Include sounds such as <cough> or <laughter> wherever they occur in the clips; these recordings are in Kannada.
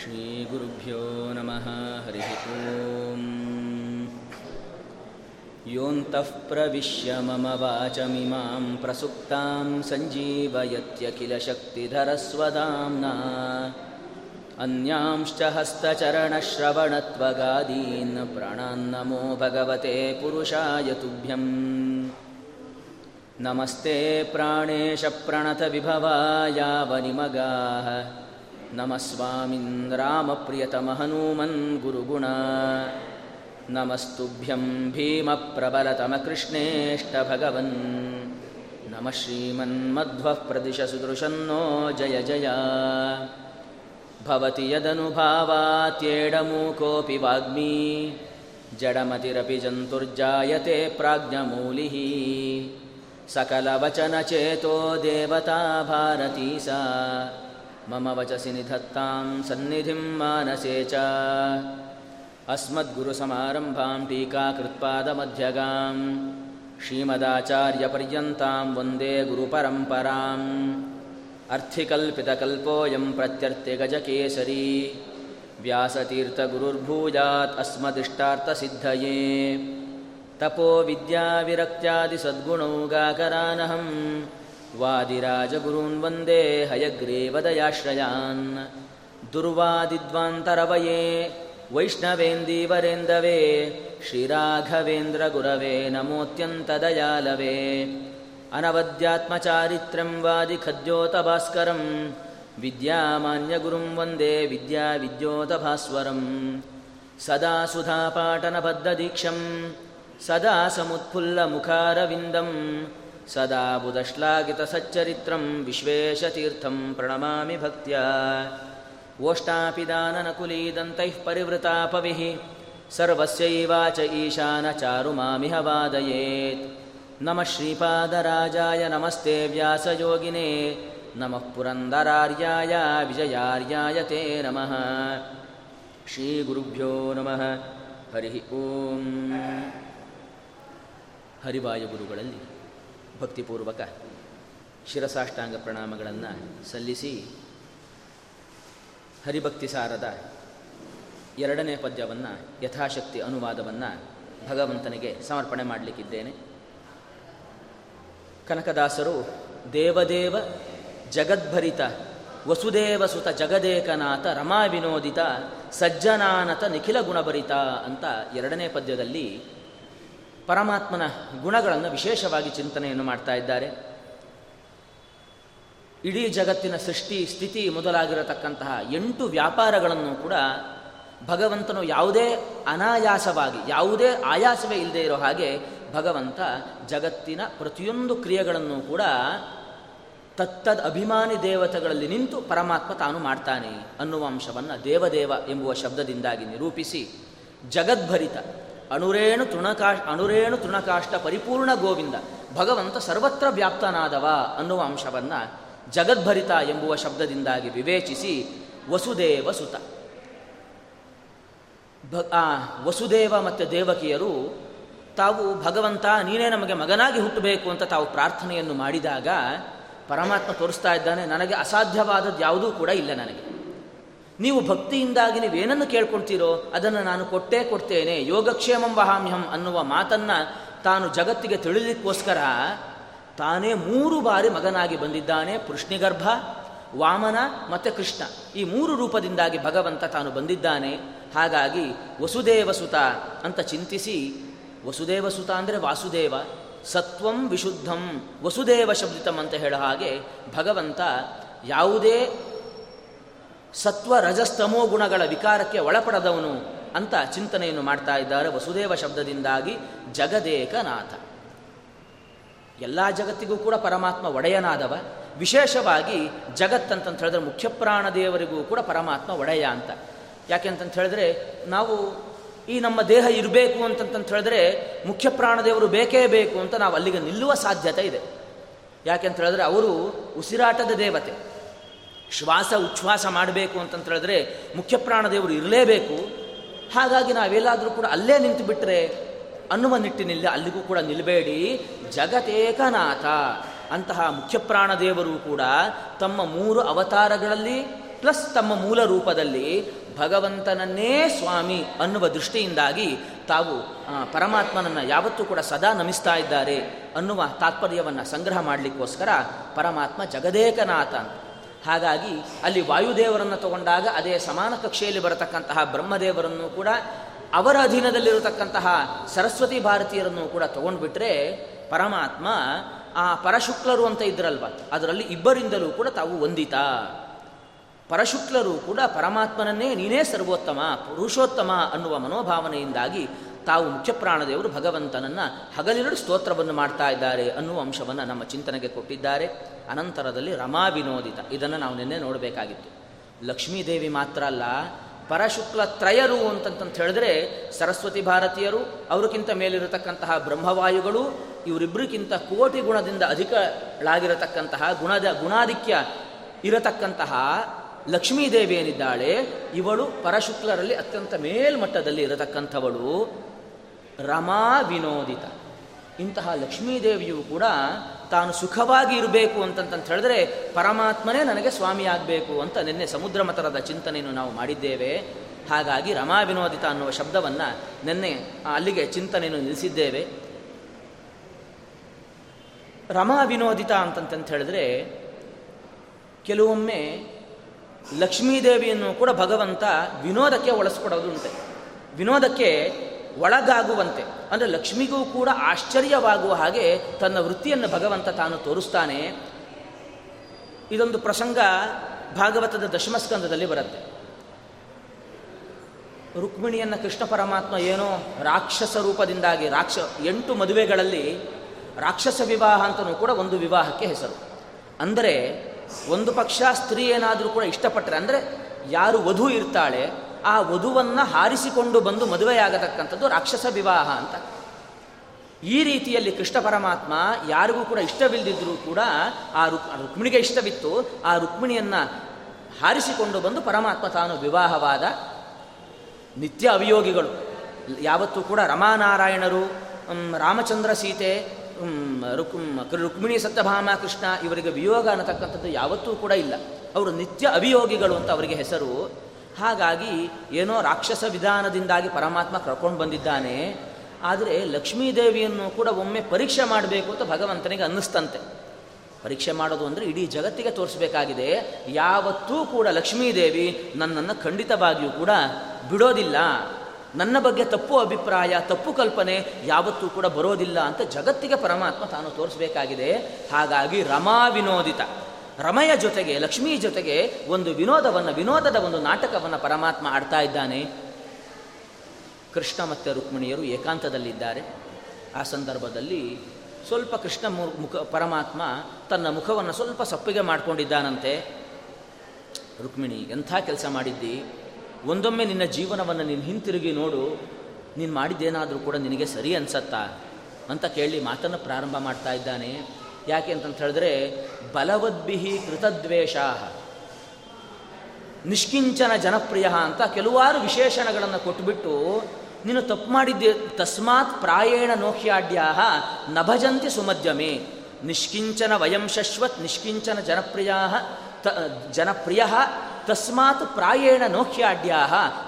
श्रीगुरुभ्यो नमः हरिः ॐ योऽन्तः प्रविश्य मम वाचमिमां प्रसुप्तां सञ्जीवयत्यखिलशक्तिधरस्वदाम्ना। अन्यांश्च हस्तचरणश्रवणत्वगादीन् प्राणान्नमो भगवते पुरुषाय तुभ्यम्। नमस्ते प्राणेशप्रणतविभवायावनिमगाः नमः स्वामिन् रामप्रियतमहनूमन् गुरुगुणा। नमस्तुभ्यं भीमप्रबलतमकृष्णेष्टभगवन्। नमः श्रीमन्मध्वः प्रदिशसुदृशन्नो जय जय। भवति यदनुभावात्येडमूकोऽपि वाग्मी। जडमतिरपि जन्तुर्जायते प्राज्ञमूलिः। सकलवचनचेतो देवता भारती सा मम वचसि निधत्तां सन्निधिं मानसे च। अस्मद्गुरुसमारम्भां टीकाकृत्पादमध्यगां श्रीमदाचार्यपर्यन्तां वन्दे गुरुपरम्पराम्। अर्थिकल्पितकल्पोऽयं प्रत्यर्त्यगजकेसरी व्यासतीर्थगुरुर्भूयात् अस्मदिष्टार्थसिद्धये। तपो विद्याविरक्त्यादिसद्गुणौगाकरानहं वादिराजगुरून् वन्दे हयग्रीवदयाश्रयान्। दुर्वादिद्वान्तरवये वैष्णवेन्दीवरेन्दवे श्रीराघवेन्द्रगुरवे नमोऽत्यन्तदयालवे। अनवद्यात्मचारित्रं वादिखद्योतभास्करं विद्यामान्यगुरुं वन्दे विद्याविद्योतभास्वरं सदा सुधापाटनबद्धदीक्षं सदा समुत्फुल्लमुखारविन्दं ಸದಾ ಬುಧಶ್ಲಾಘಿತಸಚ್ಚರಿತ್ರಂ ವಿಶ್ವೇಶತೀರ್ಥಂ ಪ್ರಣಮಾಮಿ ಭಕ್ತ್ಯ. ಓಷ್ಟಾಪಿದಾನನಕುಲೀದಂತೈಃ ಪರಿವೃತಾಪವಿಃ ಸರ್ವಸ್ಯೈವಾಚ ಈಶಾನಚಾರುಮಾಮಿಹ ವಾದಯೇತ್ ನಮಃ ಶ್ರೀಪಾದರಾಜಾಯ ನಮಸ್ತೆ ವ್ಯಾಸಯೋಗಿನೇ. ನಮಃ ಪುರಂದರಾರ್ಯಾಯ ವಿಜಯಾರ್ಯಾಯ ತೇ ನಮಃ. ಶ್ರೀಗುರುಭ್ಯೋ ನಮಃ. ಹರಿ ಓಂ. ಹರಿವಾಯುಗುರುಗಳಲ್ಲಿ ಭಕ್ತಿಪೂರ್ವಕ ಶಿರಸಾಷ್ಟಾಂಗ ಪ್ರಣಾಮಗಳನ್ನು ಸಲ್ಲಿಸಿ ಹರಿಭಕ್ತಿ ಸಾರದ ಎರಡನೇ ಪದ್ಯವನ್ನು ಯಥಾಶಕ್ತಿ ಅನುವಾದವನ್ನು ಭಗವಂತನಿಗೆ ಸಮರ್ಪಣೆ ಮಾಡಲಿಕ್ಕಿದ್ದೇನೆ. ಕನಕದಾಸರು ದೇವದೇವ ಜಗದ್ಭರಿತ ವಸುದೇವಸುತ ಜಗದೇಕನಾಥ ರಮಾ ವಿನೋದಿತ ಸಜ್ಜನಾನತ ನಿಖಿಲ ಗುಣಭರಿತ ಅಂತ ಎರಡನೇ ಪದ್ಯದಲ್ಲಿ ಪರಮಾತ್ಮನ ಗುಣಗಳನ್ನು ವಿಶೇಷವಾಗಿ ಚಿಂತನೆಯನ್ನು ಮಾಡ್ತಾ ಇದ್ದಾರೆ. ಇಡೀ ಜಗತ್ತಿನ ಸೃಷ್ಟಿ, ಸ್ಥಿತಿ ಮೊದಲಾಗಿರತಕ್ಕಂತಹ ಎಂಟು ವ್ಯಾಪಾರಗಳನ್ನು ಕೂಡ ಭಗವಂತನು ಯಾವುದೇ ಅನಾಯಾಸವಾಗಿ, ಯಾವುದೇ ಆಯಾಸವೇ ಇಲ್ಲದೆ ಇರೋ ಹಾಗೆ ಭಗವಂತ ಜಗತ್ತಿನ ಪ್ರತಿಯೊಂದು ಕ್ರಿಯೆಗಳನ್ನು ಕೂಡ ತತ್ತದ ಅಭಿಮಾನಿ ದೇವತೆಗಳಲ್ಲಿ ನಿಂತು ಪರಮಾತ್ಮ ತಾನು ಮಾಡ್ತಾನೆ ಅನ್ನುವ ಅಂಶವನ್ನು ದೇವದೇವ ಎಂಬುವ ಶಬ್ದದಿಂದಾಗಿ ನಿರೂಪಿಸಿ ಜಗದ್ಭರಿತ ಅಣುರೇಣು ತೃಣಕಾಶ, ಅಣುರೇಣು ತೃಣಕಾಷ್ಟ ಪರಿಪೂರ್ಣ ಗೋವಿಂದ, ಭಗವಂತ ಸರ್ವತ್ರ ವ್ಯಾಪ್ತನಾದವ ಅನ್ನುವ ಅಂಶವನ್ನು ಜಗದ್ಭರಿತ ಎಂಬುವ ಶಬ್ದದಿಂದಾಗಿ ವಿವೇಚಿಸಿ ವಸುದೇವ ಸುತ. ವಸುದೇವ ಮತ್ತು ದೇವಕಿಯರು ತಾವು ಭಗವಂತ, ನೀನೇ ನಮಗೆ ಮಗನಾಗಿ ಹುಟ್ಟಬೇಕು ಅಂತ ತಾವು ಪ್ರಾರ್ಥನೆಯನ್ನು ಮಾಡಿದಾಗ ಪರಮಾತ್ಮ ತೋರಿಸ್ತಾ ಇದ್ದಾನೆ, ನನಗೆ ಅಸಾಧ್ಯವಾದದ್ದು ಯಾವುದೂ ಕೂಡ ಇಲ್ಲ ನನಗೆ. ನೀವು ಭಕ್ತಿಯಿಂದಾಗಿ ನೀವೇನನ್ನು ಕೇಳ್ಕೊಳ್ತೀರೋ ಅದನ್ನು ನಾನು ಕೊಟ್ಟೇ ಕೊಡ್ತೇನೆ. ಯೋಗಕ್ಷೇಮಂ ವಹಾಮ್ಯಂ ಅನ್ನುವ ಮಾತನ್ನು ತಾನು ಜಗತ್ತಿಗೆ ತಿಳಿಲಿಕ್ಕೋಸ್ಕರ ತಾನೇ ಮೂರು ಬಾರಿ ಮಗನಾಗಿ ಬಂದಿದ್ದಾನೆ. ಪೃಷ್ಣಿಗರ್ಭ ವಾಮನ ಮತ್ತು ಕೃಷ್ಣ. ಈ ಮೂರು ರೂಪದಿಂದಾಗಿ ಭಗವಂತ ತಾನು ಬಂದಿದ್ದಾನೆ. ಹಾಗಾಗಿ ವಸುದೇವಸುತ ಅಂತ ಚಿಂತಿಸಿ, ವಸುದೇವಸುತ ಅಂದರೆ ವಾಸುದೇವ, ಸತ್ವಂ ವಿಶುದ್ಧಂ, ವಸುದೇವ ಶಬ್ದಿತಂ ಅಂತ ಹೇಳೋ ಹಾಗೆ ಭಗವಂತ ಯಾವುದೇ ಸತ್ವ ರಜಸ್ತಮೋ ಗುಣಗಳ ವಿಕಾರಕ್ಕೆ ಒಳಪಡದವನು ಅಂತ ಚಿಂತನೆಯನ್ನು ಮಾಡ್ತಾ ಇದ್ದಾರೆ ವಸುದೇವ ಶಬ್ದದಿಂದಾಗಿ ಜಗದೇಕನಾಥ. ಎಲ್ಲ ಜಗತ್ತಿಗೂ ಕೂಡ ಪರಮಾತ್ಮ ಒಡೆಯನಾದವ. ವಿಶೇಷವಾಗಿ ಜಗತ್ತಂತಂತ ಹೇಳಿದ್ರೆ ಮುಖ್ಯ ಪ್ರಾಣದೇವರಿಗೂ ಕೂಡ ಪರಮಾತ್ಮ ಒಡೆಯ ಅಂತ. ಯಾಕೆಂತಂತ ಹೇಳಿದ್ರೆ ನಾವು ಈ ನಮ್ಮ ದೇಹ ಇರಬೇಕು ಅಂತಂತ ಹೇಳಿದ್ರೆ ಮುಖ್ಯ ಪ್ರಾಣದೇವರು ಬೇಕೇ ಬೇಕು ಅಂತ ನಾವು ಅಲ್ಲಿಗೆ ನಿಲ್ಲುವ ಸಾಧ್ಯತೆ ಇದೆ. ಯಾಕೆಂತ ಹೇಳಿದ್ರೆ ಅವರು ಉಸಿರಾಟದ ದೇವತೆ. ಶ್ವಾಸ, ಉಚ್ಛ್ವಾಸ ಮಾಡಬೇಕು ಅಂತಂತ ಹೇಳಿದ್ರೆ ಮುಖ್ಯ ಪ್ರಾಣದೇವರು ಇರಲೇಬೇಕು. ಹಾಗಾಗಿ ನಾವೆಲ್ಲಾದರೂ ಕೂಡ ಅಲ್ಲೇ ನಿಂತು ಬಿಟ್ಟರೆ ಅನ್ನುವ ನಿಟ್ಟಿನಲ್ಲಿ ಅಲ್ಲಿಗೂ ಕೂಡ ನಿಲ್ಲಬೇಡಿ ಜಗತೇಕನಾಥ ಅಂತಹ ಮುಖ್ಯ ಪ್ರಾಣದೇವರು ಕೂಡ ತಮ್ಮ ಮೂರು ಅವತಾರಗಳಲ್ಲಿ ಪ್ಲಸ್ ತಮ್ಮ ಮೂಲ ರೂಪದಲ್ಲಿ ಭಗವಂತನನ್ನೇ ಸ್ವಾಮಿ ಅನ್ನುವ ದೃಷ್ಟಿಯಿಂದಾಗಿ ತಾವು ಪರಮಾತ್ಮನನ್ನು ಯಾವತ್ತೂ ಕೂಡ ಸದಾ ನಮಿಸ್ತಾ ಇದ್ದಾರೆ ಅನ್ನುವ ತಾತ್ಪರ್ಯವನ್ನು ಸಂಗ್ರಹ ಮಾಡಲಿಕ್ಕೋಸ್ಕರ ಪರಮಾತ್ಮ ಜಗದೇಕನಾಥ ಹಾಗಾಗಿ ಅಲ್ಲಿ ವಾಯುದೇವರನ್ನು ತಗೊಂಡಾಗ ಅದೇ ಸಮಾನ ಕಕ್ಷೆಯಲ್ಲಿ ಬರತಕ್ಕಂತಹ ಬ್ರಹ್ಮದೇವರನ್ನು ಕೂಡ ಅವರ ಅಧೀನದಲ್ಲಿರತಕ್ಕಂತಹ ಸರಸ್ವತಿ ಭಾರತೀಯರನ್ನು ಕೂಡ ತಗೊಂಡ್ಬಿಟ್ರೆ ಪರಮಾತ್ಮ ಆ ಪರಶುಕ್ಲರು ಅಂತ ಇದ್ರಲ್ವ, ಅದರಲ್ಲಿ ಇಬ್ಬರಿಂದಲೂ ಕೂಡ ತಾವು ವಂದಿತ. ಪರಶುಕ್ಲರು ಕೂಡ ಪರಮಾತ್ಮನನ್ನೇ ನೀನೇ ಸರ್ವೋತ್ತಮ, ಪುರುಷೋತ್ತಮ ಅನ್ನುವ ಮನೋಭಾವನೆಯಿಂದಾಗಿ ತಾವು ಮುಖ್ಯ ಪ್ರಾಣದೇವರು ಭಗವಂತನನ್ನು ಹಗಲಿರಡು ಸ್ತೋತ್ರವನ್ನು ಮಾಡ್ತಾ ಇದ್ದಾರೆ ಅನ್ನುವ ಅಂಶವನ್ನು ನಮ್ಮ ಚಿಂತನೆಗೆ ಕೊಟ್ಟಿದ್ದಾರೆ. ಅನಂತರದಲ್ಲಿ ರಮಾ ವಿನೋದಿತ. ಇದನ್ನು ನಾವು ನಿನ್ನೆ ನೋಡಬೇಕಾಗಿತ್ತು. ಲಕ್ಷ್ಮೀದೇವಿ ಮಾತ್ರ ಅಲ್ಲ, ಪರಶುಕ್ಲ ತ್ರಯರು ಅಂತಂತ ಹೇಳಿದ್ರೆ ಸರಸ್ವತಿ ಭಾರತೀಯರು, ಅವರಿಗಿಂತ ಮೇಲಿರತಕ್ಕಂತಹ ಬ್ರಹ್ಮವಾಯುಗಳು ಇವರಿಬ್ಬರಿಗಿಂತ ಕೋಟಿ ಗುಣದಿಂದ ಅಧಿಕಳಾಗಿರತಕ್ಕಂತಹ ಗುಣದ ಗುಣಾಧಿಕ್ಯ ಇರತಕ್ಕಂತಹ ಲಕ್ಷ್ಮೀದೇವಿ ಏನಿದ್ದಾಳೆ, ಇವಳು ಪರಶುಕ್ಲರಲ್ಲಿ ಅತ್ಯಂತ ಮೇಲ್ಮಟ್ಟದಲ್ಲಿ ಇರತಕ್ಕಂಥವಳು. ರಮಾ ವಿನೋದಿತ. ಇಂತಹ ಲಕ್ಷ್ಮೀದೇವಿಯು ಕೂಡ ತಾನು ಸುಖವಾಗಿ ಇರಬೇಕು ಅಂತಂತಂತ ಹೇಳಿದ್ರೆ ಪರಮಾತ್ಮನೇ ನನಗೆ ಸ್ವಾಮಿ ಆಗಬೇಕು ಅಂತ ನಿನ್ನೆ ಸಮುದ್ರ ಮತರದ ಚಿಂತನೆಯನ್ನು ನಾವು ಮಾಡಿದ್ದೇವೆ. ಹಾಗಾಗಿ ರಮಾ ವಿನೋದಿತ ಅನ್ನುವ ಶಬ್ದವನ್ನು ನಿನ್ನೆ ಅಲ್ಲಿಗೆ ಚಿಂತನೆಯನ್ನು ನಿಲ್ಲಿಸಿದ್ದೇವೆ. ರಮಾ ವಿನೋದಿತ ಅಂತಂತಂತ ಹೇಳಿದ್ರೆ ಕೆಲವೊಮ್ಮೆ ಲಕ್ಷ್ಮೀದೇವಿಯನ್ನು ಕೂಡ ಭಗವಂತ ವಿನೋದಕ್ಕೆ ಉಂಟೆ. ವಿನೋದಕ್ಕೆ ಒಳಗಾಗುವಂತೆ. ಅಂದರೆ ಲಕ್ಷ್ಮಿಗೂ ಕೂಡ ಆಶ್ಚರ್ಯವಾಗುವ ಹಾಗೆ ತನ್ನ ವೃತ್ತಿಯನ್ನು ಭಗವಂತ ತಾನು ತೋರಿಸ್ತಾನೆ. ಇದೊಂದು ಪ್ರಸಂಗ ಭಾಗವತದ ದಶಮಸ್ಕಂದದಲ್ಲಿ ಬರುತ್ತೆ. ರುಕ್ಮಿಣಿಯನ್ನು ಕೃಷ್ಣ ಪರಮಾತ್ಮ ಏನೋ ರಾಕ್ಷಸ ರೂಪದಿಂದಾಗಿ, ರಾಕ್ಷ, ಎಂಟು ಮದುವೆಗಳಲ್ಲಿ ರಾಕ್ಷಸ ವಿವಾಹ ಅಂತಲೂ ಕೂಡ ಒಂದು ವಿವಾಹಕ್ಕೆ ಹೆಸರು. ಅಂದರೆ ಒಂದು ಪಕ್ಷ ಸ್ತ್ರೀ ಏನಾದರೂ ಕೂಡ ಇಷ್ಟಪಟ್ಟರೆ ಅಂದರೆ ಯಾರು ವಧು ಇರ್ತಾಳೆ ಆ ವಧುವನ್ನು ಹಾರಿಸಿಕೊಂಡು ಬಂದು ಮದುವೆಯಾಗತಕ್ಕಂಥದ್ದು ರಾಕ್ಷಸ ವಿವಾಹ ಅಂತ. ಈ ರೀತಿಯಲ್ಲಿ ಕೃಷ್ಣ ಪರಮಾತ್ಮ ಯಾರಿಗೂ ಕೂಡ ಇಷ್ಟವಿಲ್ಲದಿದ್ದರೂ ಕೂಡ ಆ ರುಕ್ ರುಕ್ಮಿಣಿಗೆ ಇಷ್ಟವಿತ್ತು. ಆ ರುಕ್ಮಿಣಿಯನ್ನು ಹಾರಿಸಿಕೊಂಡು ಬಂದು ಪರಮಾತ್ಮ ತಾನು ವಿವಾಹವಾದ ನಿತ್ಯ ಅವಿಯೋಗಿಗಳು ಯಾವತ್ತೂ ಕೂಡ ರಮಾನಾರಾಯಣರು ರಾಮಚಂದ್ರ ಸೀತೆ ರುಕ್ ರುಕ್ಮಿಣಿ ಸತ್ಯಭಾಮ ಕೃಷ್ಣ ಇವರಿಗೆ ವಿಯೋಗ ಅನ್ನತಕ್ಕಂಥದ್ದು ಯಾವತ್ತೂ ಕೂಡ ಇಲ್ಲ. ಅವರು ನಿತ್ಯ ಅಭಿಯೋಗಿಗಳು ಅಂತ ಅವರಿಗೆ ಹೆಸರು. ಹಾಗಾಗಿ ಏನೋ ರಾಕ್ಷಸ ವಿಧಾನದಿಂದಾಗಿ ಪರಮಾತ್ಮ ಕರ್ಕೊಂಡು ಬಂದಿದ್ದಾನೆ, ಆದರೆ ಲಕ್ಷ್ಮೀದೇವಿಯನ್ನು ಕೂಡ ಒಮ್ಮೆ ಪರೀಕ್ಷೆ ಮಾಡಬೇಕು ಅಂತ ಭಗವಂತನಿಗೆ ಅನ್ನಿಸ್ತಂತೆ. ಪರೀಕ್ಷೆ ಮಾಡೋದು ಅಂದರೆ ಇಡೀ ಜಗತ್ತಿಗೆ ತೋರಿಸಬೇಕಾಗಿದೆ, ಯಾವತ್ತೂ ಕೂಡ ಲಕ್ಷ್ಮೀದೇವಿ ನನ್ನನ್ನು ಖಂಡಿತವಾಗಿಯೂ ಕೂಡ ಬಿಡೋದಿಲ್ಲ. ನನ್ನ ಬಗ್ಗೆ ತಪ್ಪು ಅಭಿಪ್ರಾಯ, ತಪ್ಪು ಕಲ್ಪನೆ ಯಾವತ್ತೂ ಕೂಡ ಬರೋದಿಲ್ಲ ಅಂತ ಜಗತ್ತಿಗೆ ಪರಮಾತ್ಮ ತಾನು ತೋರಿಸಬೇಕಾಗಿದೆ. ಹಾಗಾಗಿ ರಮಾ ವಿನೋದಿತ. ರಮಯ ಜೊತೆಗೆ, ಲಕ್ಷ್ಮೀ ಜೊತೆಗೆ ಒಂದು ವಿನೋದವನ್ನು, ವಿನೋದದ ಒಂದು ನಾಟಕವನ್ನು ಪರಮಾತ್ಮ ಆಡ್ತಾ ಇದ್ದಾನೆ. ಕೃಷ್ಣ ಮತ್ತು ರುಕ್ಮಿಣಿಯರು ಏಕಾಂತದಲ್ಲಿದ್ದಾರೆ. ಆ ಸಂದರ್ಭದಲ್ಲಿ ಸ್ವಲ್ಪ ಕೃಷ್ಣ ಮುಖ, ಪರಮಾತ್ಮ ತನ್ನ ಮುಖವನ್ನು ಸ್ವಲ್ಪ ಸಪ್ಪಿಗೆ ಮಾಡಿಕೊಂಡಿದ್ದಾನಂತೆ. ರುಕ್ಮಿಣಿ, ಎಂಥ ಕೆಲಸ ಮಾಡಿದ್ದಿ? ಒಂದೊಮ್ಮೆ ನಿನ್ನ ಜೀವನವನ್ನು ನೀನು ಹಿಂತಿರುಗಿ ನೋಡು. ನೀನು ಮಾಡಿದ್ದೇನಾದರೂ ಕೂಡ ನಿನಗೆ ಸರಿ ಅನ್ಸತ್ತಾ? ಅಂತ ಕೇಳಿ ಮಾತನ್ನು ಪ್ರಾರಂಭ ಮಾಡ್ತಾ ಇದ್ದಾನೆ. ಯಾಕೆ ಅಂತಂತ ಹೇಳಿದ್ರೆ, ಬಲವದ್ಭಿಹಿ ಕೃತದ್ವೇಷ ನಿಷ್ಕಿಂಚನ ಜನಪ್ರಿಯ ಅಂತ ಕೆಲವಾರು ವಿಶೇಷಣಗಳನ್ನು ಕೊಟ್ಟುಬಿಟ್ಟು ನೀನು ತಪ್ಪು ಮಾಡಿದ್ದೆ, ತಸ್ಮಾತ್ ಪ್ರಾಯೇಣ ನೋಹ್ಯಾಡ್ಯಾ ನಭಜಂತಿ ಸುಮಧ್ಯಮೆ. ನಿಷ್ಕಿಂಚನ ವಯಂ ಶಶ್ವತ್, ನಿಷ್ಕಿಂಚನ ಜನಪ್ರಿಯ ತ ಜನಪ್ರಿಯ ತಸ್ಮಾತ್ ಪ್ರಾಯೇಣ ನೋಖ್ಯಾಡ್ಯಾ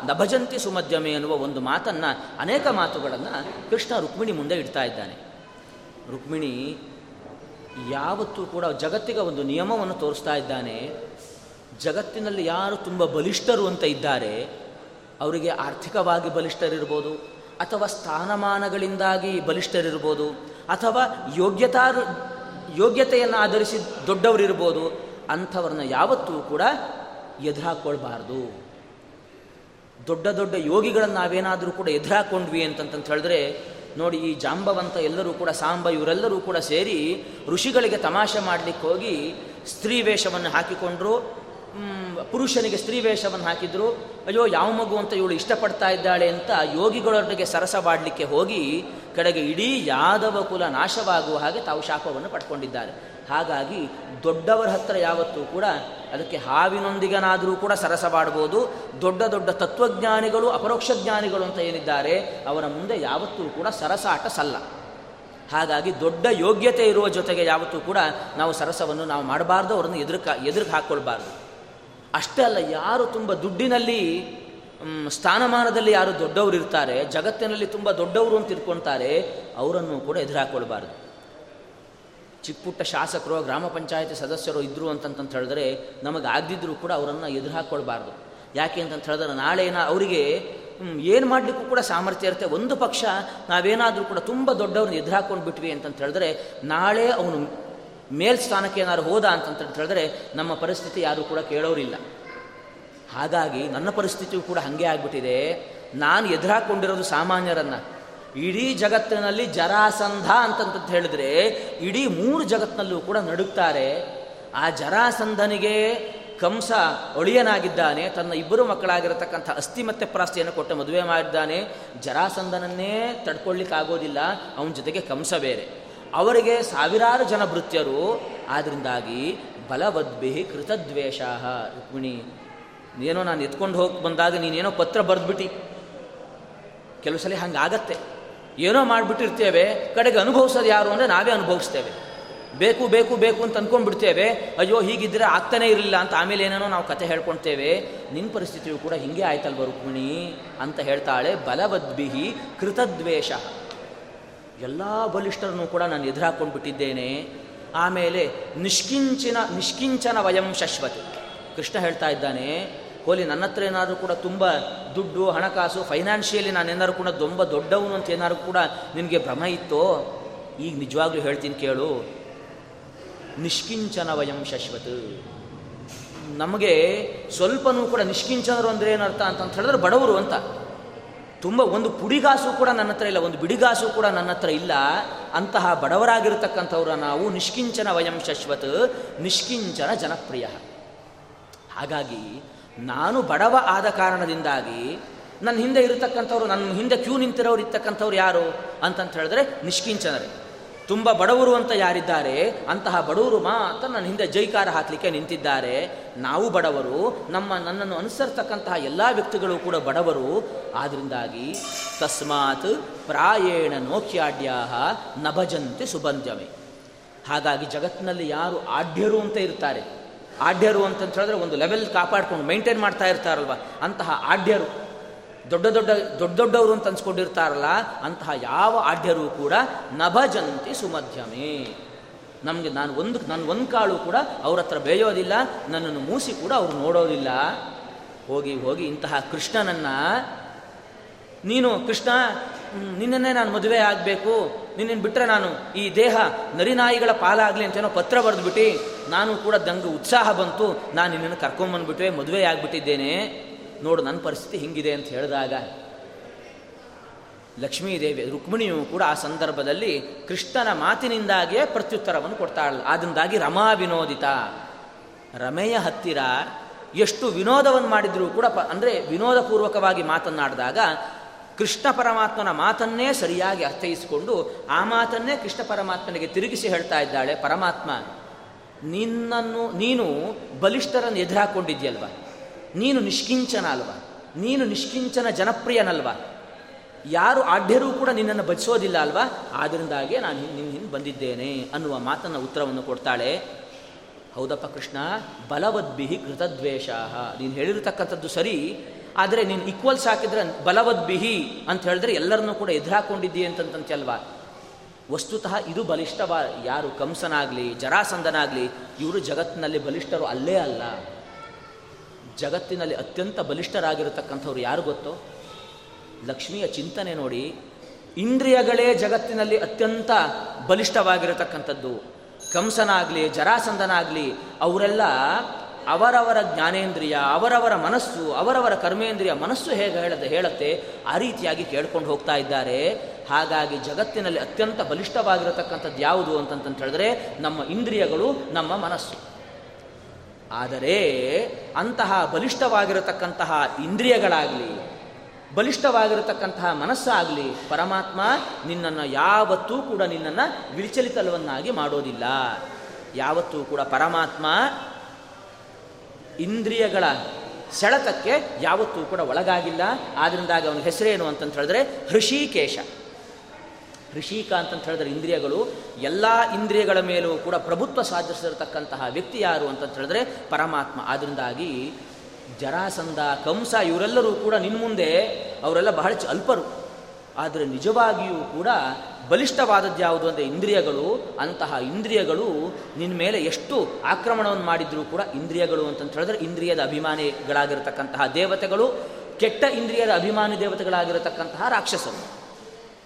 ನಭಜಂತಿ ಸುಮಧ್ಯಮೆ ಎನ್ನುವ ಒಂದು ಮಾತನ್ನು, ಅನೇಕ ಮಾತುಗಳನ್ನು ಕೃಷ್ಣ ರುಕ್ಮಿಣಿ ಮುಂದೆ ಇಡ್ತಾ ಇದ್ದಾನೆ. ರುಕ್ಮಿಣಿ ಯಾವತ್ತೂ ಕೂಡ ಜಗತ್ತಿಗೆ ಒಂದು ನಿಯಮವನ್ನು ತೋರಿಸ್ತಾ ಇದ್ದಾನೆ. ಜಗತ್ತಿನಲ್ಲಿ ಯಾರು ತುಂಬ ಬಲಿಷ್ಠರು ಅಂತ ಇದ್ದಾರೆ, ಅವರಿಗೆ ಆರ್ಥಿಕವಾಗಿ ಬಲಿಷ್ಠರಿರ್ಬೋದು, ಅಥವಾ ಸ್ಥಾನಮಾನಗಳಿಂದಾಗಿ ಬಲಿಷ್ಠರಿರ್ಬೋದು, ಅಥವಾ ಯೋಗ್ಯತಾ ಯೋಗ್ಯತೆಯನ್ನು ಆಧರಿಸಿ ದೊಡ್ಡವರಿರ್ಬೋದು, ಅಂಥವ್ರನ್ನ ಯಾವತ್ತೂ ಕೂಡ ಎದುರಾಕೊಳ್ಬಾರ್ದು. ದೊಡ್ಡ ದೊಡ್ಡ ಯೋಗಿಗಳನ್ನು ನಾವೇನಾದರೂ ಕೂಡ ಎದುರಾಕೊಂಡ್ವಿ ಅಂತಂತ ಹೇಳಿದ್ರೆ ನೋಡಿ, ಈ ಜಾಂಬವಂತ ಎಲ್ಲರೂ ಕೂಡ, ಸಾಂಬ ಇವರೆಲ್ಲರೂ ಕೂಡ ಸೇರಿ ಋಷಿಗಳಿಗೆ ತಮಾಷೆ ಮಾಡಲಿಕ್ಕೆ ಹೋಗಿ ಸ್ತ್ರೀ ವೇಷವನ್ನು ಹಾಕಿಕೊಂಡ್ರು. ಪುರುಷನಿಗೆ ಸ್ತ್ರೀ ವೇಷವನ್ನು ಹಾಕಿದ್ರು. ಅಯ್ಯೋ, ಯಾವ ಮಗು ಅಂತ ಇವಳು ಇಷ್ಟಪಡ್ತಾ ಇದ್ದಾಳೆ ಅಂತ ಯೋಗಿಗಳೊಟ್ಟಿಗೆ ಸರಸವಾಡಲಿಕ್ಕೆ ಹೋಗಿ ಕಡೆಗೆ ಇಡೀ ಯಾದವ ಕುಲ ನಾಶವಾಗುವ ಹಾಗೆ ತಾವು ಶಾಪವನ್ನು ಪಡ್ಕೊಂಡಿದ್ದಾರೆ. ಹಾಗಾಗಿ ದೊಡ್ಡವರ ಹತ್ರ ಯಾವತ್ತೂ ಕೂಡ ಅದಕ್ಕೆ ಹಾವಿನೊಂದಿಗನಾದರೂ ಕೂಡ ಸರಸವಾಡ್ಬೋದು ದೊಡ್ಡ ದೊಡ್ಡ ತತ್ವಜ್ಞಾನಿಗಳು, ಅಪರೋಕ್ಷ ಜ್ಞಾನಿಗಳು ಅಂತ ಏನಿದ್ದಾರೆ, ಅವರ ಮುಂದೆ ಯಾವತ್ತೂ ಕೂಡ ಸರಸಾಟ ಸಲ್ಲ. ಹಾಗಾಗಿ ದೊಡ್ಡ ಯೋಗ್ಯತೆ ಇರುವ ಜೊತೆಗೆ ಯಾವತ್ತೂ ಕೂಡ ನಾವು ಸರಸವನ್ನು ನಾವು ಮಾಡಬಾರ್ದು, ಅವರನ್ನು ಎದುರು ಎದುರುಗೆ ಹಾಕ್ಕೊಳ್ಬಾರ್ದು ಅಷ್ಟೇ ಅಲ್ಲ, ಯಾರು ತುಂಬ ದುಡ್ಡಿನಲ್ಲಿ ಸ್ಥಾನಮಾನದಲ್ಲಿ ಯಾರು ದೊಡ್ಡವರು ಇರ್ತಾರೆ ಜಗತ್ತಿನಲ್ಲಿ ತುಂಬ ದೊಡ್ಡವರು ಅಂತ ಇಟ್ಕೊಳ್ತಾರೆ, ಅವರನ್ನು ಕೂಡ ಎದುರಾಕೊಳ್ಬಾರ್ದು ಚಿಕ್ಕ ಪುಟ್ಟ ಶಾಸಕರು, ಗ್ರಾಮ ಪಂಚಾಯತಿ ಸದಸ್ಯರು ಇದ್ದರು ಅಂತಂತ ಹೇಳಿದ್ರೆ ನಮಗೆ ಆಗದಿದ್ದರೂ ಕೂಡ ಅವರನ್ನು ಎದುರು ಹಾಕ್ಕೊಳ್ಬಾರ್ದು ಯಾಕೆ ಅಂತಂತ ಹೇಳಿದ್ರೆ ನಾಳೆ ನಾ ಅವರಿಗೆ ಏನು ಮಾಡಲಿಕ್ಕೂ ಕೂಡ ಸಾಮರ್ಥ್ಯ ಇರುತ್ತೆ. ಒಂದು ಪಕ್ಷ ನಾವೇನಾದರೂ ಕೂಡ ತುಂಬ ದೊಡ್ಡವ್ರನ್ನ ಎದುರು ಹಾಕ್ಕೊಂಡು ಬಿಟ್ವಿ ಅಂತಂತ ಹೇಳಿದ್ರೆ ನಾಳೆ ಅವನು ಮೇಲ್ಸ್ಥಾನಕ್ಕೆ ಏನಾದ್ರು ಹೋದ ಅಂತಂತ ಹೇಳಿದ್ರೆ ನಮ್ಮ ಪರಿಸ್ಥಿತಿ ಯಾರೂ ಕೂಡ ಕೇಳೋರಿಲ್ಲ. ಹಾಗಾಗಿ ನನ್ನ ಪರಿಸ್ಥಿತಿಯು ಕೂಡ ಹಾಗೆ ಆಗಿಬಿಟ್ಟಿದೆ. ನಾನು ಎದುರಾಕೊಂಡಿರೋದು ಸಾಮಾನ್ಯರನ್ನು. ಇಡೀ ಜಗತ್ತಿನಲ್ಲಿ ಜರಾಸಂಧ ಅಂತಂತ ಹೇಳಿದ್ರೆ ಇಡೀ ಮೂರು ಜಗತ್ತಿನಲ್ಲೂ ಕೂಡ ನಡುಕ್ತಾರೆ ಆ ಜರಾಸಂಧನಿಗೆ ಕಂಸ ಒಳಿಯನಾಗಿದ್ದಾನೆ, ತನ್ನ ಇಬ್ಬರು ಮಕ್ಕಳಾಗಿರತಕ್ಕಂಥ ಅಸ್ಥಿ ಮತ್ತೆ ಪ್ರಾಸ್ತಿಯನ್ನು ಕೊಟ್ಟು ಮದುವೆ ಮಾಡಿದ್ದಾನೆ. ಜರಾಸಂಧನನ್ನೇ ತಡ್ಕೊಳ್ಳಿಕ್ಕಾಗೋದಿಲ್ಲ, ಅವನ ಜೊತೆಗೆ ಕಂಸ ಬೇರೆ. ಅವರಿಗೆ ಸಾವಿರಾರು ಜನ ಭೃತ್ಯರು ಆದ್ದರಿಂದಾಗಿ ಬಲವದ್ಭಿ ಕೃತದ್ವೇಷ ರುಕ್ಮಿಣಿ ಏನೋ ನಾನು ಎತ್ಕೊಂಡು ಹೋಗಿ ಬಂದಾಗ ನೀನೇನೋ ಪತ್ರ ಬರೆದ್ಬಿಟ್ಟು ಕೆಲವು ಸಲ ಹಂಗೆ ಆಗತ್ತೆ ಏನೋ ಮಾಡಿಬಿಟ್ಟಿರ್ತೇವೆ, ಕಡೆಗೆ ಅನುಭವಿಸೋದು ಯಾರು ಅಂದರೆ ನಾವೇ ಅನುಭವಿಸ್ತೇವೆ. ಬೇಕು ಬೇಕು ಬೇಕು ಅಂತ ಅಂದ್ಕೊಂಡ್ಬಿಡ್ತೇವೆ ಅಯ್ಯೋ ಹೀಗಿದ್ರೆ ಆಗ್ತಾನೇ ಇರಲಿಲ್ಲ ಅಂತ ಆಮೇಲೆ ಏನೇನೋ ನಾವು ಕತೆ ಹೇಳ್ಕೊಳ್ತೇವೆ ನಿನ್ನ ಪರಿಸ್ಥಿತಿಯು ಕೂಡ ಹಿಂಗೆ ಆಯ್ತಲ್ವ ರುಕ್ಮಿಣಿ? ಅಂತ ಹೇಳ್ತಾಳೆ, ಬಲವದ್ಭಿಹಿ ಕೃತದ್ವೇಷ. ಎಲ್ಲ ಬಲಿಷ್ಠರನ್ನು ಕೂಡ ನಾನು ಎದುರಾಕೊಂಡು ಬಿಟ್ಟಿದ್ದೇನೆ ಆಮೇಲೆ ನಿಷ್ಕಿಂಚಿನ, ನಿಷ್ಕಿಂಚನ ವಯಂ ಶಶ್ವತಿ. ಕೃಷ್ಣ ಹೇಳ್ತಾ ಇದ್ದಾನೆ ಹೋಲಿ ನನ್ನ ಹತ್ರ ಏನಾದರೂ ಕೂಡ ತುಂಬ ದುಡ್ಡು, ಹಣಕಾಸು ಫೈನಾನ್ಷಿಯಲಿ ನಾನು ಏನಾದರೂ ಕೂಡ ತುಂಬ ದೊಡ್ಡವನು ಅಂತ ಏನಾದರೂ ಕೂಡ ನಿನಗೆ ಭ್ರಮ ಇತ್ತೋ? ಈಗ ನಿಜವಾಗ್ಲೂ ಹೇಳ್ತೀನಿ ಕೇಳು. ನಿಷ್ಕಿಂಚನ ವಯಂ ಶಶ್ವತ್. ನಮಗೆ ಸ್ವಲ್ಪನೂ ಕೂಡ ನಿಷ್ಕಿಂಚನರು ಅಂದರೆ ಏನರ್ಥ ಅಂತ ಹೇಳಿದ್ರೆ ಬಡವರು ಅಂತ. ತುಂಬ ಒಂದು ಪುಡಿಗಾಸು ಕೂಡ ನನ್ನ ಹತ್ರ ಇಲ್ಲ, ಒಂದು ಬಿಡಿಗಾಸು ಕೂಡ ನನ್ನ ಹತ್ರ ಇಲ್ಲ. ಅಂತಹ ಬಡವರಾಗಿರ್ತಕ್ಕಂಥವ್ರ ನಾವು ನಿಷ್ಕಿಂಚನ ವಯಂ ಶಶ್ವತ್, ನಿಷ್ಕಿಂಚನ ಜನಪ್ರಿಯ. ಹಾಗಾಗಿ ನಾನು ಬಡವ ಆದ ಕಾರಣದಿಂದಾಗಿ ನನ್ನ ಹಿಂದೆ ಇರತಕ್ಕಂಥವ್ರು, ನನ್ನ ಹಿಂದೆ ಕ್ಯೂ ನಿಂತಿರೋರು ಇರ್ತಕ್ಕಂಥವ್ರು ಯಾರು ಅಂತಂತ ಹೇಳಿದ್ರೆ ನಿಷ್ಕಿಂಚನರೇ. ತುಂಬ ಬಡವರು ಅಂತ ಯಾರಿದ್ದಾರೆ, ಅಂತಹ ಬಡವರು ಮಾತ್ರ ನನ್ನ ಹಿಂದೆ ಜೈಕಾರ ಹಾಕಲಿಕ್ಕೆ ನಿಂತಿದ್ದಾರೆ. ನಾವು ಬಡವರು, ನಮ್ಮ ನನ್ನನ್ನು ಅನುಸರಿಸತಕ್ಕಂತಹ ಎಲ್ಲ ವ್ಯಕ್ತಿಗಳು ಕೂಡ ಬಡವರು. ಆದ್ದರಿಂದಾಗಿ ತಸ್ಮಾತ್ ಪ್ರಾಯೇಣ ನೋಖ್ಯಾಡ್ಯಾ ನಭಜಂತೆ ಸುಬಂಧ್ಯಮೆ ಹಾಗಾಗಿ ಜಗತ್ತಿನಲ್ಲಿ ಯಾರು ಆಢ್ಯರು ಅಂತ ಇರ್ತಾರೆ. ಆಢ್ಯರು ಅಂತಂತ ಹೇಳಿದ್ರೆ ಒಂದು ಲೆವೆಲ್ ಕಾಪಾಡ್ಕೊಂಡು ಮೈಂಟೈನ್ ಮಾಡ್ತಾ ಇರ್ತಾರಲ್ವ? ಅಂತಹ ಆಢ್ಯರು ದೊಡ್ಡ ದೊಡ್ಡ ದೊಡ್ಡ ದೊಡ್ಡವರು ಅಂತ ಅನ್ಸ್ಕೊಂಡಿರ್ತಾರಲ್ಲ, ಅಂತಹ ಯಾವ ಆಢ್ಯರು ಕೂಡ ನಭಜಂತಿ ಸುಮಧ್ಯಮೇ. ನಮಗೆ ನಾನು ಒಂದು ನನ್ನ ಒಂದು ಕಾಳು ಕೂಡ ಅವ್ರ ಹತ್ರ ಬೇಯೋದಿಲ್ಲ, ನನ್ನನ್ನು ಮೂಸಿ ಕೂಡ ಅವರು ನೋಡೋದಿಲ್ಲ. ಹೋಗಿ ಹೋಗಿ ಇಂತಹ ಕೃಷ್ಣನನ್ನು, ನೀನು ಕೃಷ್ಣ ನಿನ್ನನ್ನೇ ನಾನು ಮದುವೆ ಆಗಬೇಕು ನಿನ್ನನ್ನು ಬಿಟ್ಟರೆ ನಾನು ಈ ದೇಹ ನರಿನಾಯಿಗಳ ಪಾಲಾಗಲಿ ಅಂತೇನೋ ಪತ್ರ ಬರೆದ್ಬಿಟ್ಟು, ನಾನು ಕೂಡ ದಂಗ ಉತ್ಸಾಹ ಬಂತು, ನಾನು ನಿನ್ನನ್ನು ಕರ್ಕೊಂಬಂದ್ಬಿಟ್ಟೆ ಮದುವೆ ಆಗಿಬಿಟ್ಟಿದ್ದೇನೆ. ನೋಡು ನನ್ನ ಪರಿಸ್ಥಿತಿ ಹಿಂಗಿದೆ ಅಂತ ಹೇಳಿದಾಗ ಲಕ್ಷ್ಮೀದೇವಿ, ರುಕ್ಮಿಣಿಯು ಕೂಡ ಆ ಸಂದರ್ಭದಲ್ಲಿ ಕೃಷ್ಣನ ಮಾತಿನಿಂದಾಗಿಯೇ ಪ್ರತ್ಯುತ್ತರವನ್ನು ಕೊಡ್ತಾಳಲ್ಲ ಅದರಿಂದಾಗಿ ರಮಾ ವಿನೋದಿತ. ರಮೆಯ ಹತ್ತಿರ ಎಷ್ಟು ವಿನೋದವನ್ನು ಮಾಡಿದರೂ ಕೂಡ ಪ ಅಂದರೆ ವಿನೋದಪೂರ್ವಕವಾಗಿ ಮಾತನ್ನಾಡಿದಾಗ ಕೃಷ್ಣ ಪರಮಾತ್ಮನ ಮಾತನ್ನೇ ಸರಿಯಾಗಿ ಅರ್ಥೈಸಿಕೊಂಡು ಆ ಮಾತನ್ನೇ ಕೃಷ್ಣ ಪರಮಾತ್ಮನಿಗೆ ತಿರುಗಿಸಿ ಹೇಳ್ತಾ ಇದ್ದಾಳೆ, ಪರಮಾತ್ಮ, ನಿನ್ನನ್ನು, ನೀನು ಬಲಿಷ್ಠರನ್ನು ಎದುರಾಕೊಂಡಿದ್ಯಲ್ವ ನೀನು ನಿಷ್ಕಿಂಚನ ಅಲ್ವ ನೀನು ನಿಷ್ಕಿಂಚನ ಜನಪ್ರಿಯನಲ್ವ? ಯಾರು ಆಢ್ಯರೂ ಕೂಡ ನಿನ್ನನ್ನು ಬಚಿಸೋದಿಲ್ಲ ಅಲ್ವಾ? ಆದ್ದರಿಂದಾಗೆ ನಾನು ನಿನ್ನ ಹಿಂದೆ ಬಂದಿದ್ದೇನೆ ಅನ್ನುವ ಮಾತನ್ನು ಉತ್ತರವನ್ನು ಕೊಡ್ತಾಳೆ. ಹೌದಪ್ಪ ಕೃಷ್ಣ, ಬಲವದ್ಭಿಹಿ ಕೃತದ್ವೇಷ ನೀನು ಹೇಳಿರತಕ್ಕಂಥದ್ದು ಸರಿ ಆದರೆ ನೀನು ಈಕ್ವಲ್ಸ್ ಹಾಕಿದ್ರೆ ಬಲವದ್ಬಿಹಿ ಅಂತ ಹೇಳಿದ್ರೆ ಎಲ್ಲರನ್ನೂ ಕೂಡ ಎದುರಾಕೊಂಡಿದ್ದೀಯ ಅಂತಂತಲ್ವಾ ವಸ್ತುತಃ ಇದು ಬಲಿಷ್ಠವ ಯಾರು? ಕಂಸನಾಗಲಿ ಜರಾಸಂದನಾಗಲಿ ಇವರು ಜಗತ್ತಿನಲ್ಲಿ ಬಲಿಷ್ಠರು ಅಲ್ಲೇ ಅಲ್ಲ. ಜಗತ್ತಿನಲ್ಲಿ ಅತ್ಯಂತ ಬಲಿಷ್ಠರಾಗಿರತಕ್ಕಂಥವ್ರು ಯಾರು ಗೊತ್ತೋ? ಲಕ್ಷ್ಮಿಯ ಚಿಂತನೆ ನೋಡಿ, ಇಂದ್ರಿಯಗಳೇ ಜಗತ್ತಿನಲ್ಲಿ ಅತ್ಯಂತ ಬಲಿಷ್ಠವಾಗಿರತಕ್ಕಂಥದ್ದು. ಕಂಸನಾಗಲಿ ಜರಾಸಂದನಾಗಲಿ ಅವರೆಲ್ಲ ಅವರವರ ಜ್ಞಾನೇಂದ್ರಿಯ, ಅವರವರ ಮನಸ್ಸು, ಅವರವರ ಕರ್ಮೇಂದ್ರಿಯ ಮನಸ್ಸು ಹೇಗೆ ಹೇಳದೆ ಹೇಳುತ್ತೆ, ಆ ರೀತಿಯಾಗಿ ಕೇಳ್ಕೊಂಡು ಹೋಗ್ತಾ ಇದ್ದಾರೆ. ಹಾಗಾಗಿ ಜಗತ್ತಿನಲ್ಲಿ ಅತ್ಯಂತ ಬಲಿಷ್ಠವಾಗಿರತಕ್ಕಂಥದ್ದು ಯಾವುದು ಅಂತಂತ ಹೇಳಿದ್ರೆ, ನಮ್ಮ ಇಂದ್ರಿಯಗಳು, ನಮ್ಮ ಮನಸ್ಸು. ಆದರೆ, ಅಂತಹ ಬಲಿಷ್ಠವಾಗಿರತಕ್ಕಂತಹ ಇಂದ್ರಿಯಗಳಾಗಲಿ, ಬಲಿಷ್ಠವಾಗಿರತಕ್ಕಂತಹ ಮನಸ್ಸಾಗಲಿ, ಪರಮಾತ್ಮ ನಿನ್ನನ್ನು ಯಾವತ್ತೂ ಕೂಡ ನಿನ್ನನ್ನು ವಿಚಲಿತಲವನ್ನಾಗಿ ಮಾಡೋದಿಲ್ಲ. ಯಾವತ್ತೂ ಕೂಡ ಪರಮಾತ್ಮ ಇಂದ್ರಿಯಗಳ ಸೆಳೆತಕ್ಕೆ ಯಾವತ್ತೂ ಕೂಡ ಒಳಗಾಗಿಲ್ಲ. ಆದ್ದರಿಂದಾಗಿ ಅವನ ಹೆಸರೇನು ಅಂತಂತ ಹೇಳಿದ್ರೆ ಹೃಷಿಕೇಶ. ಹೃಷಿಕ ಅಂತಂತ ಹೇಳಿದ್ರೆ ಇಂದ್ರಿಯಗಳು. ಎಲ್ಲ ಇಂದ್ರಿಯಗಳ ಮೇಲೂ ಕೂಡ ಪ್ರಭುತ್ವ ಸಾಧಿಸಿರತಕ್ಕಂತಹ ವ್ಯಕ್ತಿ ಯಾರು ಅಂತಂತ ಹೇಳಿದ್ರೆ ಪರಮಾತ್ಮ. ಆದ್ದರಿಂದಾಗಿ ಜರಾಸಂಧ, ಕಂಸ ಇವರೆಲ್ಲರೂ ಕೂಡ ನಿನ್ನ ಮುಂದೆ ಅವರೆಲ್ಲ ಬಹಳ ಅಲ್ಪರು. ಆದರೆ ನಿಜವಾಗಿಯೂ ಕೂಡ ಬಲಿಷ್ಠವಾದದ್ದು ಯಾವುದು ಅಂದರೆ ಇಂದ್ರಿಯಗಳು. ಅಂತಹ ಇಂದ್ರಿಯಗಳು ನಿನ್ನ ಮೇಲೆ ಎಷ್ಟು ಆಕ್ರಮಣವನ್ನು ಮಾಡಿದರೂ ಕೂಡ ಇಂದ್ರಿಯಗಳು ಅಂತಂತ ಹೇಳಿದ್ರೆ ಇಂದ್ರಿಯದ ಅಭಿಮಾನಿಗಳಾಗಿರತಕ್ಕಂತಹ ದೇವತೆಗಳು, ಕೆಟ್ಟ ಇಂದ್ರಿಯದ ಅಭಿಮಾನಿ ದೇವತೆಗಳಾಗಿರತಕ್ಕಂತಹ ರಾಕ್ಷಸರು.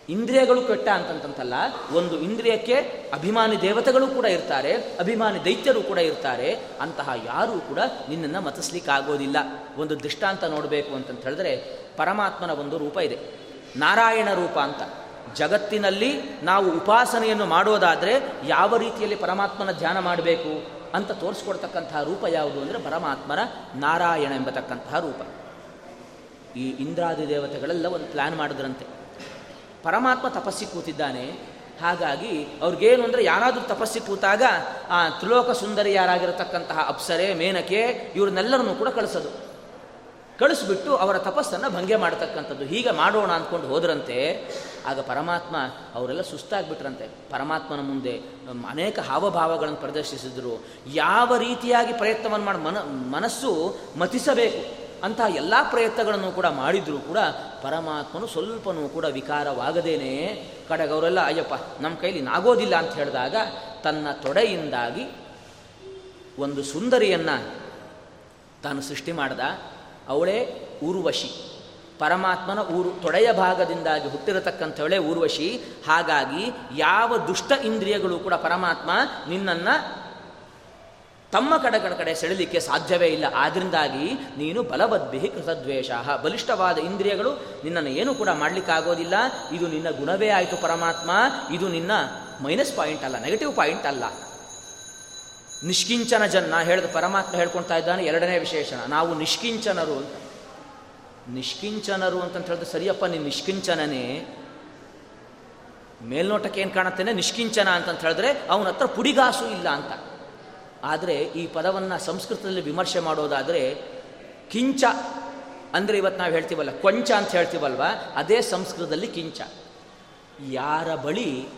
ಇಂದ್ರಿಯಗಳು ಕೆಟ್ಟ ಅಂತಂತಲ್ಲ ಒಂದು ಇಂದ್ರಿಯಕ್ಕೆ ಅಭಿಮಾನಿ ದೇವತೆಗಳು ಕೂಡ ಇರ್ತಾರೆ, ಅಭಿಮಾನಿ ದೈತ್ಯರು ಕೂಡ ಇರ್ತಾರೆ, ಅಂತಹ ಯಾರೂ ಕೂಡ ನಿನ್ನನ್ನು ಮತಿಸ್ಲಿಕ್ಕಾಗೋದಿಲ್ಲ. ಒಂದು ದೃಷ್ಟಾಂತ ನೋಡಬೇಕು ಅಂತಂತ ಹೇಳಿದ್ರೆ ಪರಮಾತ್ಮನ ಒಂದು ರೂಪ ಇದೆ. ನಾರಾಯಣ ರೂಪ ಅಂತ. ಜಗತ್ತಿನಲ್ಲಿ ನಾವು ಉಪಾಸನೆಯನ್ನು ಮಾಡೋದಾದರೆ ಯಾವ ರೀತಿಯಲ್ಲಿ ಪರಮಾತ್ಮನ ಧ್ಯಾನ ಮಾಡಬೇಕು ಅಂತ ತೋರಿಸ್ಕೊಡ್ತಕ್ಕಂತಹ ರೂಪ ಯಾವುದು ಅಂದರೆ ಪರಮಾತ್ಮನ ನಾರಾಯಣ ಎಂಬತಕ್ಕಂತಹ ರೂಪ. ಈ ಇಂದ್ರಾದಿ ದೇವತೆಗಳೆಲ್ಲ ಒಂದು ಪ್ಲ್ಯಾನ್ ಮಾಡಿದ್ರಂತೆ. ಪರಮಾತ್ಮ ತಪಸ್ಸಿ ಕೂತಿದ್ದಾನೆ. ಹಾಗಾಗಿ ಅವ್ರಿಗೇನು ಅಂದರೆ ಯಾರಾದರೂ ತಪಸ್ಸಿ ಕೂತಾಗ ಆ ತ್ರಿಲೋಕ ಸುಂದರಿ ಯಾರಾಗಿರತಕ್ಕಂತಹ ಅಪ್ಸರೆ, ಮೇನಕೆ ಇವ್ರನ್ನೆಲ್ಲರನ್ನು ಕೂಡ ಕಳಿಸೋದು. ಕಳಿಸ್ಬಿಟ್ಟು ಅವರ ತಪಸ್ಸನ್ನು ಭಂಗೆ ಮಾಡತಕ್ಕಂಥದ್ದು. ಹೀಗೆ ಮಾಡೋಣ ಅಂದ್ಕೊಂಡು ಹೋದ್ರಂತೆ. ಆಗ ಪರಮಾತ್ಮ ಅವರೆಲ್ಲ ಸುಸ್ತಾಗ್ಬಿಟ್ರಂತೆ. ಪರಮಾತ್ಮನ ಮುಂದೆ ಅನೇಕ ಹಾವಭಾವಗಳನ್ನು ಪ್ರದರ್ಶಿಸಿದರು. ಯಾವ ರೀತಿಯಾಗಿ ಪ್ರಯತ್ನವನ್ನು ಮಾಡಿ, ಮನ, ಮನಸ್ಸು ಮತಿಸಬೇಕು ಅಂತಹ ಎಲ್ಲ ಪ್ರಯತ್ನಗಳನ್ನು ಕೂಡ ಮಾಡಿದರೂ ಕೂಡ ಪರಮಾತ್ಮನು ಸ್ವಲ್ಪನೂ ಕೂಡ ವಿಕಾರವಾಗದೇನೆ. ಕಡೆಗೆ ಅವರೆಲ್ಲ, ಅಯ್ಯಪ್ಪ, ನಮ್ಮ ಕೈಲಿ ನಾಗೋದಿಲ್ಲ ಅಂತ ಹೇಳಿದಾಗ ತನ್ನ ತೊಡೆಯಿಂದಾಗಿ ಒಂದು ಸುಂದರಿಯನ್ನು ತಾನು ಸೃಷ್ಟಿ ಮಾಡ್ದ. ಅವಳೇ ಊರ್ವಶಿ. ಪರಮಾತ್ಮನ ಊರು ತೊಡೆಯ ಭಾಗದಿಂದಾಗಿ ಹುಟ್ಟಿರತಕ್ಕಂಥವಳೆ ಊರ್ವಶಿ. ಹಾಗಾಗಿ ಯಾವ ದುಷ್ಟ ಇಂದ್ರಿಯಗಳು ಕೂಡ ಪರಮಾತ್ಮ ನಿನ್ನನ್ನು ತಮ್ಮ ಕಡೆ ಕಡೆ ಸೆಳಲಿಕ್ಕೆ ಸಾಧ್ಯವೇ ಇಲ್ಲ. ಆದ್ರಿಂದಾಗಿ ನೀನು ಬಲವದ್ಭಿ ಕೃತದ್ವೇಷ ಬಲಿಷ್ಠವಾದ ಇಂದ್ರಿಯಗಳು ನಿನ್ನನ್ನು ಏನು ಕೂಡ ಮಾಡಲಿಕ್ಕಾಗೋದಿಲ್ಲ. ಇದು ನಿನ್ನ ಗುಣವೇ ಆಯಿತು ಪರಮಾತ್ಮ. ಇದು ನಿನ್ನ ಮೈನಸ್ ಪಾಯಿಂಟ್ ಅಲ್ಲ, ನೆಗೆಟಿವ್ ಪಾಯಿಂಟ್ ಅಲ್ಲ. ನಿಷ್ಕಿಂಚನ ಜನ್ನ ಹೇಳಿದ ಪರಮಾತ್ಮ ಹೇಳ್ಕೊಳ್ತಾ ಇದ್ದಾನೆ. ಎರಡನೇ ವಿಶೇಷಣ, ನಾವು ನಿಷ್ಕಿಂಚನರು ನಿಷ್ಕಿಂಚನರು ಅಂತ ಹೇಳಿದ್ರೆ, ಸರಿಯಪ್ಪ, ನೀನು ನಿಷ್ಕಿಂಚನನೇ. ಮೇಲ್ನೋಟಕ್ಕೆ ಏನು ಕಾಣುತ್ತೇನೆ? ನಿಷ್ಕಿಂಚನ ಅಂತಂತ ಹೇಳಿದ್ರೆ, ಅವನ ಹತ್ರ ಪುಡಿಗಾಸು ಇಲ್ಲ ಅಂತ. ಆದರೆ ಈ ಪದವನ್ನು ಸಂಸ್ಕೃತದಲ್ಲಿ ವಿಮರ್ಶೆ ಮಾಡೋದಾದರೆ, ಕಿಂಚ ಅಂದರೆ ಇವತ್ತು ನಾವು ಹೇಳ್ತೀವಲ್ಲ, ಕೊಂಚ ಅಂತ ಹೇಳ್ತೀವಲ್ವ? ಅದೇ ಸಂಸ್ಕೃತದಲ್ಲಿ ಕಿಂಚ. ಯಾರ ಬಳಿ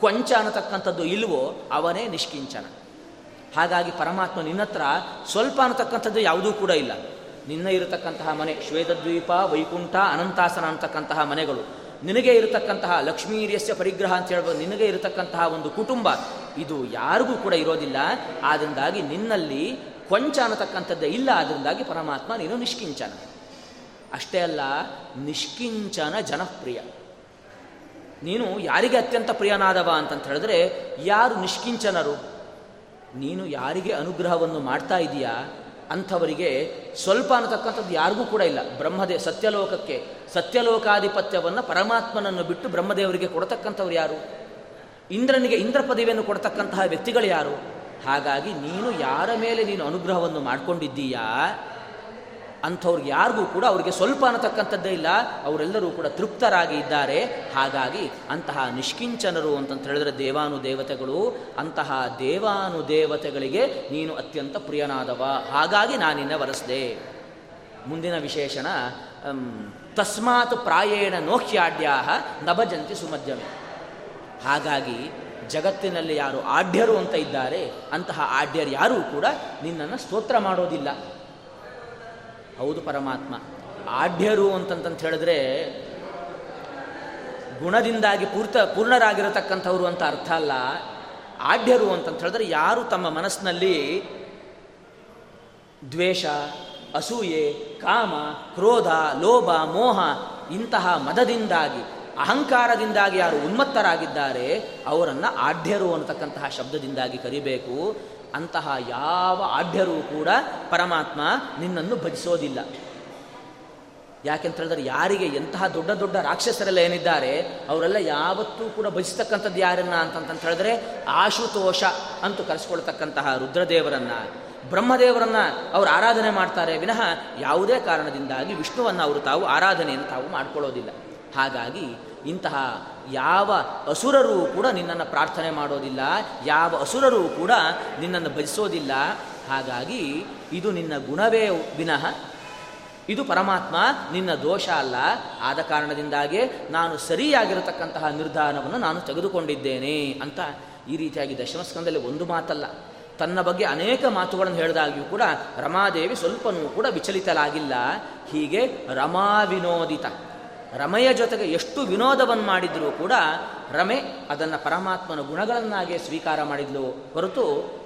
ಕೊಂಚ ಅನ್ನತಕ್ಕಂಥದ್ದು ಇಲ್ವೋ, ಅವನೇ ನಿಷ್ಕಿಂಚನ. ಹಾಗಾಗಿ ಪರಮಾತ್ಮ ನಿನ್ನ ಹತ್ರ ಸ್ವಲ್ಪ ಅನ್ನತಕ್ಕಂಥದ್ದು ಯಾವುದೂ ಕೂಡ ಇಲ್ಲ. ನಿನ್ನ ಇರತಕ್ಕಂತಹ ಮನೆ, ಶ್ವೇತದ್ವೀಪ, ವೈಕುಂಠ, ಅನಂತಾಸನ ಅಂತಕ್ಕಂತಹ ಮನೆಗಳು. ನಿನಗೆ ಇರತಕ್ಕಂತಹ ಲಕ್ಷ್ಮೀರ್ಯಸ್ಯ ಪರಿಗ್ರಹ ಅಂತ ಹೇಳ್ಬೋದು. ನಿನಗೆ ಇರತಕ್ಕಂತಹ ಒಂದು ಕುಟುಂಬ. ಇದು ಯಾರಿಗೂ ಕೂಡ ಇರೋದಿಲ್ಲ. ಆದ್ದರಿಂದಾಗಿ ನಿನ್ನಲ್ಲಿ ಕೊಂಚ ಅನ್ನತಕ್ಕಂಥದ್ದೇ ಇಲ್ಲ. ಆದ್ದರಿಂದಾಗಿ ಪರಮಾತ್ಮ ನೀನು ನಿಷ್ಕಿಂಚನ. ಅಷ್ಟೇ ಅಲ್ಲ, ನಿಷ್ಕಿಂಚನ ಜನಪ್ರಿಯ. ನೀನು ಯಾರಿಗೆ ಅತ್ಯಂತ ಪ್ರಿಯನಾದವ ಅಂತಂತ ಹೇಳಿದ್ರೆ, ಯಾರು ನಿಷ್ಕಿಂಚನರು? ನೀನು ಯಾರಿಗೆ ಅನುಗ್ರಹವನ್ನು ಮಾಡ್ತಾ ಇದೀಯಾ? ಅಂಥವರಿಗೆ ಸ್ವಲ್ಪ ಅನ್ನತಕ್ಕಂಥದ್ದು ಯಾರಿಗೂ ಕೂಡ ಇಲ್ಲ. ಬ್ರಹ್ಮದೇ, ಸತ್ಯಲೋಕಕ್ಕೆ ಸತ್ಯಲೋಕಾಧಿಪತ್ಯವನ್ನು ಪರಮಾತ್ಮನನ್ನು ಬಿಟ್ಟು ಬ್ರಹ್ಮದೇವರಿಗೆ ಕೊಡತಕ್ಕಂಥವ್ರು ಯಾರು? ಇಂದ್ರನಿಗೆ ಇಂದ್ರ ಪದವಿಯನ್ನು ಕೊಡತಕ್ಕಂತಹ ವ್ಯಕ್ತಿಗಳು ಯಾರು? ಹಾಗಾಗಿ ನೀನು ಯಾರ ಮೇಲೆ ನೀನು ಅನುಗ್ರಹವನ್ನು ಮಾಡಿಕೊಂಡಿದ್ದೀಯಾ? ಅಂಥವ್ರಿಗೆ ಯಾರಿಗೂ ಕೂಡ ಅವರಿಗೆ ಸ್ವಲ್ಪ ಅನ್ನತಕ್ಕಂಥದ್ದೇ ಇಲ್ಲ. ಅವರೆಲ್ಲರೂ ಕೂಡ ತೃಪ್ತರಾಗಿ ಇದ್ದಾರೆ. ಹಾಗಾಗಿ ಅಂತಹ ನಿಷ್ಕಿಂಚನರು ಅಂತಂತ ಹೇಳಿದ್ರೆ ದೇವಾನು ದೇವತೆಗಳು. ಅಂತಹ ದೇವಾನು ದೇವತೆಗಳಿಗೆ ನೀನು ಅತ್ಯಂತ ಪ್ರಿಯನಾದವ. ಹಾಗಾಗಿ ನಾನಿನ್ನ ವರಸ್ದೆ. ಮುಂದಿನ ವಿಶೇಷಣ ತಸ್ಮಾತ್ ಪ್ರಾಯೇಣ ನೋಹ್ಯಾಡ್ಯಾ ನಭಜಂತಿ ಸುಮಧ್ಯಮೆ. ಹಾಗಾಗಿ ಜಗತ್ತಿನಲ್ಲಿ ಯಾರು ಆಢ್ಯರು ಅಂತ ಇದ್ದಾರೆ, ಅಂತಹ ಆಢ್ಯರು ಯಾರೂ ಕೂಡ ನಿನ್ನನ್ನು ಸ್ತೋತ್ರ ಮಾಡೋದಿಲ್ಲ. ಹೌದು ಪರಮಾತ್ಮ. ಆಢ್ಯರು ಅಂತಂತಂತ ಹೇಳಿದ್ರೆ ಗುಣದಿಂದಾಗಿ ಪೂರ್ತ ಪೂರ್ಣರಾಗಿರತಕ್ಕಂಥವ್ರು ಅಂತ ಅರ್ಥ ಅಲ್ಲ. ಆಢ್ಯರು ಅಂತಂತ ಹೇಳಿದ್ರೆ ಯಾರು ತಮ್ಮ ಮನಸ್ಸಿನಲ್ಲಿ ದ್ವೇಷ, ಅಸೂಯೆ, ಕಾಮ, ಕ್ರೋಧ, ಲೋಭ, ಮೋಹ ಇಂತಹ ಮದದಿಂದಾಗಿ, ಅಹಂಕಾರದಿಂದಾಗಿ ಯಾರು ಉನ್ಮತ್ತರಾಗಿದ್ದಾರೆ ಅವರನ್ನು ಆಢ್ಯರು ಅನ್ನತಕ್ಕಂತಹ ಶಬ್ದದಿಂದಾಗಿ ಕರಿಬೇಕು. ಅಂತಹ ಯಾವ ಆಢ್ಯರೂ ಕೂಡ ಪರಮಾತ್ಮ ನಿನ್ನನ್ನು ಭಜಿಸೋದಿಲ್ಲ. ಯಾಕೆಂತ ಹೇಳಿದ್ರೆ ಯಾರಿಗೆ ಎಂತಹ ದೊಡ್ಡ ದೊಡ್ಡ ರಾಕ್ಷಸರೆಲ್ಲ ಏನಿದ್ದಾರೆ, ಅವರೆಲ್ಲ ಯಾವತ್ತೂ ಕೂಡ ಭಜಿಸ್ತಕ್ಕಂಥದ್ದು ಯಾರನ್ನ ಅಂತಂತ ಹೇಳಿದ್ರೆ ಆಶುತೋಷ ಅಂತ ಕರೆಸ್ಕೊಳ್ತಕ್ಕಂತಹ ರುದ್ರದೇವರನ್ನ, ಬ್ರಹ್ಮದೇವರನ್ನ ಅವರು ಆರಾಧನೆ ಮಾಡ್ತಾರೆ ವಿನಃ ಯಾವುದೇ ಕಾರಣದಿಂದಾಗಿ ವಿಷ್ಣುವನ್ನು ಅವರು ತಾವು ಆರಾಧನೆಯನ್ನು ತಾವು ಮಾಡ್ಕೊಳ್ಳೋದಿಲ್ಲ. ಹಾಗಾಗಿ ಇಂತಹ ಯಾವ ಅಸುರರು ಕೂಡ ನಿನ್ನನ್ನು ಪ್ರಾರ್ಥನೆ ಮಾಡೋದಿಲ್ಲ, ಯಾವ ಅಸುರರು ಕೂಡ ನಿನ್ನನ್ನು ಭಜಿಸೋದಿಲ್ಲ. ಹಾಗಾಗಿ ಇದು ನಿನ್ನ ಗುಣವೇ ವಿನಃ. ಇದು ಪರಮಾತ್ಮ ನಿನ್ನ ದೋಷ ಅಲ್ಲ. ಆದ ಕಾರಣದಿಂದಾಗಿ ನಾನು ಸರಿಯಾಗಿರತಕ್ಕಂತಹ ನಿರ್ಧಾರವನ್ನು ನಾನು ತೆಗೆದುಕೊಂಡಿದ್ದೇನೆ ಅಂತ ಈ ರೀತಿಯಾಗಿ ದಶಮಸ್ಕಂದಲ್ಲಿ ಒಂದು ಮಾತಲ್ಲ. ತನ್ನ ಬಗ್ಗೆ ಅನೇಕ ಮಾತುಗಳನ್ನು ಹೇಳಿದಾಗಿಯೂ ಕೂಡ ರಮಾದೇವಿ ಸ್ವಲ್ಪನೂ ಕೂಡ ವಿಚಲಿತಲಾಗಿಲ್ಲ ಹೀಗೆ ರಮಾ ವಿನೋದಿತ. ರಮೆಯ ಜೊತೆಗೆ ಎಷ್ಟು ವಿನೋದವನ್ನು ಮಾಡಿದರೂ ಕೂಡ ರಮೆ ಅದನ್ನು ಪರಮಾತ್ಮನ ಗುಣಗಳನ್ನಾಗೆ ಸ್ವೀಕಾರ ಮಾಡಿದ್ಲು ಹೊರತು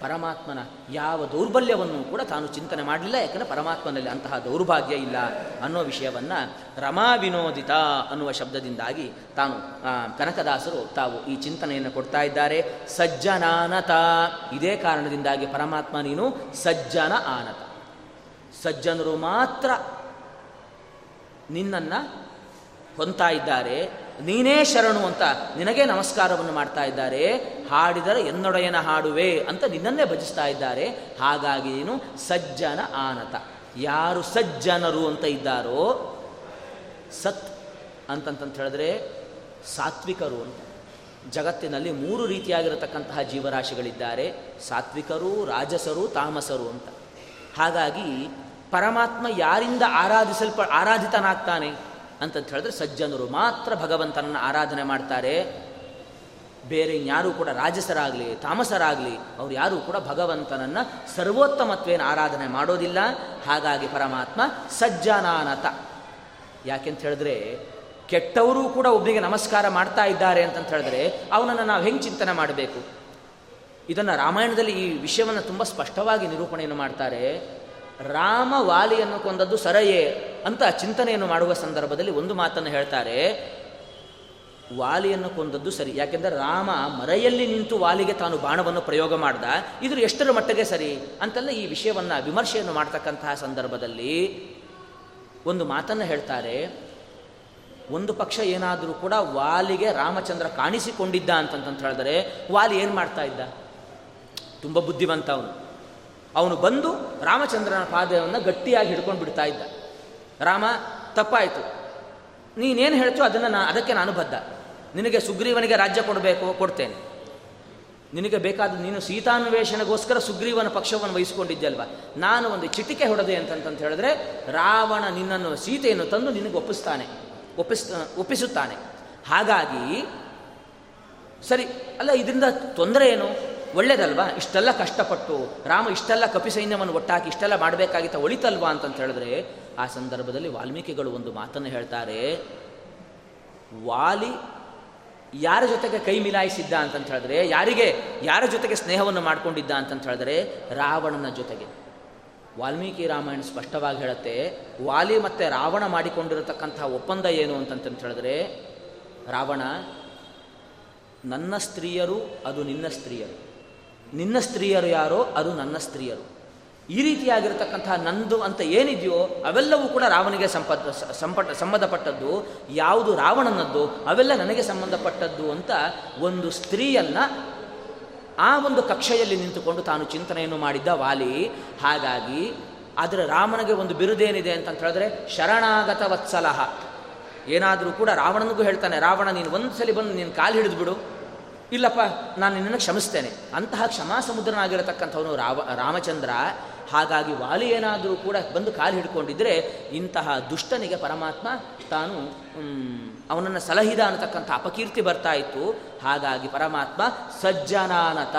ಪರಮಾತ್ಮನ ಯಾವ ದೌರ್ಬಲ್ಯವನ್ನು ಕೂಡ ತಾನು ಚಿಂತನೆ ಮಾಡಲಿಲ್ಲ, ಯಾಕಂದರೆ ಪರಮಾತ್ಮನಲ್ಲಿ ಅಂತಹ ದೌರ್ಭಾಗ್ಯ ಇಲ್ಲ ಅನ್ನೋ ವಿಷಯವನ್ನು ರಮಾ ವಿನೋದಿತ ಅನ್ನುವ ಶಬ್ದದಿಂದಾಗಿ ತಾನು ಕನಕದಾಸರು ತಾವು ಈ ಚಿಂತನೆಯನ್ನು ಕೊಡ್ತಾ ಇದ್ದಾರೆ. ಸಜ್ಜನಾನತ. ಇದೇ ಕಾರಣದಿಂದಾಗಿ ಪರಮಾತ್ಮ ನೀನು ಸಜ್ಜನ ಆನತ. ಸಜ್ಜನರು ಮಾತ್ರ ನಿನ್ನನ್ನು ಹೊಂತಾ ಇದ್ದಾರೆ. ನೀನೇ ಶರಣು ಅಂತ ನಿನಗೆ ನಮಸ್ಕಾರವನ್ನು ಮಾಡ್ತಾ ಇದ್ದಾರೆ. ಹಾಡಿದರೆ ಎನ್ನೊಡೆಯನ ಹಾಡುವೆ ಅಂತ ನಿನ್ನನ್ನೇ ಭಜಿಸ್ತಾ ಇದ್ದಾರೆ. ಹಾಗಾಗಿ ನೀನು ಸಜ್ಜನ ಆನತ. ಯಾರು ಸಜ್ಜನರು ಅಂತ ಇದ್ದಾರೋ, ಸತ್ ಅಂತಂತಂತ ಹೇಳಿದ್ರೆ ಸಾತ್ವಿಕರು ಅಂತ. ಜಗತ್ತಿನಲ್ಲಿ ಮೂರು ರೀತಿಯಾಗಿರತಕ್ಕಂತಹ ಜೀವರಾಶಿಗಳಿದ್ದಾರೆ. ಸಾತ್ವಿಕರು, ರಾಜಸರು, ತಾಮಸರು ಅಂತ. ಹಾಗಾಗಿ ಪರಮಾತ್ಮ ಯಾರಿಂದ ಆರಾಧಿಸಲ್ಪ, ಆರಾಧಿತನಾಗ್ತಾನೆ ಅಂತಂತ ಹೇಳಿದ್ರೆ ಸಜ್ಜನರು ಮಾತ್ರ ಭಗವಂತನನ್ನು ಆರಾಧನೆ ಮಾಡ್ತಾರೆ. ಬೇರೆ ಯಾರೂ ಕೂಡ ರಾಜಸರಾಗಲಿ, ತಾಮಸರಾಗಲಿ, ಅವರು ಯಾರೂ ಕೂಡ ಭಗವಂತನನ್ನು ಸರ್ವೋತ್ತಮತ್ವೇನ ಆರಾಧನೆ ಮಾಡೋದಿಲ್ಲ. ಹಾಗಾಗಿ ಪರಮಾತ್ಮ ಸಜ್ಜನಾನತ. ಯಾಕೆಂತ ಹೇಳಿದ್ರೆ ಕೆಟ್ಟವರು ಕೂಡ ಒಬ್ಬರಿಗೆ ನಮಸ್ಕಾರ ಮಾಡ್ತಾ ಇದ್ದಾರೆ ಅಂತಂತ ಹೇಳಿದ್ರೆ ಅವನನ್ನು ನಾವು ಹೆಂಗೆ ಚಿಂತನೆ ಮಾಡಬೇಕು? ಇದನ್ನು ರಾಮಾಯಣದಲ್ಲಿ ಈ ವಿಷಯವನ್ನು ತುಂಬ ಸ್ಪಷ್ಟವಾಗಿ ನಿರೂಪಣೆಯನ್ನು ಮಾಡ್ತಾರೆ. ರಾಮ ವಾಲಿಯನ್ನು ಕೊಂದದ್ದು ಸರಯೇ ಅಂತ ಚಿಂತನೆಯನ್ನು ಮಾಡುವ ಸಂದರ್ಭದಲ್ಲಿ ಒಂದು ಮಾತನ್ನು ಹೇಳ್ತಾರೆ. ವಾಲಿಯನ್ನು ಕೊಂದದ್ದು ಸರಿ, ಯಾಕೆಂದರೆ ರಾಮ ಮರೆಯಲ್ಲಿ ನಿಂತು ವಾಲಿಗೆ ತಾನು ಬಾಣವನ್ನು ಪ್ರಯೋಗ ಮಾಡ್ದ. ಇದ್ರ ಎಷ್ಟರ ಮಟ್ಟಿಗೆ ಸರಿ ಅಂತೆಲ್ಲ ಈ ವಿಷಯವನ್ನು ವಿಮರ್ಶೆಯನ್ನು ಮಾಡ್ತಕ್ಕಂತಹ ಸಂದರ್ಭದಲ್ಲಿ ಒಂದು ಮಾತನ್ನು ಹೇಳ್ತಾರೆ, ಒಂದು ಪಕ್ಷ ಏನಾದರೂ ಕೂಡ ವಾಲಿಗೆ ರಾಮಚಂದ್ರ ಕಾಣಿಸಿಕೊಂಡಿದ್ದ ಅಂತಂತ ಹೇಳಿದರೆ ವಾಲಿ ಏನು ಮಾಡ್ತಾ ಇದ್ದ? ತುಂಬ ಬುದ್ಧಿವಂತ ಅವನು. ಅವನು ಬಂದು ರಾಮಚಂದ್ರನ ಪಾದವನ್ನು ಗಟ್ಟಿಯಾಗಿ ಹಿಡ್ಕೊಂಡು ಬಿಡ್ತಾ ಇದ್ದ. ರಾಮ, ತಪ್ಪಾಯಿತು. ನೀನೇನು ಹೇಳ್ತೋ ಅದನ್ನು ನಾ ಅದಕ್ಕೆ ನಾನು ಬದ್ಧ. ನಿನಗೆ ಸುಗ್ರೀವನಿಗೆ ರಾಜ್ಯ ಕೊಡಬೇಕು, ಕೊಡ್ತೇನೆ. ನಿನಗೆ ಬೇಕಾದ ನೀನು ಸೀತಾನ್ವೇಷಣೆಗೋಸ್ಕರ ಸುಗ್ರೀವನ ಪಕ್ಷವನ್ನು ವಹಿಸಿಕೊಂಡಿದ್ದಲ್ವ ನಾನು ಒಂದು ಚಿಟಿಕೆ ಹೊಡೆದೆ ಅಂತಂತ ಹೇಳಿದ್ರೆ, ರಾವಣ ನಿನ್ನನ್ನು, ಸೀತೆಯನ್ನು ತಂದು ನಿನಗೆ ಒಪ್ಪಿಸ್ತಾನೆ. ಒಪ್ಪಿಸ್ ಒಪ್ಪಿಸುತ್ತಾನೆ. ಹಾಗಾಗಿ, ಸರಿ, ಅಲ್ಲ, ಇದರಿಂದ ತೊಂದರೆ ಏನು? ಒಳ್ಳೇದಲ್ವಾ? ಇಷ್ಟೆಲ್ಲ ಕಷ್ಟಪಟ್ಟು ರಾಮ ಇಷ್ಟೆಲ್ಲ ಕಪಿಸೈನ್ಯವನ್ನು ಒಟ್ಟಾಕಿ ಇಷ್ಟೆಲ್ಲ ಮಾಡಬೇಕಾಗಿತ್ತ ಒಳಿತಲ್ವಾ ಅಂತಂತ ಹೇಳಿದ್ರೆ ಆ ಸಂದರ್ಭದಲ್ಲಿ ವಾಲ್ಮೀಕಿಗಳು ಒಂದು ಮಾತನ್ನು ಹೇಳ್ತಾರೆ. ವಾಲಿ ಯಾರ ಜೊತೆಗೆ ಕೈ ಮಿಲಾಯಿಸಿದ್ದ ಅಂತಂತ ಹೇಳಿದ್ರೆ, ಯಾರಿಗೆ, ಯಾರ ಜೊತೆಗೆ ಸ್ನೇಹವನ್ನು ಮಾಡಿಕೊಂಡಿದ್ದ ಅಂತಂತ ಹೇಳಿದ್ರೆ ರಾವಣನ ಜೊತೆಗೆ. ವಾಲ್ಮೀಕಿ ರಾಮಾಯಣ ಸ್ಪಷ್ಟವಾಗಿ ಹೇಳುತ್ತೆ, ವಾಲಿ ಮತ್ತು ರಾವಣ ಮಾಡಿಕೊಂಡಿರತಕ್ಕಂಥ ಒಪ್ಪಂದ ಏನು ಅಂತಂತ ಹೇಳಿದ್ರೆ, ರಾವಣ, ನನ್ನ ಸ್ತ್ರೀಯರು ಅದು ನಿನ್ನ ಸ್ತ್ರೀಯರು. ನಿನ್ನ ಸ್ತ್ರೀಯರು ಯಾರೋ ಅದು ನನ್ನ ಸ್ತ್ರೀಯರು. ಈ ರೀತಿಯಾಗಿರ್ತಕ್ಕಂತಹ ನಂದು ಅಂತ ಏನಿದೆಯೋ ಅವೆಲ್ಲವೂ ಕೂಡ ರಾವಣಿಗೆ ಸಂಪದ ಸಂಪಟ ಸಂಬಂಧಪಟ್ಟದ್ದು. ಯಾವುದು ರಾವಣನದ್ದು, ಅವೆಲ್ಲ ನನಗೆ ಸಂಬಂಧಪಟ್ಟದ್ದು ಅಂತ ಒಂದು ಸ್ತ್ರೀಯನ್ನ ಆ ಒಂದು ಕಕ್ಷೆಯಲ್ಲಿ ನಿಂತುಕೊಂಡು ತಾನು ಚಿಂತನೆಯನ್ನು ಮಾಡಿದ್ದ ವಾಲಿ. ಹಾಗಾಗಿ ಆದರೆ ರಾಮನಿಗೆ ಒಂದು ಬಿರುದೇನಿದೆ ಅಂತಂತ ಹೇಳಿದ್ರೆ ಶರಣಾಗತ ವತ್ಸಲಹ. ಏನಾದರೂ ಕೂಡ ರಾವಣನಿಗೂ ಹೇಳ್ತಾನೆ, ರಾವಣ, ನೀನು ಒಂದು ಸಲ ಬಂದು ನೀನು ಕಾಲು ಹಿಡಿದು ಬಿಡು ಇಲ್ಲಪ್ಪ, ನಾನು ನಿನ್ನನ್ನು ಕ್ಷಮಿಸ್ತೇನೆ. ಅಂತಹ ಕ್ಷಮಾ ಸಮುದ್ರನಾಗಿರತಕ್ಕಂಥವನು ರಾವ, ರಾಮಚಂದ್ರ, ಹಾಗಾಗಿ ವಾಲಿ ಏನಾದರೂ ಕೂಡ ಬಂದು ಕಾಲು ಹಿಡ್ಕೊಂಡಿದ್ರೆ ಇಂತಹ ದುಷ್ಟನಿಗೆ ಪರಮಾತ್ಮ ತಾನು ಅವನನ್ನು ಸಲಹಿದ ಅನ್ನತಕ್ಕಂಥ ಅಪಕೀರ್ತಿ ಬರ್ತಾ ಇತ್ತು. ಹಾಗಾಗಿ ಪರಮಾತ್ಮ ಸಜ್ಜನಾನತ.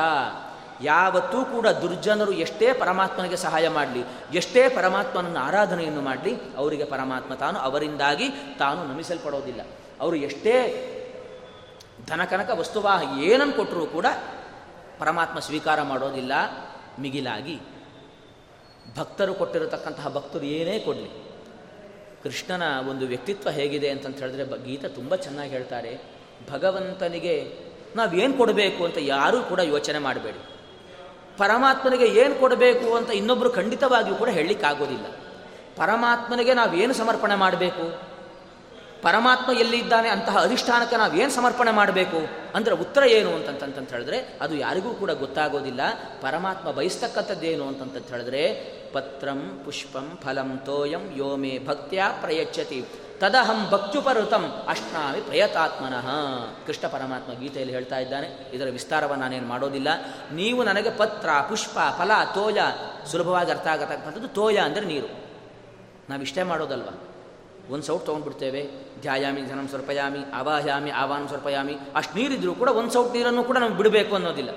ಯಾವತ್ತೂ ಕೂಡ ದುರ್ಜನರು ಎಷ್ಟೇ ಪರಮಾತ್ಮನಿಗೆ ಸಹಾಯ ಮಾಡಲಿ, ಎಷ್ಟೇ ಪರಮಾತ್ಮನನ್ನು ಆರಾಧನೆಯನ್ನು ಮಾಡಲಿ, ಅವರಿಗೆ ಪರಮಾತ್ಮ ತಾನು ಅವರಿಂದಾಗಿ ತಾನು ನಮಿಸಲ್ಪಡೋದಿಲ್ಲ. ಅವರು ಎಷ್ಟೇ ಧನಕನಕ ವಸ್ತುವಾಹ ಏನನ್ನು ಕೊಟ್ಟರೂ ಕೂಡ ಪರಮಾತ್ಮ ಸ್ವೀಕಾರ ಮಾಡೋದಿಲ್ಲ, ಮಿಗಿಲಾಗಿ. ಭಕ್ತರು ಕೊಟ್ಟಿರತಕ್ಕಂತಹ ಭಕ್ತರು ಏನೇ ಕೊಡಲಿ. ಕೃಷ್ಣನ ಒಂದು ವ್ಯಕ್ತಿತ್ವ ಹೇಗಿದೆ ಅಂತಂತ ಹೇಳಿದ್ರೆ ಗೀತ ತುಂಬ ಚೆನ್ನಾಗಿ ಹೇಳ್ತಾರೆ. ಭಗವಂತನಿಗೆ ನಾವೇನು ಕೊಡಬೇಕು ಅಂತ ಯಾರೂ ಕೂಡ ಯೋಚನೆ ಮಾಡಬೇಡಿ. ಪರಮಾತ್ಮನಿಗೆ ಏನು ಕೊಡಬೇಕು ಅಂತ ಇನ್ನೊಬ್ಬರು ಖಂಡಿತವಾಗಿಯೂ ಕೂಡ ಹೇಳಲಿಕ್ಕಾಗೋದಿಲ್ಲ. ಪರಮಾತ್ಮನಿಗೆ ನಾವೇನು ಸಮರ್ಪಣೆ ಮಾಡಬೇಕು? ಪರಮಾತ್ಮ ಎಲ್ಲಿದ್ದಾನೆ ಅಂತಹ ಅಧಿಷ್ಠಾನಕ್ಕೆ ಏನು ಸಮರ್ಪಣೆ ಮಾಡಬೇಕು? ಅಂದರೆ ಉತ್ತರ ಏನು ಅಂತಂತಂತ ಹೇಳಿದ್ರೆ, ಅದು ಯಾರಿಗೂ ಕೂಡ ಗೊತ್ತಾಗೋದಿಲ್ಲ. ಪರಮಾತ್ಮ ಬಯಸ್ತಕ್ಕಂಥದ್ದೇನು ಅಂತಂತ ಹೇಳಿದ್ರೆ, ಪತ್ರಂ ಪುಷ್ಪಂ ಫಲಂ ತೋಯಂ ಯೋಮೇ ಭಕ್ತ್ಯ ಪ್ರಯಚ್ಛತಿ. ತದಹಂ ಭಕ್ತ್ಯುಪರುತಂ ಅಷ್ಟಾಮಿ ಪ್ರಯತಾತ್ಮನಃ. ಕೃಷ್ಣ ಪರಮಾತ್ಮ ಗೀತೆಯಲ್ಲಿ ಹೇಳ್ತಾ ಇದ್ದಾನೆ. ಇದರ ವಿಸ್ತಾರವನ್ನು ನಾನೇನು ಮಾಡೋದಿಲ್ಲ. ನೀವು ನನಗೆ ಪತ್ರ, ಪುಷ್ಪ, ಫಲ, ತೋಯ ಸುಲಭವಾಗಿ ಅರ್ಥ ಆಗತಕ್ಕಂಥದ್ದು ತೋಯ ಅಂದರೆ ನೀರು. ನಾವಿಷ್ಟೇ ಮಾಡೋದಲ್ವ? ಒಂದು ಸೌಟ್ ತೊಗೊಂಡ್ಬಿಡ್ತೇವೆ. ಧ್ಯಾಯಾಮಿ, ಧನಂ ಸ್ವರ್ಪಯಾಮಿ ಅವಾಹ್ಯಾಮಿ ಆವಾನ ಸ್ವರ್ಪಯಾಮಿ ಅಷ್ಟು ನೀರಿದ್ರು ಕೂಡ ಒಂದು ಸೌಟ್ ನೀರನ್ನು ಕೂಡ ನಮ್ಗೆ ಬಿಡಬೇಕು ಅನ್ನೋದಿಲ್ಲ.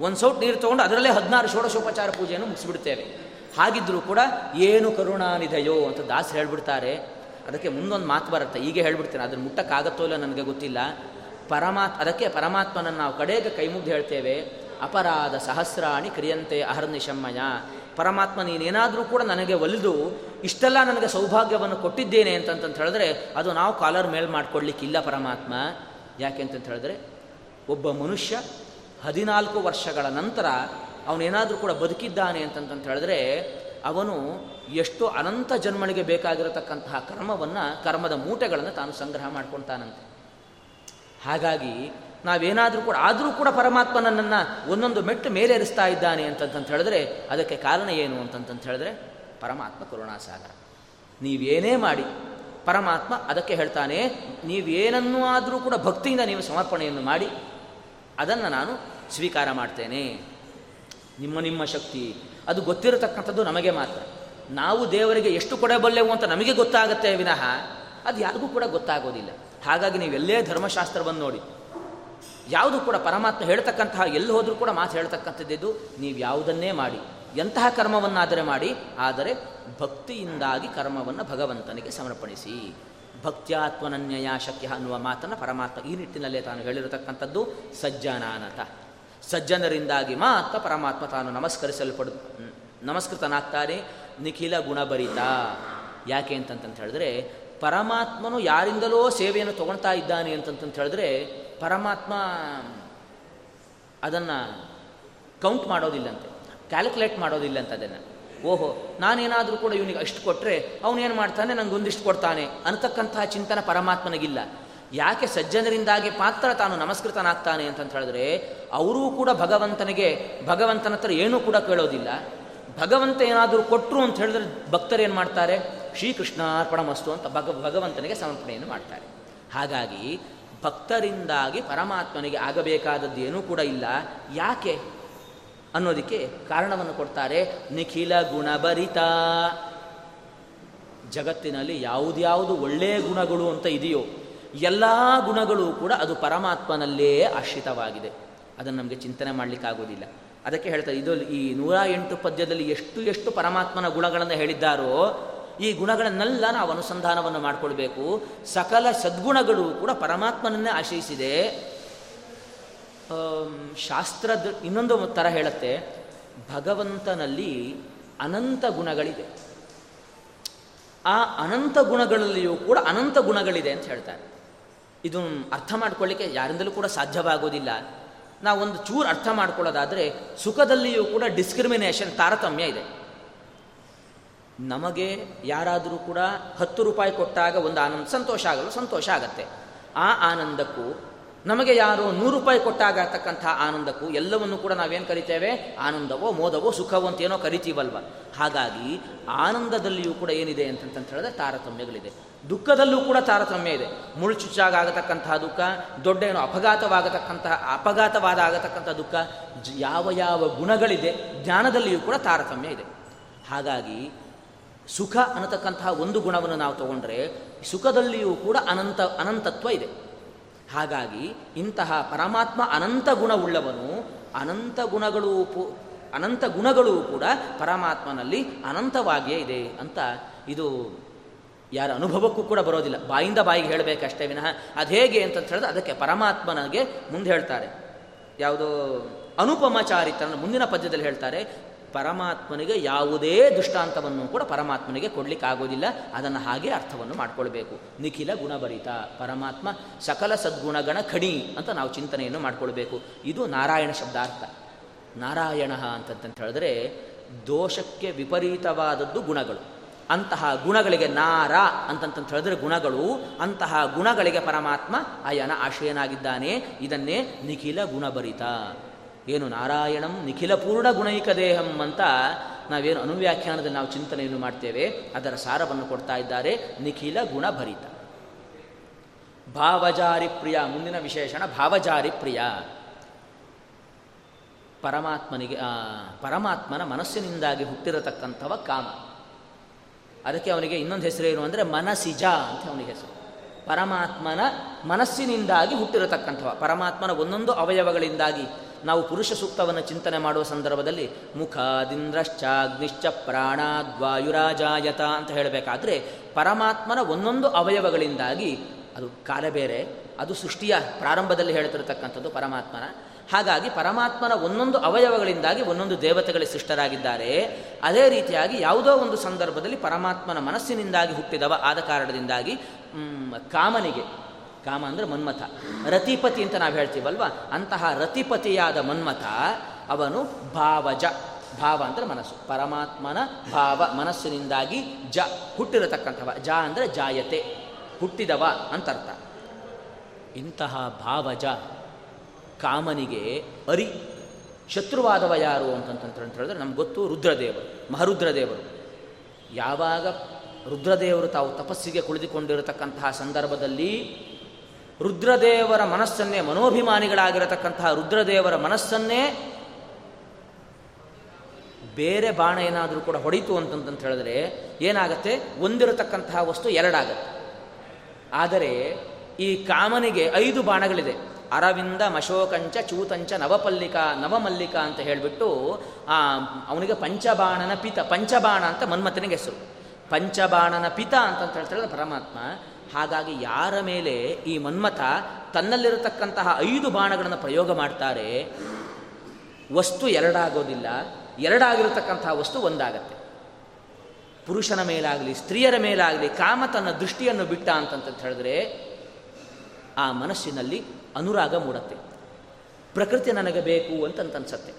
ಒಂದು ಸೌಟ್ ನೀರು ತೊಗೊಂಡು ಅದರಲ್ಲೇ ಹದಿನಾರು ಷೋಡಶೋಪಚಾರ ಪೂಜೆಯನ್ನು ಮುಗಿಸ್ಬಿಡ್ತೇವೆ. ಹಾಗಿದ್ರೂ ಕೂಡ ಏನು ಕರುಣಾನಿದೆಯೋ ಅಂತ ದಾಸ್ ಹೇಳ್ಬಿಡ್ತಾರೆ. ಅದಕ್ಕೆ ಮುಂದೊಂದು ಮಾತು ಬರುತ್ತೆ. ಈಗ ಹೇಳ್ಬಿಡ್ತೇನೆ. ಅದನ್ನು ಮುಟ್ಟಕ್ಕಾಗತ್ತೋ ಇಲ್ಲ ನನಗೆ ಗೊತ್ತಿಲ್ಲ. ಪರಮಾತ್, ಅದಕ್ಕೆ ಪರಮಾತ್ಮನನ್ನು ನಾವು ಕಡೆಗೆ ಕೈ ಮುಗ್ದು ಹೇಳ್ತೇವೆ. ಅಪರಾಧ ಸಹಸ್ರಾಣಿ ಕ್ರಿಯಂತೆ ಅಹರ್ನಿಶಮ್ಮಯ. ಪರಮಾತ್ಮ ನೀನೇನಾದರೂ ಕೂಡ ನನಗೆ ಒಲಿದು ಇಷ್ಟೆಲ್ಲ ನನಗೆ ಸೌಭಾಗ್ಯವನ್ನು ಕೊಟ್ಟಿದ್ದೇನೆ ಅಂತಂತ ಹೇಳಿದ್ರೆ ಅದು ನಾವು ಕಾಲರ್ ಮೇಲ್ ಮಾಡ್ಕೊಡ್ಲಿಕ್ಕಿಲ್ಲ ಪರಮಾತ್ಮ. ಯಾಕೆ ಅಂತಂತ ಹೇಳಿದ್ರೆ ಒಬ್ಬ ಮನುಷ್ಯ ಹದಿನಾಲ್ಕು ವರ್ಷಗಳ ನಂತರ ಅವನೇನಾದರೂ ಕೂಡ ಬದುಕಿದ್ದಾನೆ ಅಂತಂತ ಹೇಳಿದ್ರೆ ಅವನು ಎಷ್ಟು ಅನಂತ ಜನ್ಮಳಿಗೆ ಬೇಕಾಗಿರತಕ್ಕಂತಹ ಕರ್ಮವನ್ನು ಕರ್ಮದ ಮೂಟೆಗಳನ್ನು ತಾನು ಸಂಗ್ರಹ ಮಾಡ್ಕೊಳ್ತಾನಂತೆ ಹಾಗಾಗಿ ನಾವೇನಾದರೂ ಕೂಡ, ಆದರೂ ಕೂಡ ಪರಮಾತ್ಮ ನನ್ನನ್ನು ಒಂದೊಂದು ಮೆಟ್ಟು ಮೇಲೇರಿಸ್ತಾ ಇದ್ದಾನೆ ಅಂತಂತ ಹೇಳಿದ್ರೆ ಅದಕ್ಕೆ ಕಾರಣ ಏನು ಅಂತಂತ ಹೇಳಿದ್ರೆ ಪರಮಾತ್ಮ ಕರುಣಾಸಾಗರ. ನೀವೇನೇ ಮಾಡಿ, ಪರಮಾತ್ಮ ಅದಕ್ಕೆ ಹೇಳ್ತಾನೆ, ನೀವೇನನ್ನೂ ಆದರೂ ಕೂಡ ಭಕ್ತಿಯಿಂದ ನೀವು ಸಮರ್ಪಣೆಯನ್ನು ಮಾಡಿ, ಅದನ್ನು ನಾನು ಸ್ವೀಕಾರ ಮಾಡ್ತೇನೆ. ನಿಮ್ಮ ನಿಮ್ಮ ಶಕ್ತಿ, ಅದು ಗೊತ್ತಿರತಕ್ಕಂಥದ್ದು ನಮಗೆ ಮಾತ್ರ. ನಾವು ದೇವರಿಗೆ ಎಷ್ಟು ಕೊಡಬಲ್ಲೆವು ಅಂತ ನಮಗೆ ಗೊತ್ತಾಗುತ್ತೆ ವಿನಃ ಅದು ಯಾರಿಗೂ ಕೂಡ ಗೊತ್ತಾಗೋದಿಲ್ಲ. ಹಾಗಾಗಿ ನೀವೆಲ್ಲೇ ಧರ್ಮಶಾಸ್ತ್ರವನ್ನು ನೋಡಿ ಯಾವುದು ಕೂಡ ಪರಮಾತ್ಮ ಹೇಳ್ತಕ್ಕಂತಹ ಎಲ್ಲಿ ಹೋದರೂ ಕೂಡ ಮಾತು ಹೇಳ್ತಕ್ಕಂಥದ್ದು ನೀವು ಯಾವುದನ್ನೇ ಮಾಡಿ, ಎಂತಹ ಕರ್ಮವನ್ನಾದರೆ ಮಾಡಿ, ಆದರೆ ಭಕ್ತಿಯಿಂದಾಗಿ ಕರ್ಮವನ್ನು ಭಗವಂತನಿಗೆ ಸಮರ್ಪಣಿಸಿ. ಭಕ್ತ್ಯಾತ್ಮನನ್ಯಯ ಶಕ್ಯ ಅನ್ನುವ ಮಾತನ್ನು ಪರಮಾತ್ಮ ಈ ನಿಟ್ಟಿನಲ್ಲೇ ತಾನು ಹೇಳಿರತಕ್ಕಂಥದ್ದು, ಸಜ್ಜನಾನತ. ಸಜ್ಜನರಿಂದಾಗಿ ಮಾತ್ರ ಪರಮಾತ್ಮ ತಾನು ನಮಸ್ಕರಿಸಲ್ಪಡ ನಮಸ್ಕೃತನಾಗ್ತಾನೆ ನಿಖಿಲ ಗುಣಭರಿತ. ಯಾಕೆ ಅಂತಂತ ಹೇಳಿದ್ರೆ ಪರಮಾತ್ಮನು ಯಾರಿಂದಲೋ ಸೇವೆಯನ್ನು ತಗೊಳ್ತಾ ಇದ್ದಾನೆ ಅಂತಂತ ಹೇಳಿದ್ರೆ ಪರಮಾತ್ಮ ಅದನ್ನು ಕೌಂಟ್ ಮಾಡೋದಿಲ್ಲಂತೆ ಕ್ಯಾಲ್ಕುಲೇಟ್ ಮಾಡೋದಿಲ್ಲ ಅದನ್ನು. ಓಹೋ, ನಾನೇನಾದರೂ ಕೂಡ ಇವನಿಗೆ ಅಷ್ಟು ಕೊಟ್ಟರೆ ಅವನೇನು ಮಾಡ್ತಾನೆ? ನನಗೊಂದಿಷ್ಟು ಕೊಡ್ತಾನೆ ಅಂತಕ್ಕಂತಹ ಚಿಂತನೆ ಪರಮಾತ್ಮನಿಗಿಲ್ಲ. ಯಾಕೆ ಸಜ್ಜನರಿಂದಾಗಿ ಪಾತ್ರ ತಾನು ನಮಸ್ಕೃತನಾಗ್ತಾನೆ ಅಂತಂತ ಹೇಳಿದ್ರೆ, ಅವರೂ ಕೂಡ ಭಗವಂತನಿಗೆ, ಭಗವಂತನ ಹತ್ರ ಏನೂ ಕೂಡ ಕೇಳೋದಿಲ್ಲ. ಭಗವಂತ ಏನಾದರೂ ಕೊಟ್ಟರು ಅಂತ ಹೇಳಿದ್ರೆ ಭಕ್ತರು ಏನು ಮಾಡ್ತಾರೆ? ಶ್ರೀಕೃಷ್ಣಾರ್ಪಣ ಮಸ್ತು ಅಂತ ಭಗ, ಭಗವಂತನಿಗೆ ಸಮರ್ಪಣೆಯನ್ನು ಮಾಡ್ತಾರೆ. ಹಾಗಾಗಿ ಭಕ್ತರಿಂದಾಗಿ ಪರಮಾತ್ಮನಿಗೆ ಆಗಬೇಕಾದದ್ದು ಏನೂ ಕೂಡ ಇಲ್ಲ. ಯಾಕೆ? ಅನ್ನೋದಕ್ಕೆ ಕಾರಣವನ್ನು ಕೊಡ್ತಾರೆ. ನಿಖಿಲ ಗುಣಭರಿತ. ಜಗತ್ತಿನಲ್ಲಿ ಯಾವುದ್ಯಾವುದು ಒಳ್ಳೆಯ ಗುಣಗಳು ಅಂತ ಇದೆಯೋ, ಎಲ್ಲ ಗುಣಗಳು ಕೂಡ ಅದು ಪರಮಾತ್ಮನಲ್ಲೇ ಆಶ್ರಿತವಾಗಿದೆ. ಅದನ್ನು ನಮಗೆ ಚಿಂತನೆ ಮಾಡಲಿಕ್ಕಾಗೋದಿಲ್ಲ ಅದಕ್ಕೆ ಹೇಳ್ತಾರೆ, ಇದು ಈ ನೂರ ಎಂಟು ಪದ್ಯದಲ್ಲಿ ಎಷ್ಟು ಎಷ್ಟು ಪರಮಾತ್ಮನ ಗುಣಗಳನ್ನು ಹೇಳಿದ್ದಾರೋ ಈ ಗುಣಗಳನ್ನೆಲ್ಲ ನಾವು ಅನುಸಂಧಾನವನ್ನು ಮಾಡಿಕೊಳ್ಬೇಕು. ಸಕಲ ಸದ್ಗುಣಗಳು ಕೂಡ ಪರಮಾತ್ಮನನ್ನೇ ಆಶ್ರಯಿಸಿದೆ. ಶಾಸ್ತ್ರದ ಇನ್ನೊಂದು ಥರ ಹೇಳುತ್ತೆ. ಭಗವಂತನಲ್ಲಿ ಅನಂತ ಗುಣಗಳಿದೆ. ಆ ಅನಂತ ಗುಣಗಳಲ್ಲಿಯೂ ಕೂಡ ಅನಂತ ಗುಣಗಳಿದೆ ಅಂತ ಹೇಳ್ತಾರೆ. ಇದು ಅರ್ಥ ಮಾಡ್ಕೊಳ್ಳಿಕ್ಕೆ ಯಾರಿಂದಲೂ ಕೂಡ ಸಾಧ್ಯವಾಗೋದಿಲ್ಲ. ನಾವೊಂದು ಚೂರು ಅರ್ಥ ಮಾಡ್ಕೊಳ್ಳೋದಾದರೆ ಸುಖದಲ್ಲಿಯೂ ಕೂಡ ಡಿಸ್ಕ್ರಿಮಿನೇಷನ್ ತಾರತಮ್ಯ ಇದೆ. ನಮಗೆ ಯಾರಾದರೂ ಕೂಡ ಹತ್ತು ರೂಪಾಯಿ ಕೊಟ್ಟಾಗ ಒಂದು ಆನಂದ, ಸಂತೋಷ ಆಗಲು ಸಂತೋಷ ಆಗತ್ತೆ. ಆ ಆನಂದಕ್ಕೂ ನಮಗೆ ಯಾರು ನೂರು ರೂಪಾಯಿ ಕೊಟ್ಟಾಗ ಆಗ್ತಕ್ಕಂಥ ಆನಂದಕ್ಕೂ ಎಲ್ಲವನ್ನು ಕೂಡ ನಾವೇನು ಕರಿತೇವೆ? ಆನಂದವೋ, ಮೋದವೋ, ಸುಖವೋ ಅಂತೇನೋ ಕರಿತೀವಲ್ವ? ಹಾಗಾಗಿ ಆನಂದದಲ್ಲಿಯೂ ಕೂಡ ಏನಿದೆ ಅಂತಂತ ಹೇಳಿದ್ರೆ ತಾರತಮ್ಯಗಳಿದೆ. ದುಃಖದಲ್ಲೂ ಕೂಡ ತಾರತಮ್ಯ ಇದೆ. ಮುಳುಚುಚ್ಚಾಗ ಆಗತಕ್ಕಂತಹ ದುಃಖ ದೊಡ್ಡ ಏನೋ ಅಪಘಾತವಾಗತಕ್ಕಂತಹ ಅಪಘಾತವಾದ ಆಗತಕ್ಕಂಥ ದುಃಖ ಯಾವ ಯಾವ ಗುಣಗಳಿದೆ ಜ್ಞಾನದಲ್ಲಿಯೂ ಕೂಡ ತಾರತಮ್ಯ ಇದೆ. ಹಾಗಾಗಿ ಸುಖ ಅನ್ನತಕ್ಕಂತಹ ಒಂದು ಗುಣವನ್ನು ನಾವು ತಗೊಂಡ್ರೆ ಸುಖದಲ್ಲಿಯೂ ಕೂಡ ಅನಂತ, ಅನಂತತ್ವ ಇದೆ. ಹಾಗಾಗಿ ಇಂತಹ ಪರಮಾತ್ಮ ಅನಂತ ಗುಣವುಳ್ಳವನು ಅನಂತ ಗುಣಗಳು ಅನಂತ ಗುಣಗಳು ಕೂಡ ಪರಮಾತ್ಮನಲ್ಲಿ ಅನಂತವಾಗಿಯೇ ಇದೆ ಅಂತ ಇದು ಯಾರ ಅನುಭವಕ್ಕೂ ಕೂಡ ಬರೋದಿಲ್ಲ. ಬಾಯಿಂದ ಬಾಯಿಗೆ ಹೇಳಬೇಕಷ್ಟೇ ವಿನಃ ಅದು ಹೇಗೆ ಅಂತ ಹೇಳಿದ್ರೆ ಅದಕ್ಕೆ ಪರಮಾತ್ಮನಿಗೆ ಮುಂದೆ ಹೇಳ್ತಾರೆ. ಯಾವುದೋ ಅನುಪಮಚಾರಿತ ಮುಂದಿನ ಪದ್ಯದಲ್ಲಿ ಹೇಳ್ತಾರೆ. ಪರಮಾತ್ಮನಿಗೆ ಯಾವುದೇ ದೃಷ್ಟಾಂತವನ್ನು ಕೂಡ ಪರಮಾತ್ಮನಿಗೆ ಕೊಡಲಿಕ್ಕಾಗೋದಿಲ್ಲ. ಅದನ್ನು ಹಾಗೆ ಅರ್ಥವನ್ನು ಮಾಡಿಕೊಳ್ಬೇಕು. ನಿಖಿಲ ಗುಣಭರಿತ. ಪರಮಾತ್ಮ ಸಕಲ ಸದ್ಗುಣಗಣ ಖಣಿ ಅಂತ ನಾವು ಚಿಂತನೆಯನ್ನು ಮಾಡ್ಕೊಳ್ಬೇಕು. ಇದು ನಾರಾಯಣ ಶಬ್ದಾರ್ಥ. ನಾರಾಯಣ ಅಂತಂತ ಹೇಳಿದ್ರೆ ದೋಷಕ್ಕೆ ವಿಪರೀತವಾದದ್ದು ಗುಣಗಳು. ಅಂತಹ ಗುಣಗಳಿಗೆ ನಾರ ಅಂತಂತ ಹೇಳಿದ್ರೆ ಗುಣಗಳು, ಅಂತಹ ಗುಣಗಳಿಗೆ ಪರಮಾತ್ಮ ಅಯನ ಆಶ್ರಯನಾಗಿದ್ದಾನೆ. ಇದನ್ನೇ ನಿಖಿಲ ಗುಣಭರಿತ. ಏನು ನಾರಾಯಣಂ ನಿಖಿಲ ಪೂರ್ಣ ಗುಣೈಕ ದೇಹಂ ಅಂತ ನಾವೇನು ಅನುವ್ಯಾಖ್ಯಾನದಲ್ಲಿ ನಾವು ಚಿಂತನೆಯನ್ನು ಮಾಡ್ತೇವೆ, ಅದರ ಸಾರವನ್ನು ಕೊಡ್ತಾ ಇದ್ದಾರೆ, ನಿಖಿಲ ಗುಣಭರಿತ. ಭಾವಜಾರಿ ಪ್ರಿಯ, ಮುಂದಿನ ವಿಶೇಷಣ ಭಾವಜಾರಿ ಪ್ರಿಯ. ಪರಮಾತ್ಮನಿಗೆ ಪರಮಾತ್ಮನ ಮನಸ್ಸಿನಿಂದಾಗಿ ಹುಟ್ಟಿರತಕ್ಕಂಥವ ಕಾಮ. ಅದಕ್ಕೆ ಅವನಿಗೆ ಇನ್ನೊಂದು ಹೆಸರು ಏನು ಅಂದರೆ ಮನಸಿಜ ಅಂತ ಅವನಿಗೆ ಹೆಸರು. ಪರಮಾತ್ಮನ ಮನಸ್ಸಿನಿಂದಾಗಿ ಹುಟ್ಟಿರತಕ್ಕಂಥವ. ಪರಮಾತ್ಮನ ಒಂದೊಂದು ಅವಯವಗಳಿಂದಾಗಿ ನಾವು ಪುರುಷ ಸೂಕ್ತವನ್ನು ಚಿಂತನೆ ಮಾಡುವ ಸಂದರ್ಭದಲ್ಲಿ ಮುಖದಿಂದ್ರಶ್ಚಾಗ್ನಿಶ್ಚ ಪ್ರಾಣಾದ್ವಾಯುರಾಜಾಯತ ಅಂತ ಹೇಳಬೇಕಾದ್ರೆ ಪರಮಾತ್ಮನ ಒಂದೊಂದು ಅವಯವಗಳಿಂದಾಗಿ ಅದು ಕಾಲ ಬೇರೆ, ಅದು ಸೃಷ್ಟಿಯ ಪ್ರಾರಂಭದಲ್ಲಿ ಹೇಳ್ತಿರತಕ್ಕಂಥದ್ದು ಪರಮಾತ್ಮನ. ಹಾಗಾಗಿ ಪರಮಾತ್ಮನ ಒಂದೊಂದು ಅವಯವಗಳಿಂದಾಗಿ ಒಂದೊಂದು ದೇವತೆಗಳಿಗೆ ಸೃಷ್ಟರಾಗಿದ್ದಾರೆ. ಅದೇ ರೀತಿಯಾಗಿ ಯಾವುದೋ ಒಂದು ಸಂದರ್ಭದಲ್ಲಿ ಪರಮಾತ್ಮನ ಮನಸ್ಸಿನಿಂದಾಗಿ ಹುಟ್ಟಿದವ ಆದ ಕಾರಣದಿಂದಾಗಿ ಕಾಮನಿಗೆ ಕಾಮ ಅಂದರೆ ಮನ್ಮಥ. ರತಿಪತಿ ಅಂತ ನಾವು ಹೇಳ್ತೀವಲ್ವ? ಅಂತಹ ರತಿಪತಿಯಾದ ಮನ್ಮಥ ಅವನು ಭಾವಜ. ಭಾವ ಅಂದರೆ ಮನಸ್ಸು. ಪರಮಾತ್ಮನ ಭಾವ ಮನಸ್ಸಿನಿಂದಾಗಿ ಜ, ಹುಟ್ಟಿರತಕ್ಕಂಥವ. ಜ ಅಂದರೆ ಜಾಯತೆ. ಹುಟ್ಟಿದವ ಅಂತರ್ಥ ಇಂತಹ ಭಾವಜ ಕಾಮನಿಗೆ ಅರಿ. ಶತ್ರುವಾದವ ಯಾರು ಅಂತಂತಂತ ಹೇಳಿದ್ರೆ ನಮ್ಗೆ ಗೊತ್ತು ರುದ್ರದೇವರು, ಮಹರುದ್ರದೇವರು. ಯಾವಾಗ ರುದ್ರದೇವರು ತಾವು ತಪಸ್ಸಿಗೆ ಕುಳಿತುಕೊಂಡಿರತಕ್ಕಂತಹ ಸಂದರ್ಭದಲ್ಲಿ ರುದ್ರದೇವರ ಮನಸ್ಸನ್ನೇ ಮನೋಭಿಮಾನಿಗಳಾಗಿರತಕ್ಕಂತಹ ರುದ್ರದೇವರ ಮನಸ್ಸನ್ನೇ ಬೇರೆ ಬಾಣ ಏನಾದರೂ ಕೂಡ ಹೊಡಿತು ಅಂತಂತ ಹೇಳಿದ್ರೆ ಏನಾಗತ್ತೆ? ಒಂದಿರತಕ್ಕಂತಹ ವಸ್ತು ಎರಡಾಗತ್ತೆ. ಆದರೆ ಈ ಕಾಮನಿಗೆ ಐದು ಬಾಣಗಳಿದೆ. ಅರವಿಂದ, ಮಶೋಕಂಚ, ಚೂತಂಚ, ನವಪಲ್ಲಿಕ, ನವಮಲ್ಲಿಕ ಅಂತ ಹೇಳಿಬಿಟ್ಟು, ಆ, ಅವನಿಗೆ ಪಂಚಬಾಣನ ಪಿತ, ಪಂಚಬಾಣ ಅಂತ ಮನ್ಮಥನಿಗೆ ಹೆಸರು. ಪಂಚಬಾಣನ ಪಿತ ಅಂತ ಹೇಳ್ತಾರೆ ಪರಮಾತ್ಮ. ಹಾಗಾಗಿ ಯಾರ ಮೇಲೆ ಈ ಮನ್ಮಥ ತನ್ನಲ್ಲಿರತಕ್ಕಂತಹ ಐದು ಬಾಣಗಳನ್ನು ಪ್ರಯೋಗ ಮಾಡ್ತಾರೆ, ವಸ್ತು ಎರಡಾಗೋದಿಲ್ಲ. ಎರಡಾಗಿರತಕ್ಕಂತಹ ವಸ್ತು ಒಂದಾಗತ್ತೆ. ಪುರುಷನ ಮೇಲಾಗಲಿ, ಸ್ತ್ರೀಯರ ಮೇಲಾಗಲಿ ಕಾಮ ತನ್ನ ದೃಷ್ಟಿಯನ್ನು ಬಿಟ್ಟ ಅಂತಂತ ಹೇಳಿದ್ರೆ ಆ ಮನಸ್ಸಿನಲ್ಲಿ ಅನುರಾಗ ಮೂಡತ್ತೆ. ಪ್ರಕೃತಿ ನನಗೆ ಬೇಕು ಅಂತಂತನ್ಸತ್ತೆ.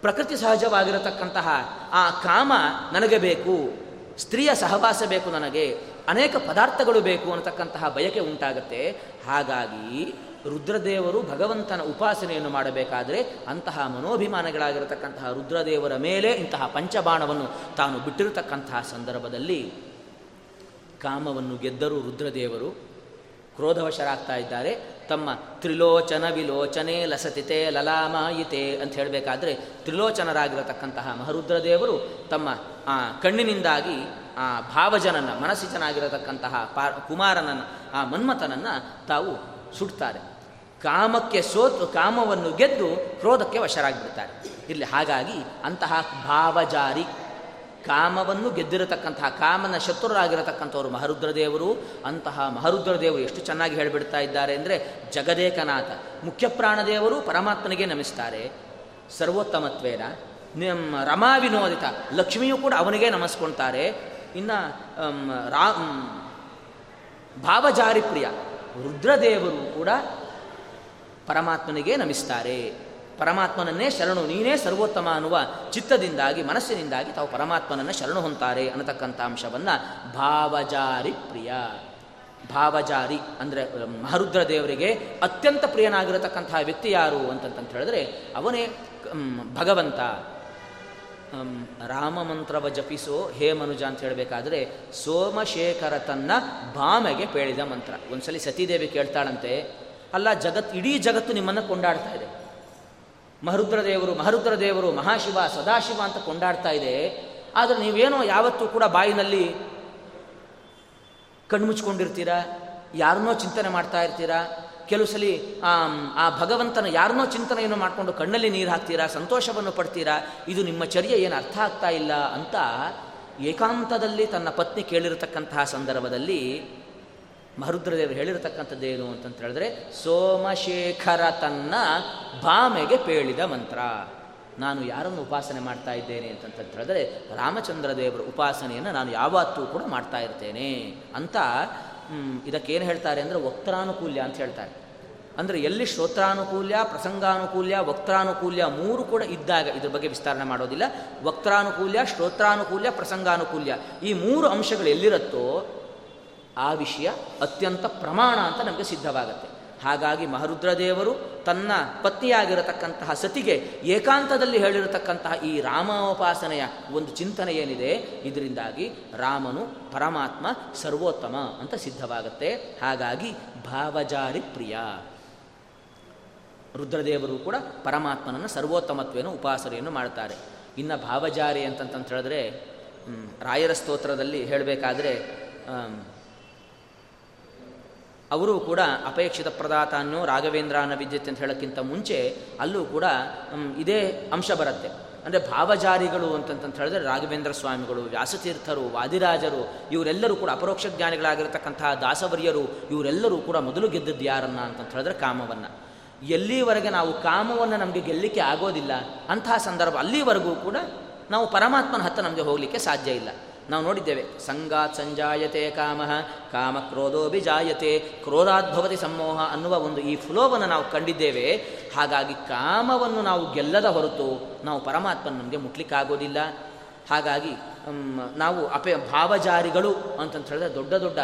ಪ್ರಕೃತಿ ಸಹಜವಾಗಿರತಕ್ಕಂತಹ ಆ ಕಾಮ ನನಗೆ ಬೇಕು, ಸ್ತ್ರೀಯ ಸಹವಾಸ ಬೇಕು ನನಗೆ ಅನೇಕ ಪದಾರ್ಥಗಳು ಬೇಕು ಅನ್ನತಕ್ಕಂತಹ ಬಯಕೆ ಉಂಟಾಗುತ್ತೆ. ಹಾಗಾಗಿ ರುದ್ರದೇವರು ಭಗವಂತನ ಉಪಾಸನೆಯನ್ನು ಮಾಡಬೇಕಾದರೆ ಅಂತಹ ಮನೋಭಿಮಾನಗಳಾಗಿರತಕ್ಕಂತಹ ರುದ್ರದೇವರ ಮೇಲೆ ಇಂತಹ ಪಂಚಬಾಣವನ್ನು ತಾನು ಬಿಟ್ಟಿರತಕ್ಕಂತಹ ಸಂದರ್ಭದಲ್ಲಿ ಕಾಮವನ್ನು ಗೆದ್ದರು ರುದ್ರದೇವರು ಕ್ರೋಧವಶರಾಗ್ತಾ ಇದ್ದಾರೆ. ತಮ್ಮ ತ್ರಿಲೋಚನ ವಿಲೋಚನೆ ಲಸತಿತೆ ಲಲಾಮಾಯಿತೆ ಅಂತ ಹೇಳಬೇಕಾದ್ರೆ ತ್ರಿಲೋಚನರಾಗಿರತಕ್ಕಂತಹ ಮಹರುದ್ರದೇವರು ತಮ್ಮ, ಆ, ಕಣ್ಣಿನಿಂದಾಗಿ, ಆ, ಭಾವಜನನ, ಮನಸ್ಸಿಜನಾಗಿರತಕ್ಕಂತಹ ಪಾ, ಕುಮಾರನನ್ನು, ಆ, ಮನ್ಮಥನನ್ನು ತಾವು ಸುಡ್ತಾರೆ. ಕಾಮಕ್ಕೆ ಸೋತು, ಕಾಮವನ್ನು ಗೆದ್ದು ಕ್ರೋಧಕ್ಕೆ ವಶರಾಗಿಬಿಡ್ತಾರೆ. ಇಲ್ಲಿ ಹಾಗಾಗಿ ಅಂತಹ ಭಾವಜಾರಿ ಕಾಮವನ್ನು ಗೆದ್ದಿರತಕ್ಕಂತಹ, ಕಾಮನ ಶತ್ರುರಾಗಿರತಕ್ಕಂಥವರು ಮಹರುದ್ರದೇವರು, ಅಂತಹ ಮಹರುದ್ರದೇವರು ಎಷ್ಟು ಚೆನ್ನಾಗಿ ಹೇಳಿಬಿಡ್ತಾ ಇದ್ದಾರೆ ಅಂದರೆ ಜಗದೇಕನಾಥ ಮುಖ್ಯ ಪ್ರಾಣದೇವರು ಪರಮಾತ್ಮನಿಗೆ ನಮಿಸ್ತಾರೆ. ಸರ್ವೋತ್ತಮತ್ವೇನ ನಿಮ್ಮ ರಮಾ ವಿನೋದಿತ ಲಕ್ಷ್ಮಿಯೂ ಕೂಡ ಅವನಿಗೆ ನಮಸ್ಕೊಳ್ತಾರೆ ಇನ್ನು ರಾ ಭಾವಜಾರಿಪ್ರಿಯ ರುದ್ರದೇವರು ಕೂಡ ಪರಮಾತ್ಮನಿಗೆ ನಮಿಸ್ತಾರೆ. ಪರಮಾತ್ಮನನ್ನೇ ಶರಣು, ನೀನೇ ಸರ್ವೋತ್ತಮ ಅನ್ನುವ ಚಿತ್ತದಿಂದಾಗಿ, ಮನಸ್ಸಿನಿಂದಾಗಿ ತಾವು ಪರಮಾತ್ಮನನ್ನು ಶರಣು ಹೊಂತಾರೆ ಅನ್ನತಕ್ಕಂಥ ಅಂಶವನ್ನು ಭಾವಜಾರಿ ಪ್ರಿಯ. ಭಾವಜಾರಿ ಅಂದರೆ ಮಹರುದ್ರ ದೇವರಿಗೆ ಅತ್ಯಂತ ಪ್ರಿಯನಾಗಿರತಕ್ಕಂತಹ ವ್ಯಕ್ತಿ ಯಾರು ಅಂತಂತ ಹೇಳಿದ್ರೆ, ಅವನೇ ಭಗವಂತ. ರಾಮ ಮಂತ್ರವ ಜಪಿಸೋ ಹೇ ಮನುಜ ಅಂತ ಹೇಳಬೇಕಾದ್ರೆ ಸೋಮಶೇಖರ ತನ್ನ ಭಾಮೆಗೆ ಪೇಳಿದ ಮಂತ್ರ. ಒಂದ್ಸಲಿ ಸತೀದೇವಿ ಕೇಳ್ತಾಳಂತೆ, ಅಲ್ಲ, ಜಗತ್, ಇಡೀ ಜಗತ್ತು ನಿಮ್ಮನ್ನು ಕೊಂಡಾಡ್ತಾ ಇದೆ. ಮಹರುದ್ರ ದೇವರು ಮಹರುದ್ರ ದೇವರು, ಮಹಾಶಿವ, ಸದಾಶಿವ ಅಂತ ಕೊಂಡಾಡ್ತಾ ಇದೆ. ಆದರೆ ನೀವೇನೋ ಯಾವತ್ತೂ ಕೂಡ ಬಾಯಿನಲ್ಲಿ ಕಣ್ಮುಚ್ಕೊಂಡಿರ್ತೀರಾ ಯಾರನ್ನೋ ಚಿಂತನೆ ಮಾಡ್ತಾ ಇರ್ತೀರಾ? ಕೆಲವು ಸಲ ಆ ಭಗವಂತನ ಯಾರನ್ನೋ ಚಿಂತನೆಯನ್ನು ಮಾಡಿಕೊಂಡು ಕಣ್ಣಲ್ಲಿ ನೀರು ಹಾಕ್ತೀರಾ? ಸಂತೋಷವನ್ನು ಪಡ್ತೀರಾ? ಇದು ನಿಮ್ಮ ಚರ್ಯ, ಏನು ಅರ್ಥ ಆಗ್ತಾ ಇಲ್ಲ ಅಂತ ಏಕಾಂತದಲ್ಲಿ ತನ್ನ ಪತ್ನಿ ಕೇಳಿರತಕ್ಕಂತಹ ಸಂದರ್ಭದಲ್ಲಿ ಮಹರುದ್ರದೇವರು ಹೇಳಿರತಕ್ಕಂಥದ್ದೇನು ಅಂತಂತ ಹೇಳಿದ್ರೆ, ಸೋಮಶೇಖರ ತನ್ನ ಭಾಮೆಗೆ ಪೇಳಿದ ಮಂತ್ರ. ನಾನು ಯಾರನ್ನು ಉಪಾಸನೆ ಮಾಡ್ತಾ ಇದ್ದೇನೆ ಅಂತಂತ ಹೇಳಿದ್ರೆ ರಾಮಚಂದ್ರ ದೇವರ ಉಪಾಸನೆಯನ್ನು ನಾನು ಯಾವತ್ತೂ ಕೂಡ ಮಾಡ್ತಾ ಇರ್ತೇನೆ ಅಂತ ಇದಕ್ಕೇನು ಹೇಳ್ತಾರೆ ಅಂದರೆ ವಕ್ತಾನುಕೂಲ್ಯ ಅಂತ ಹೇಳ್ತಾರೆ. ಅಂದರೆ ಎಲ್ಲಿ ಶ್ರೋತ್ರಾನುಕೂಲ್ಯ, ಪ್ರಸಂಗಾನುಕೂಲ್ಯ ವಕ್ತಾನುಕೂಲ್ಯ ಮೂರು ಕೂಡ ಇದ್ದಾಗ ಇದ್ರ ಬಗ್ಗೆ ವಿಸ್ತರಣೆ ಮಾಡೋದಿಲ್ಲ. ವಕ್ತಾನುಕೂಲ್ಯ ಶ್ರೋತ್ರಾನುಕೂಲ್ಯ, ಪ್ರಸಂಗಾನುಕೂಲ್ಯ ಈ ಮೂರು ಅಂಶಗಳು ಎಲ್ಲಿರುತ್ತೋ ಆ ವಿಷಯ ಅತ್ಯಂತ ಪ್ರಮಾಣ ಅಂತ ನಮಗೆ ಸಿದ್ಧವಾಗುತ್ತೆ. ಹಾಗಾಗಿ ಮಹರುದ್ರದೇವರು ತನ್ನ ಪತ್ನಿಯಾಗಿರತಕ್ಕಂತಹ ಸತಿಗೆ ಏಕಾಂತದಲ್ಲಿ ಹೇಳಿರತಕ್ಕಂತಹ ಈ ರಾಮೋಪಾಸನೆಯ ಒಂದು ಚಿಂತನೆ ಏನಿದೆ, ಇದರಿಂದಾಗಿ ರಾಮನು ಪರಮಾತ್ಮ ಸರ್ವೋತ್ತಮ ಅಂತ ಸಿದ್ಧವಾಗುತ್ತೆ. ಹಾಗಾಗಿ ಭಾವಜಾರಿ ಪ್ರಿಯ. ರುದ್ರದೇವರು ಕೂಡ ಪರಮಾತ್ಮನನ್ನು ಸರ್ವೋತ್ತಮತ್ವೇನು ಉಪಾಸನೆಯನ್ನು ಮಾಡ್ತಾರೆ. ಇನ್ನು ಭಾವಜಾರಿ ಅಂತಂತ ಹೇಳಿದ್ರೆ ರಾಯರ ಸ್ತೋತ್ರದಲ್ಲಿ ಹೇಳಬೇಕಾದ್ರೆ ಅವರು ಕೂಡ ಅಪೇಕ್ಷಿತ ಪ್ರದಾತನು ರಾಘವೇಂದ್ರ ಅನ್ನೋ ವಿದ್ಯುತ್ ಅಂತ ಹೇಳೋಕ್ಕಿಂತ ಮುಂಚೆ ಅಲ್ಲೂ ಕೂಡ ಇದೇ ಅಂಶ ಬರುತ್ತೆ. ಅಂದರೆ ಭಾವಜಾರಿಗಳು ಅಂತಂತ ಹೇಳಿದ್ರೆ ರಾಘವೇಂದ್ರ ಸ್ವಾಮಿಗಳು, ವ್ಯಾಸತೀರ್ಥರು, ವಾದಿರಾಜರು, ಇವರೆಲ್ಲರೂ ಕೂಡ ಅಪರೋಕ್ಷ ಜ್ಞಾನಿಗಳಾಗಿರ್ತಕ್ಕಂತಹ ದಾಸವರ್ಯರು, ಇವರೆಲ್ಲರೂ ಕೂಡ ಮೊದಲು ಗೆದ್ದದ್ದು ಯಾರನ್ನ ಅಂತಂತ ಹೇಳಿದ್ರೆ ಕಾಮವನ್ನು. ಎಲ್ಲಿವರೆಗೆ ನಾವು ಕಾಮವನ್ನು ನಮಗೆ ಗೆಲ್ಲಲಿಕ್ಕೆ ಆಗೋದಿಲ್ಲ, ಅಂತಹ ಸಂದರ್ಭ ಅಲ್ಲಿವರೆಗೂ ಕೂಡ ನಾವು ಪರಮಾತ್ಮನ ಹತ್ತ ನಮಗೆ ಹೋಗಲಿಕ್ಕೆ ಸಾಧ್ಯ ಇಲ್ಲ. ನಾವು ನೋಡಿದ್ದೇವೆ. ಸಂಗಾತ್ ಸಂಜಾಯತೆ ಕಾಮ ಕಾಮ ಕ್ರೋಧೋಭಿಜಾಯತೆ ಕ್ರೋಧಾದ್ಭವತಿ ಸಮ್ಮೋಹ ಅನ್ನುವ ಒಂದು ಈ ಫ್ಲೋವನ್ನು ನಾವು ಕಂಡಿದ್ದೇವೆ. ಹಾಗಾಗಿ ಕಾಮವನ್ನು ನಾವು ಗೆಲ್ಲದ ಹೊರತು ನಾವು ಪರಮಾತ್ಮನ ನಮಗೆ ಮುಟ್ಲಿಕ್ಕಾಗೋದಿಲ್ಲ. ಹಾಗಾಗಿ ನಾವು ಅಪೆ ಭಾವಜಾರಿಗಳು ಅಂತಂತ ಹೇಳಿದ್ರೆ ದೊಡ್ಡ ದೊಡ್ಡ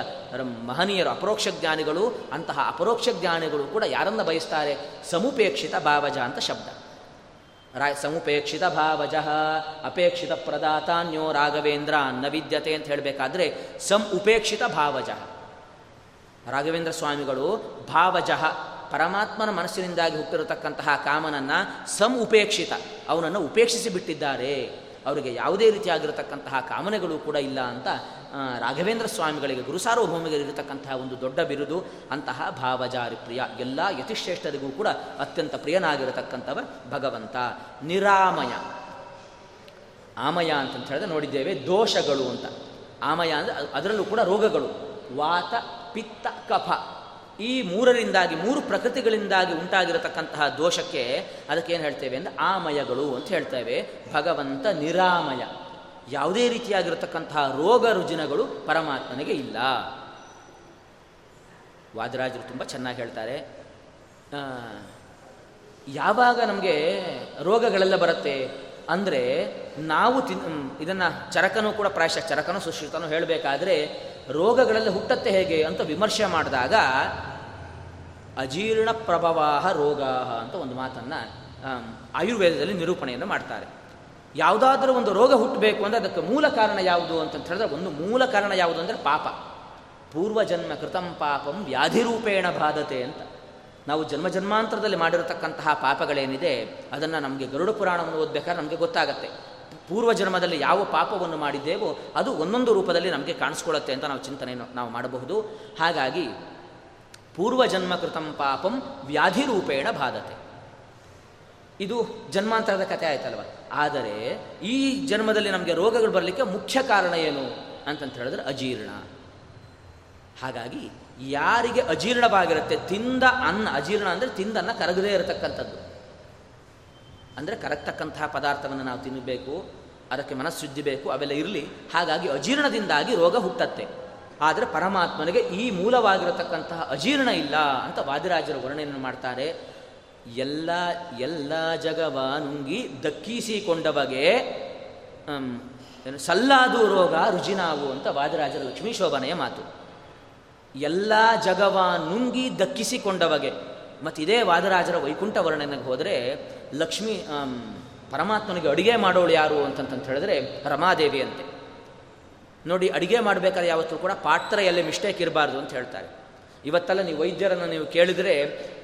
ಮಹನೀಯರು, ಅಪರೋಕ್ಷ ಜ್ಞಾನಿಗಳು, ಅಂತಹ ಅಪರೋಕ್ಷ ಜ್ಞಾನಿಗಳು ಕೂಡ ಯಾರನ್ನ ಬಯಸ್ತಾರೆ? ಸಮುಪೇಕ್ಷಿತ ಭಾವಜ ಅಂತ ಶಬ್ದ. ರಾ ಸಮುಪೇಕ್ಷಿತ ಭಾವಜ ಅಪೇಕ್ಷಿತ ಪ್ರದಾತಾನ್ಯೋ ರಾಘವೇಂದ್ರ ನ ವಿದ್ಯತೆ ಅಂತ ಹೇಳಬೇಕಾದ್ರೆ ಸಂ ಉಪೇಕ್ಷಿತ ಭಾವಜ ರಾಘವೇಂದ್ರ ಸ್ವಾಮಿಗಳು ಭಾವಜಃ, ಪರಮಾತ್ಮನ ಮನಸ್ಸಿನಿಂದಾಗಿ ಹುಟ್ಟಿರತಕ್ಕಂತಹ ಕಾಮನನ್ನು ಸಂ ಉಪೇಕ್ಷಿತ, ಅವನನ್ನು ಉಪೇಕ್ಷಿಸಿ ಬಿಟ್ಟಿದ್ದಾರೆ. ಅವರಿಗೆ ಯಾವುದೇ ರೀತಿಯಾಗಿರತಕ್ಕಂತಹ ಕಾಮನೆಗಳು ಕೂಡ ಇಲ್ಲ ಅಂತ ರಾಘವೇಂದ್ರ ಸ್ವಾಮಿಗಳಿಗೆ ಇರತಕ್ಕಂತಹ ಒಂದು ದೊಡ್ಡ ಬಿರುದು, ಅಂತಹ ಭಾವಜಾರಿ ಪ್ರಿಯ ಎಲ್ಲ ಯತಿಶ್ರೇಷ್ಠರಿಗೂ ಕೂಡ ಅತ್ಯಂತ ಪ್ರಿಯನಾಗಿರತಕ್ಕಂಥವ ಭಗವಂತ. ನಿರಾಮಯ. ಆಮಯ ಅಂತಂತ ಹೇಳಿದ್ರೆ ನೋಡಿದ್ದೇವೆ, ದೋಷಗಳು ಅಂತ. ಆಮಯ ಅಂದರೆ ಅದರಲ್ಲೂ ಕೂಡ ರೋಗಗಳು. ವಾತ, ಪಿತ್ತ, ಕಫ. ಈ ಮೂರರಿಂದಾಗಿ, ಮೂರು ಪ್ರಕೃತಿಗಳಿಂದಾಗಿ ಉಂಟಾಗಿರತಕ್ಕಂತಹ ದೋಷಕ್ಕೆ ಅದಕ್ಕೆ ಏನು ಹೇಳ್ತೇವೆ ಅಂದರೆ ಆಮಯಗಳು ಅಂತ ಹೇಳ್ತೇವೆ. ಭಗವಂತ ನಿರಾಮಯ. ಯಾವುದೇ ರೀತಿಯಾಗಿರತಕ್ಕಂತಹ ರೋಗ ರುಜಿನಗಳು ಪರಮಾತ್ಮನಿಗೆ ಇಲ್ಲ. ವಾದರಾಜರು ತುಂಬ ಚೆನ್ನಾಗಿ ಹೇಳ್ತಾರೆ. ಯಾವಾಗ ನಮಗೆ ರೋಗಗಳೆಲ್ಲ ಬರುತ್ತೆ ಅಂದರೆ ನಾವು ತಿನ್ ಇದನ್ನು ಚರಕನೂ ಕೂಡ ಪ್ರಾಯಶಃ ಚರಕನೂ ಸುಶ್ರಿತನೂ ಹೇಳಬೇಕಾದ್ರೆ ರೋಗಗಳೆಲ್ಲ ಹುಟ್ಟತ್ತೆ ಹೇಗೆ ಅಂತ ವಿಮರ್ಶೆ ಮಾಡಿದಾಗ ಅಜೀರ್ಣ ಪ್ರಭವಾಹ ರೋಗ ಅಂತ ಒಂದು ಮಾತನ್ನು ಆಯುರ್ವೇದದಲ್ಲಿ ನಿರೂಪಣೆಯನ್ನು ಮಾಡ್ತಾರೆ. ಯಾವುದಾದ್ರೂ ಒಂದು ರೋಗ ಹುಟ್ಟಬೇಕು ಅಂದರೆ ಅದಕ್ಕೆ ಮೂಲ ಕಾರಣ ಯಾವುದು ಅಂತ ಹೇಳಿದ್ರೆ ಒಂದು ಮೂಲ ಕಾರಣ ಯಾವುದು ಅಂದರೆ ಪಾಪ. ಪೂರ್ವಜನ್ಮ ಕೃತಂ ಪಾಪಂ ವ್ಯಾಧಿರೂಪೇಣ ಬಾಧತೆ ಅಂತ. ನಾವು ಜನ್ಮ ಜನ್ಮಾಂತರದಲ್ಲಿ ಮಾಡಿರತಕ್ಕಂತಹ ಪಾಪಗಳೇನಿದೆ, ಅದನ್ನು ನಮಗೆ ಗರುಡ ಪುರಾಣವನ್ನು ಓದಬೇಕಾದ್ರೆ ನಮಗೆ ಗೊತ್ತಾಗತ್ತೆ. ಪೂರ್ವ ಜನ್ಮದಲ್ಲಿ ಯಾವ ಪಾಪವನ್ನು ಮಾಡಿದ್ದೇವೋ ಅದು ಒಂದೊಂದು ರೂಪದಲ್ಲಿ ನಮಗೆ ಕಾಣಿಸ್ಕೊಳ್ಳುತ್ತೆ ಅಂತ ನಾವು ಚಿಂತನೆಯನ್ನು ನಾವು ಮಾಡಬಹುದು. ಹಾಗಾಗಿ ಪೂರ್ವಜನ್ಮ ಕೃತಂ ಪಾಪಂ ವ್ಯಾಧಿರೂಪೇಣ ಬಾಧತೆ. ಇದು ಜನ್ಮಾಂತರದ ಕಥೆ ಆಯ್ತಲ್ವ? ಆದರೆ ಈ ಜನ್ಮದಲ್ಲಿ ನಮಗೆ ರೋಗಗಳು ಬರಲಿಕ್ಕೆ ಮುಖ್ಯ ಕಾರಣ ಏನು ಅಂತಂತ ಹೇಳಿದ್ರೆ ಅಜೀರ್ಣ. ಹಾಗಾಗಿ ಯಾರಿಗೆ ಅಜೀರ್ಣವಾಗಿರುತ್ತೆ, ತಿಂದ ಅನ್ನ, ಅಜೀರ್ಣ ಅಂದರೆ ತಿಂದನ್ನ ಕರಗದೇ ಇರತಕ್ಕಂಥದ್ದು. ಅಂದರೆ ಕರಗ್ತಕ್ಕಂತಹ ಪದಾರ್ಥವನ್ನು ನಾವು ತಿನ್ನಬೇಕು ಅದಕ್ಕೆ ಮನಸ್ಸುದ್ದಿ ಬೇಕು, ಅವೆಲ್ಲ ಇರಲಿ. ಹಾಗಾಗಿ ಅಜೀರ್ಣದಿಂದಾಗಿ ರೋಗ ಹುಟ್ಟತ್ತೆ. ಆದರೆ ಪರಮಾತ್ಮನಿಗೆ ಈ ಮೂಲವಾಗಿರತಕ್ಕಂತಹ ಅಜೀರ್ಣ ಇಲ್ಲ ಅಂತ ವಾದಿರಾಜರು ವರ್ಣನೆಯನ್ನು ಮಾಡ್ತಾರೆ. ಎಲ್ಲ ಎಲ್ಲ ಜಗವ ನುಂಗಿ ದಕ್ಕಿಸಿಕೊಂಡವಗೆ ಸಲ್ಲಾದು ರೋಗ ರುಜಿನಾವು ಅಂತ ವಾದಿರಾಜರ ಲಕ್ಷ್ಮೀ ಶೋಭನೆಯ ಮಾತು. ಎಲ್ಲ ಜಗವ ನುಂಗಿ ದಕ್ಕಿಸಿಕೊಂಡವಗೆ. ಮತ್ತು ಇದೇ ವಾದರಾಜರ ವೈಕುಂಠ ವರ್ಣನೆಗೆ ಹೋದರೆ ಲಕ್ಷ್ಮೀ ಪರಮಾತ್ಮನಿಗೆ ಅಡುಗೆ ಮಾಡೋಳು ಯಾರು ಅಂತಂತ ಹೇಳಿದ್ರೆ ರಮಾದೇವಿ ಅಂತೆ. ನೋಡಿ, ಅಡುಗೆ ಮಾಡಬೇಕಾದ್ರೆ ಯಾವತ್ತೂ ಕೂಡ ಪಾತ್ರ ಎಲ್ಲಿ ಮಿಸ್ಟೇಕ್ ಇರಬಾರ್ದು ಅಂತ ಹೇಳ್ತಾರೆ. ಇವತ್ತೆಲ್ಲ ನೀವು ವೈದ್ಯರನ್ನು ನೀವು ಕೇಳಿದರೆ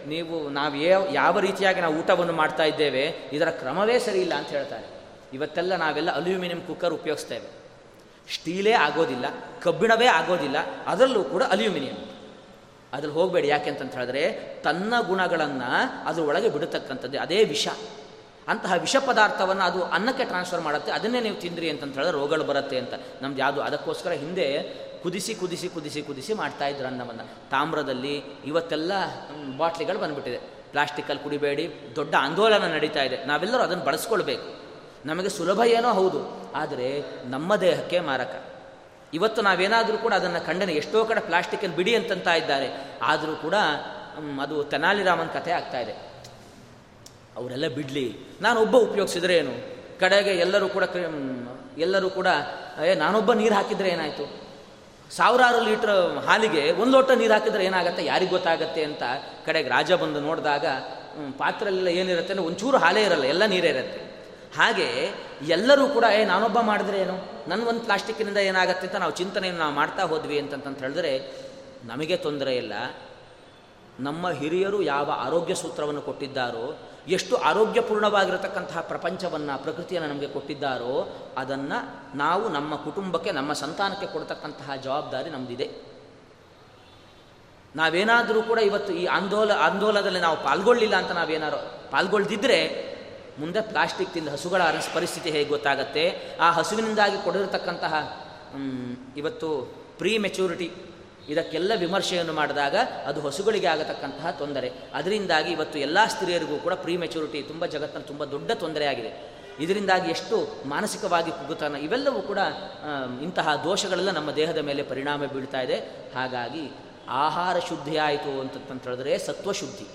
ನೀವು ನಾವು ಯಾವ ರೀತಿಯಾಗಿ ನಾವು ಊಟವನ್ನು ಮಾಡ್ತಾ ಇದ್ದೇವೆ, ಇದರ ಕ್ರಮವೇ ಸರಿ ಇಲ್ಲ ಅಂತ ಹೇಳ್ತಾರೆ. ಇವತ್ತೆಲ್ಲ ನಾವೆಲ್ಲ ಅಲ್ಯೂಮಿನಿಯಂ ಕುಕ್ಕರ್ ಉಪಯೋಗಿಸ್ತೇವೆ. ಸ್ಟೀಲೇ ಆಗೋದಿಲ್ಲ, ಕಬ್ಬಿಣವೇ ಆಗೋದಿಲ್ಲ, ಅದರಲ್ಲೂ ಕೂಡ ಅಲ್ಯೂಮಿನಿಯಂ. ಅದ್ರಲ್ಲಿ ಹೋಗಬೇಡಿ ಯಾಕೆ ಅಂತ ಹೇಳಿದ್ರೆ, ತನ್ನ ಗುಣಗಳನ್ನು ಅದ್ರ ಒಳಗೆ ಬಿಡತಕ್ಕಂಥದ್ದು, ಅದೇ ವಿಷ. ಅಂತಹ ವಿಷ ಪದಾರ್ಥವನ್ನು ಅದು ಅನ್ನಕ್ಕೆ ಟ್ರಾನ್ಸ್ಫರ್ ಮಾಡುತ್ತೆ, ಅದನ್ನೇ ನೀವು ತಿಂದ್ರಿ ಅಂತ ಹೇಳಿದ್ರೆ ರೋಗಗಳು ಬರುತ್ತೆ ಅಂತ. ನಮ್ದು ಯಾವುದು ಅದಕ್ಕೋಸ್ಕರ ಹಿಂದೆ ಕುದಿಸಿ ಕುದಿಸಿ ಕುದಿಸಿ ಕುದಿಸಿ ಮಾಡ್ತಾ ಇದ್ರು ಅನ್ನವನ್ನು. ತಾಮ್ರದಲ್ಲಿ ಇವತ್ತೆಲ್ಲ ಬಾಟ್ಲಿಗಳು ಬಂದುಬಿಟ್ಟಿದೆ. ಪ್ಲಾಸ್ಟಿಕಲ್ಲಿ ಕುಡಿಬೇಡಿ, ದೊಡ್ಡ ಆಂದೋಲನ ನಡೀತಾ ಇದೆ. ನಾವೆಲ್ಲರೂ ಅದನ್ನು ಬಳಸ್ಕೊಳ್ಬೇಕು. ನಮಗೆ ಸುಲಭ ಏನೋ ಹೌದು, ಆದರೆ ನಮ್ಮ ದೇಹಕ್ಕೆ ಮಾರಕ. ಇವತ್ತು ನಾವೇನಾದರೂ ಕೂಡ ಅದನ್ನು ಖಂಡನೆ, ಎಷ್ಟೋ ಕಡೆ ಪ್ಲಾಸ್ಟಿಕ್ಕನ್ನು ಬಿಡಿ ಅಂತಂತ ಇದ್ದಾರೆ. ಆದರೂ ಕೂಡ ಅದು ತೆನಾಲಿರಾಮನ್ ಕಥೆ ಆಗ್ತಾ ಇದೆ. ಅವರೆಲ್ಲ ಬಿಡಲಿ, ನಾನು ಒಬ್ಬ ಉಪಯೋಗಿಸಿದ್ರೆ ಏನು? ಕಡೆಗೆ ಎಲ್ಲರೂ ಕೂಡ ಎಲ್ಲರೂ ಕೂಡ, ಏ, ನಾನೊಬ್ಬ ನೀರು ಹಾಕಿದರೆ ಏನಾಯಿತು? ಸಾವಿರಾರು ಲೀಟ್ರ್ ಹಾಲಿಗೆ ಒಂದು ಲೋಟ ನೀರು ಹಾಕಿದ್ರೆ ಏನಾಗುತ್ತೆ? ಯಾರಿಗೆ ಗೊತ್ತಾಗತ್ತೆ ಅಂತ ಕಡೆಗೆ ರಾಜ ಬಂದು ನೋಡಿದಾಗ ಪಾತ್ರೆಲ್ಲ ಏನಿರುತ್ತೆ ಅಂದರೆ ಒಂಚೂರು ಹಾಲೇ ಇರಲ್ಲ, ಎಲ್ಲ ನೀರೇ ಇರುತ್ತೆ. ಹಾಗೆ ಎಲ್ಲರೂ ಕೂಡ, ಏ, ನಾನೊಬ್ಬ ಮಾಡಿದ್ರೆ ಏನು? ನನ್ನ ಒಂದು ಪ್ಲಾಸ್ಟಿಕ್ಕಿನಿಂದ ಏನಾಗುತ್ತೆ ಅಂತ ನಾವು ಚಿಂತನೆಯನ್ನು ನಾವು ಮಾಡ್ತಾ ಹೋದ್ವಿ ಅಂತಂತಂತ ಹೇಳಿದ್ರೆ, ನಮಗೆ ತೊಂದರೆ ಇಲ್ಲ. ನಮ್ಮ ಹಿರಿಯರು ಯಾವ ಆರೋಗ್ಯ ಸೂತ್ರವನ್ನು ಕೊಟ್ಟಿದ್ದಾರೋ ಎಷ್ಟು ಆರೋಗ್ಯಪೂರ್ಣವಾಗಿರತಕ್ಕಂತಹ ಪ್ರಪಂಚವನ್ನು, ಪ್ರಕೃತಿಯನ್ನು ನಮಗೆ ಕೊಟ್ಟಿದ್ದಾರೋ ಅದನ್ನು ನಾವು ನಮ್ಮ ಕುಟುಂಬಕ್ಕೆ, ನಮ್ಮ ಸಂತಾನಕ್ಕೆ ಕೊಡ್ತಕ್ಕಂತಹ ಜವಾಬ್ದಾರಿ ನಮ್ಮದಿದೆ ನಾವೇನಾದರೂ ಕೂಡ ಇವತ್ತು ಈ ಆಂದೋಲ ಆಂದೋಲನದಲ್ಲಿ ನಾವು ಪಾಲ್ಗೊಳ್ಳಿಲ್ಲ ಅಂತ ನಾವೇನಾರು, ಪಾಲ್ಗೊಳ್ದಿದ್ರೆ ಮುಂದೆ ಪ್ಲಾಸ್ಟಿಕ್ ತಿಂದ ಹಸುಗಳ ಪರಿಸ್ಥಿತಿ ಹೇಗೆ ಗೊತ್ತಾಗತ್ತೆ? ಆ ಹಸುವಿನಿಂದಾಗಿ ಕೊಡಿರತಕ್ಕಂತಹ ಇವತ್ತು ಪ್ರೀ ಮೆಚೂರಿಟಿ ಇದಕ್ಕೆಲ್ಲ ವಿಮರ್ಶೆಯನ್ನು ಮಾಡಿದಾಗ ಅದು ಹಸುಗಳಿಗೆ ಆಗತಕ್ಕಂತಹ ತೊಂದರೆ. ಅದರಿಂದಾಗಿ ಇವತ್ತು ಎಲ್ಲ ಸ್ತ್ರೀಯರಿಗೂ ಕೂಡ ಪ್ರೀ ಮೆಚುರಿಟಿ ತುಂಬ ಜಗತ್ತನ್ನು ತುಂಬ ದೊಡ್ಡ ತೊಂದರೆಯಾಗಿದೆ. ಇದರಿಂದಾಗಿ ಎಷ್ಟು ಮಾನಸಿಕವಾಗಿ ಕುಗ್ಗುತ್ತಾನೆ ಇವೆಲ್ಲವೂ ಕೂಡ ಇಂತಹ ದೋಷಗಳೆಲ್ಲ ನಮ್ಮ ದೇಹದ ಮೇಲೆ ಪರಿಣಾಮ ಬೀಳ್ತಾ ಇದೆ. ಹಾಗಾಗಿ ಆಹಾರ ಶುದ್ಧಿಯಾಯಿತು ಅಂತಂತ ಹೇಳಿದ್ರೆ ಸತ್ವಶುದ್ಧಿ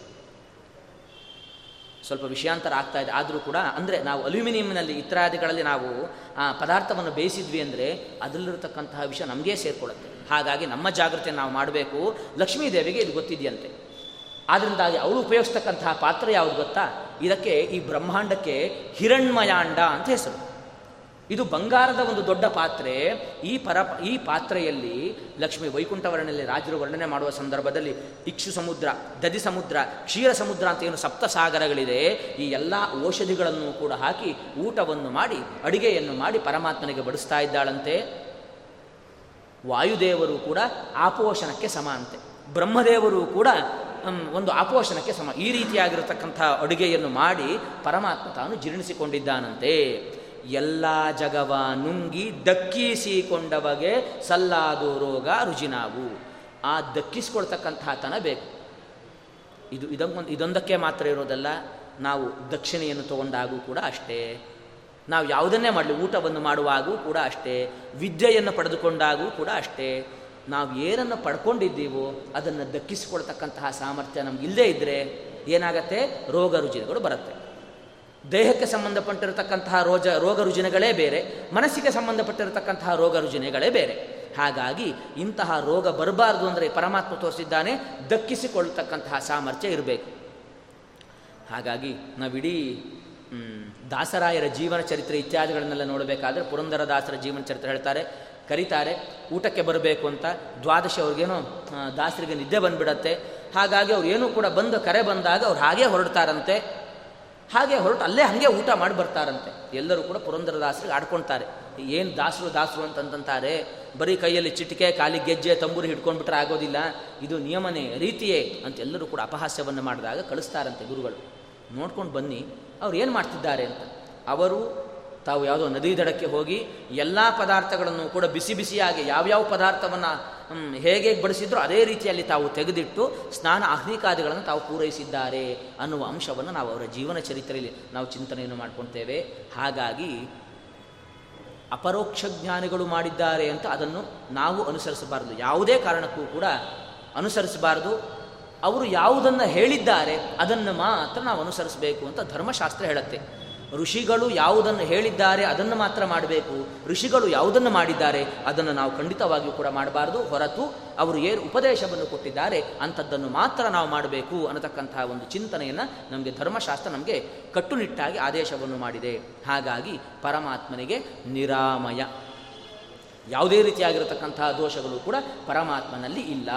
ಸ್ವಲ್ಪ ವಿಷಯಾಂತರ ಆಗ್ತಾ ಇದೆ. ಆದರೂ ಕೂಡ ಅಂದರೆ ನಾವು ಅಲ್ಯೂಮಿನಿಯಂನಲ್ಲಿ ಇತ್ಯಾದಿಗಳಲ್ಲಿ ನಾವು, ಆ, ಪದಾರ್ಥವನ್ನು ಬೇಯಿಸಿದ್ವಿ ಅಂದರೆ ಅದರಲ್ಲಿರತಕ್ಕಂತಹ ವಿಷಯ ನಮಗೇ ಸೇರಿಕೊಳ್ಳುತ್ತೆ. ಹಾಗಾಗಿ ನಮ್ಮ ಜಾಗೃತಿ ನಾವು ಮಾಡಬೇಕು. ಲಕ್ಷ್ಮೀದೇವಿಗೆ ಇದು ಗೊತ್ತಿದೆಯಂತೆ. ಆದ್ದರಿಂದಾಗಿ ಅವರು ಉಪಯೋಗಿಸ್ತಕ್ಕಂತಹ ಪಾತ್ರ ಯಾವುದು ಗೊತ್ತಾ? ಇದಕ್ಕೆ ಈ ಬ್ರಹ್ಮಾಂಡಕ್ಕೆ ಹಿರಣ್ಮಯಾಂಡ ಅಂತ ಹೆಸರು. ಇದು ಬಂಗಾರದ ಒಂದು ದೊಡ್ಡ ಪಾತ್ರೆ. ಈ ಪರ, ಈ ಪಾತ್ರೆಯಲ್ಲಿ ಲಕ್ಷ್ಮಿ ವೈಕುಂಠವರ್ಣಲ್ಲಿ ರಾಜರು ವರ್ಣನೆ ಮಾಡುವ ಸಂದರ್ಭದಲ್ಲಿ ಇಕ್ಷು ಸಮುದ್ರ ದದಿ ಸಮುದ್ರ, ಕ್ಷೀರ ಸಮುದ್ರ ಅಂತ ಏನು ಸಪ್ತ ಸಾಗರಗಳಿದೆ. ಈ ಎಲ್ಲ ಔಷಧಿಗಳನ್ನು ಕೂಡ ಹಾಕಿ ಊಟವನ್ನು ಮಾಡಿ, ಅಡಿಗೆಯನ್ನು ಮಾಡಿ ಪರಮಾತ್ಮನಿಗೆ ಬಡಿಸ್ತಾ ಇದ್ದಾಳಂತೆ. ವಾಯುದೇವರು ಕೂಡ ಆಪೋಷಣಕ್ಕೆ ಸಮ ಅಂತೆ. ಬ್ರಹ್ಮದೇವರು ಕೂಡ ಒಂದು ಆಪೋಷಣಕ್ಕೆ ಸಮ. ಈ ರೀತಿಯಾಗಿರತಕ್ಕಂಥ ಅಡುಗೆಯನ್ನು ಮಾಡಿ ಪರಮಾತ್ಮ ತಾನು ಜೀರ್ಣಿಸಿಕೊಂಡಿದ್ದಾನಂತೆ. ಎಲ್ಲ ಜಗವ ನುಂಗಿ ದಕ್ಕಿಸಿಕೊಂಡವಗೆ ಸಲ್ಲಾದು ರೋಗ ರುಜಿನಾವು. ಆ ದಕ್ಕಿಸ್ಕೊಳ್ತಕ್ಕಂತಹ ತನ ಬೇಕು. ಇದು ಇದೊಂದು ಇದೊಂದಕ್ಕೆ ಮಾತ್ರ ಇರೋದಲ್ಲ, ನಾವು ದಕ್ಷಿಣೆಯನ್ನು ತಗೊಂಡಾಗೂ ಕೂಡ ಅಷ್ಟೇ. ನಾವು ಯಾವುದನ್ನೇ ಮಾಡಲಿ, ಊಟವನ್ನು ಮಾಡುವಾಗೂ ಕೂಡ ಅಷ್ಟೇ, ವಿದ್ಯೆಯನ್ನು ಪಡೆದುಕೊಂಡಾಗೂ ಕೂಡ ಅಷ್ಟೇ, ನಾವು ಏನನ್ನು ಪಡ್ಕೊಂಡಿದ್ದೀವೋ ಅದನ್ನು ದಕ್ಕಿಸಿಕೊಳ್ತಕ್ಕಂತಹ ಸಾಮರ್ಥ್ಯ ನಮ್ಗೆ ಇಲ್ಲದೇ ಇದ್ದರೆ ಏನಾಗತ್ತೆ? ರೋಗ ರುಜಿನಗಳು ಬರುತ್ತೆ. ದೇಹಕ್ಕೆ ಸಂಬಂಧಪಟ್ಟಿರತಕ್ಕಂತಹ ರೋಜ, ರೋಗ ರುಜಿನಗಳೇ ಬೇರೆ, ಮನಸ್ಸಿಗೆ ಸಂಬಂಧಪಟ್ಟಿರತಕ್ಕಂತಹ ರೋಗ ರುಜಿನಗಳೇ ಬೇರೆ. ಹಾಗಾಗಿ ಇಂತಹ ರೋಗ ಬರಬಾರ್ದು ಅಂದರೆ ಪರಮಾತ್ಮ ತೋರಿಸಿದ್ದಾನೆ ದಕ್ಕಿಸಿಕೊಳ್ಳತಕ್ಕಂತಹ ಸಾಮರ್ಥ್ಯ ಇರಬೇಕು. ಹಾಗಾಗಿ ನಾವಿಡೀ ದಾಸರಾಯರ ಜೀವನ ಚರಿತ್ರೆ ಇತ್ಯಾದಿಗಳನ್ನೆಲ್ಲ ನೋಡಬೇಕಾದ್ರೆ ಪುರಂದರ ದಾಸರ ಜೀವನ ಚರಿತ್ರೆ ಹೇಳ್ತಾರೆ, ಕರೀತಾರೆ, ಊಟಕ್ಕೆ ಬರಬೇಕು ಅಂತ ದ್ವಾದಶಿ ಅವ್ರಿಗೇನೋ ದಾಸರಿಗೆ ನಿದ್ದೆ ಬಂದುಬಿಡತ್ತೆ. ಹಾಗಾಗಿ ಅವ್ರು ಏನೂ ಕೂಡ ಬಂದು ಕರೆ ಬಂದಾಗ ಅವ್ರು ಹಾಗೆ ಹೊರಡ್ತಾರಂತೆ. ಹಾಗೆ ಹೊರಟು ಅಲ್ಲೇ ಹಾಗೆ ಊಟ ಮಾಡಿ ಬರ್ತಾರಂತೆ. ಎಲ್ಲರೂ ಕೂಡ ಪುರಂದರ ದಾಸರಿಗೆ ಆಡ್ಕೊಳ್ತಾರೆ. ಏನು ದಾಸರು ದಾಸರು ಅಂತಂತಾರೆ ಬರೀ ಕೈಯಲ್ಲಿ ಚಿಟಿಕೆ, ಕಾಲಿ ಗೆಜ್ಜೆ, ತಂಬೂರಿ ಹಿಡ್ಕೊಂಡ್ಬಿಟ್ರೆ ಆಗೋದಿಲ್ಲ. ಇದು ನಿಯಮನೇ, ರೀತಿಯೇ ಅಂತ ಎಲ್ಲರೂ ಕೂಡ ಅಪಹಾಸ್ಯವನ್ನು ಮಾಡಿದಾಗ ಕಳಿಸ್ತಾರಂತೆ ಗುರುಗಳು. ನೋಡ್ಕೊಂಡು ಬನ್ನಿ. ಅವ್ರು ಏನು ಮಾಡ್ತಿದ್ದಾರೆ ಅಂತ? ಅವರು ತಾವು ಯಾವುದೋ ನದಿ ದಡಕ್ಕೆ ಹೋಗಿ ಎಲ್ಲ ಪದಾರ್ಥಗಳನ್ನು ಕೂಡ ಬಿಸಿ ಬಿಸಿಯಾಗಿ ಯಾವ್ಯಾವ ಪದಾರ್ಥವನ್ನು ಹೇಗೆ ಬಡಿಸಿದ್ರು ಅದೇ ರೀತಿಯಲ್ಲಿ ತಾವು ತೆಗೆದಿಟ್ಟು ಸ್ನಾನ ಆಹ್ನಿಕಾದಿಗಳನ್ನು ತಾವು ಪೂರೈಸಿದ್ದಾರೆ ಅನ್ನುವ ಅಂಶವನ್ನು ನಾವು ಅವರ ಜೀವನ ಚರಿತ್ರೆಯಲ್ಲಿ ನಾವು ಚಿಂತನೆಯನ್ನು ಮಾಡ್ಕೊಳ್ತೇವೆ ಹಾಗಾಗಿ ಅಪರೋಕ್ಷ ಜ್ಞಾನಿಗಳು ಮಾಡಿದ್ದಾರೆ ಅಂತ ಅದನ್ನು ನಾವು ಅನುಸರಿಸಬಾರದು. ಯಾವುದೇ ಕಾರಣಕ್ಕೂ ಕೂಡ ಅನುಸರಿಸಬಾರದು. ಅವರು ಯಾವುದನ್ನು ಹೇಳಿದ್ದಾರೆ, ಅದನ್ನು ಮಾತ್ರ ನಾವು ಅನುಸರಿಸಬೇಕು ಅಂತ ಧರ್ಮಶಾಸ್ತ್ರ ಹೇಳುತ್ತೆ. ಋಷಿಗಳು ಯಾವುದನ್ನು ಹೇಳಿದ್ದಾರೆ, ಅದನ್ನು ಮಾತ್ರ ಮಾಡಬೇಕು. ಋಷಿಗಳು ಯಾವುದನ್ನು ಮಾಡಿದ್ದಾರೆ, ಅದನ್ನು ನಾವು ಖಂಡಿತವಾಗಿಯೂ ಕೂಡ ಮಾಡಬಾರ್ದು. ಹೊರತು ಅವರು ಏನು ಉಪದೇಶವನ್ನು ಕೊಟ್ಟಿದ್ದಾರೆ, ಅಂಥದ್ದನ್ನು ಮಾತ್ರ ನಾವು ಮಾಡಬೇಕು ಅನ್ನತಕ್ಕಂತಹ ಒಂದು ಚಿಂತನೆಯನ್ನು ನಮಗೆ ಧರ್ಮಶಾಸ್ತ್ರ ನಮಗೆ ಕಟ್ಟುನಿಟ್ಟಾಗಿ ಆದೇಶವನ್ನು ಮಾಡಿದೆ. ಹಾಗಾಗಿ ಪರಮಾತ್ಮನಿಗೆ ನಿರಾಮಯ. ಯಾವುದೇ ರೀತಿಯಾಗಿರತಕ್ಕಂತಹ ದೋಷಗಳು ಕೂಡ ಪರಮಾತ್ಮನಲ್ಲಿ ಇಲ್ಲ.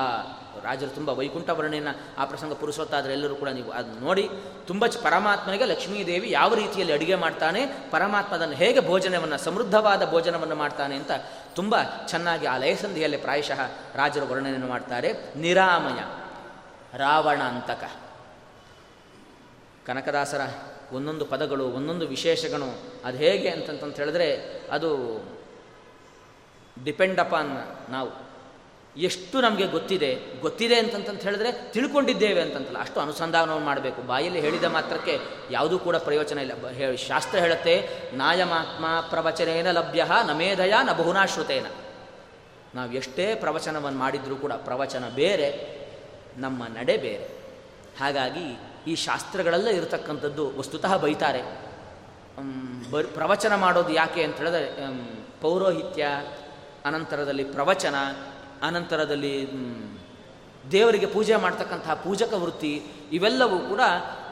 ರಾಜರು ತುಂಬ ವೈಕುಂಠ ವರ್ಣೆಯನ್ನು ಆ ಪ್ರಸಂಗ ಪುರುಷೋತ್ತಾದರೆ ಎಲ್ಲರೂ ಕೂಡ ನೀವು ಅದನ್ನು ನೋಡಿ ತುಂಬ ಪರಮಾತ್ಮನಿಗೆ ಲಕ್ಷ್ಮೀದೇವಿ ಯಾವ ರೀತಿಯಲ್ಲಿ ಅಡುಗೆ ಮಾಡ್ತಾನೆ ಪರಮಾತ್ಮದನ್ನು ಹೇಗೆ ಭೋಜನವನ್ನು, ಸಮೃದ್ಧವಾದ ಭೋಜನವನ್ನು ಮಾಡ್ತಾನೆ ಅಂತ ತುಂಬ ಚೆನ್ನಾಗಿ ಆ ಲಯಸಂಧಿಯಲ್ಲಿ ಪ್ರಾಯಶಃ ರಾಜರು ವರ್ಣನೆಯನ್ನು ಮಾಡ್ತಾರೆ. ನಿರಾಮಯ ರಾವಣ ಅಂತಕ ಕನಕದಾಸರ ಒಂದೊಂದು ಪದಗಳು, ಒಂದೊಂದು ವಿಶೇಷಗಳು, ಅದು ಹೇಗೆ ಅಂತಂತ ಹೇಳಿದ್ರೆ ಅದು ಡಿಪೆಂಡ್ ಅಪಾನ್ ನಾವು. ಎಷ್ಟು ನಮಗೆ ಗೊತ್ತಿದೆ ಗೊತ್ತಿದೆ ಅಂತಂತ ಹೇಳಿದ್ರೆ ತಿಳ್ಕೊಂಡಿದ್ದೇವೆ ಅಂತಂತಲ್ಲ. ಅಷ್ಟು ಅನುಸಂಧಾನವನ್ನು ಮಾಡಬೇಕು. ಬಾಯಲ್ಲಿ ಹೇಳಿದ ಮಾತ್ರಕ್ಕೆ ಯಾವುದೂ ಕೂಡ ಪ್ರಯೋಜನ ಇಲ್ಲ. ಹೇಳಿ, ಶಾಸ್ತ್ರ ಹೇಳುತ್ತೆ, ನಾಯಮಾತ್ಮ ಪ್ರವಚನೇನ ಲಭ್ಯ, ನಮೇಧಯ ನ ಬಹುನಾಶ್ರುತೇನ. ನಾವು ಎಷ್ಟೇ ಪ್ರವಚನವನ್ನು ಮಾಡಿದರೂ ಕೂಡ ಪ್ರವಚನ ಬೇರೆ, ನಮ್ಮ ನಡೆ ಬೇರೆ. ಹಾಗಾಗಿ ಈ ಶಾಸ್ತ್ರಗಳೆಲ್ಲ ಇರತಕ್ಕಂಥದ್ದು ವಸ್ತುತಃ ಬೈತಾರೆ. ಬ ಪ್ರವಚನ ಮಾಡೋದು ಯಾಕೆ ಅಂತ ಹೇಳಿದ್ರೆ ಪೌರೋಹಿತ್ಯ, ಅನಂತರದಲ್ಲಿ ಪ್ರವಚನ ಅನಂತರದಲ್ಲಿ ದೇವರಿಗೆ ಪೂಜೆ ಮಾಡ್ತಕ್ಕಂತಹ ಪೂಜಕ ವೃತ್ತಿ, ಇವೆಲ್ಲವೂ ಕೂಡ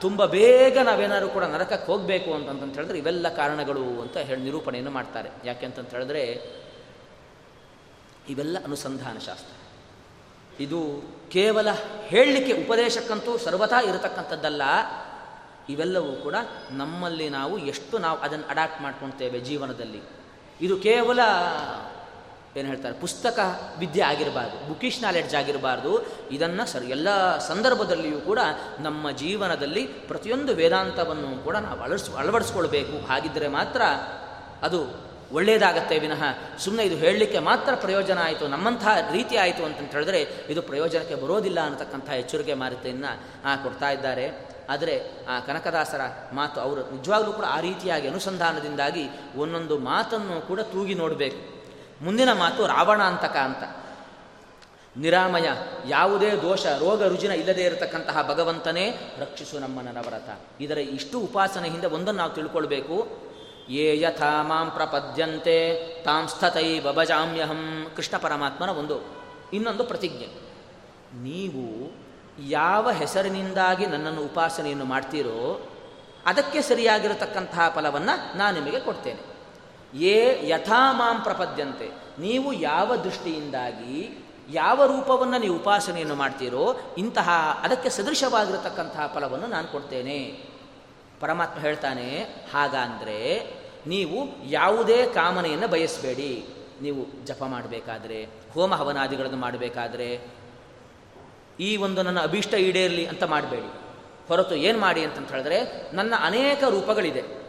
ತುಂಬ ಬೇಗ ನಾವೇನಾದ್ರು ಕೂಡ ನರಕಕ್ಕೆ ಹೋಗಬೇಕು ಅಂತಂತ ಹೇಳಿದ್ರೆ ಇವೆಲ್ಲ ಕಾರಣಗಳು ಅಂತ ಹೇಳಿ ನಿರೂಪಣೆಯನ್ನು ಮಾಡ್ತಾರೆ. ಯಾಕೆ ಅಂತಂತ ಹೇಳಿದ್ರೆ ಇವೆಲ್ಲ ಅನುಸಂಧಾನ ಶಾಸ್ತ್ರ. ಇದು ಕೇವಲ ಹೇಳಲಿಕ್ಕೆ ಉಪದೇಶಕ್ಕಂತೂ ಸರ್ವಥಾ ಇರತಕ್ಕಂಥದ್ದಲ್ಲ, ಇವೆಲ್ಲವೂ ಕೂಡ ನಮ್ಮಲ್ಲಿ ನಾವು ಎಷ್ಟು ನಾವು ಅದನ್ನು ಅಡಾಪ್ಟ್ ಮಾಡ್ಕೊಳ್ತೇವೆ ಜೀವನದಲ್ಲಿ. ಇದು ಕೇವಲ ಏನು ಹೇಳ್ತಾರೆ, ಪುಸ್ತಕ ವಿದ್ಯೆ ಆಗಿರಬಾರ್ದು ಬುಕಿಶ್ ನಾಲೆಡ್ಜ್ ಆಗಿರಬಾರ್ದು. ಇದನ್ನು ಸರ್, ಎಲ್ಲ ಸಂದರ್ಭದಲ್ಲಿಯೂ ಕೂಡ ನಮ್ಮ ಜೀವನದಲ್ಲಿ ಪ್ರತಿಯೊಂದು ವೇದಾಂತವನ್ನು ಕೂಡ ನಾವು ಅಳಸ್ ಅಳವಡಿಸ್ಕೊಳ್ಬೇಕು. ಹಾಗಿದ್ದರೆ ಮಾತ್ರ ಅದು ಒಳ್ಳೆಯದಾಗತ್ತೆ ವಿನಃ. ಸುಮ್ಮನೆ ಇದು ಹೇಳಲಿಕ್ಕೆ ಮಾತ್ರ ಪ್ರಯೋಜನ ಆಯಿತು, ನಮ್ಮಂಥ ರೀತಿ ಆಯಿತು ಅಂತ ಹೇಳಿದ್ರೆ ಇದು ಪ್ರಯೋಜನಕ್ಕೆ ಬರೋದಿಲ್ಲ ಅನ್ನತಕ್ಕಂಥ ಎಚ್ಚರಿಕೆ ಮಾರುತೆಯನ್ನು ಕೊಡ್ತಾ ಇದ್ದಾರೆ. ಆದರೆ ಆ ಕನಕದಾಸರ ಮಾತು ಅವರು ನಿಜವಾಗ್ಲೂ ಕೂಡ ಆ ರೀತಿಯಾಗಿ ಅನುಸಂಧಾನದಿಂದಾಗಿ ಒಂದೊಂದು ಮಾತನ್ನು ಕೂಡ ತೂಗಿ ನೋಡಬೇಕು. ಮುಂದಿನ ಮಾತು ರಾವಣಾಂತಕ ಅಂತ. ನಿರಾಮಯ, ಯಾವುದೇ ದೋಷ, ರೋಗ, ರುಜಿನ ಇಲ್ಲದೇ ಇರತಕ್ಕಂತಹ ಭಗವಂತನೇ ರಕ್ಷಿಸು ನಮ್ಮ ನವರತ ಇದರ ಇಷ್ಟು ಉಪಾಸನೆ ಹಿಂದೆ ಒಂದನ್ನು ನಾವು ತಿಳ್ಕೊಳ್ಬೇಕು. ಯೇ ಯಥಾ ಮಾಂ ಪ್ರಪದ್ಯಂತೆ, ತಾಂ ಸ್ಥತೈ ಬಬಜಾಮ್ಯಹಂ ಕೃಷ್ಣ ಪರಮಾತ್ಮನ ಒಂದು, ಇನ್ನೊಂದು ಪ್ರತಿಜ್ಞೆ. ನೀವು ಯಾವ ಹೆಸರಿನಿಂದಾಗಿ ನನ್ನನ್ನು ಉಪಾಸನೆಯನ್ನು ಮಾಡ್ತೀರೋ, ಅದಕ್ಕೆ ಸರಿಯಾಗಿರತಕ್ಕಂತಹ ಫಲವನ್ನು ನಾನು ನಿಮಗೆ ಕೊಡ್ತೇನೆ. ಯೇ ಯಥಾ ಮಾಂ ಪ್ರಪದ್ಯಂತೆ. ನೀವು ಯಾವ ದೃಷ್ಟಿಯಿಂದಾಗಿ, ಯಾವ ರೂಪವನ್ನು ನೀವು ಉಪಾಸನೆಯನ್ನು ಮಾಡ್ತೀರೋ, ಇಂತಹ ಅದಕ್ಕೆ ಸದೃಶವಾಗಿರತಕ್ಕಂತಹ ಫಲವನ್ನು ನಾನು ಕೊಡ್ತೇನೆ. ಪರಮಾತ್ಮ ಹೇಳ್ತಾನೆ, ಹಾಗಂದರೆ ನೀವು ಯಾವುದೇ ಕಾಮನೆಯನ್ನು ಬಯಸಬೇಡಿ. ನೀವು ಜಪ ಮಾಡಬೇಕಾದ್ರೆ, ಹೋಮ ಹವನಾದಿಗಳನ್ನು ಮಾಡಬೇಕಾದ್ರೆ, ಈ ಒಂದು ನನ್ನ ಅಭೀಷ್ಟ ಈಡೇರಲಿ ಅಂತ ಮಾಡಬೇಡಿ. ಹೊರತು ಏನು ಮಾಡಿ ಅಂತಂತ ಹೇಳಿದ್ರೆ, ನನ್ನ ಅನೇಕ ರೂಪಗಳಿದೆ.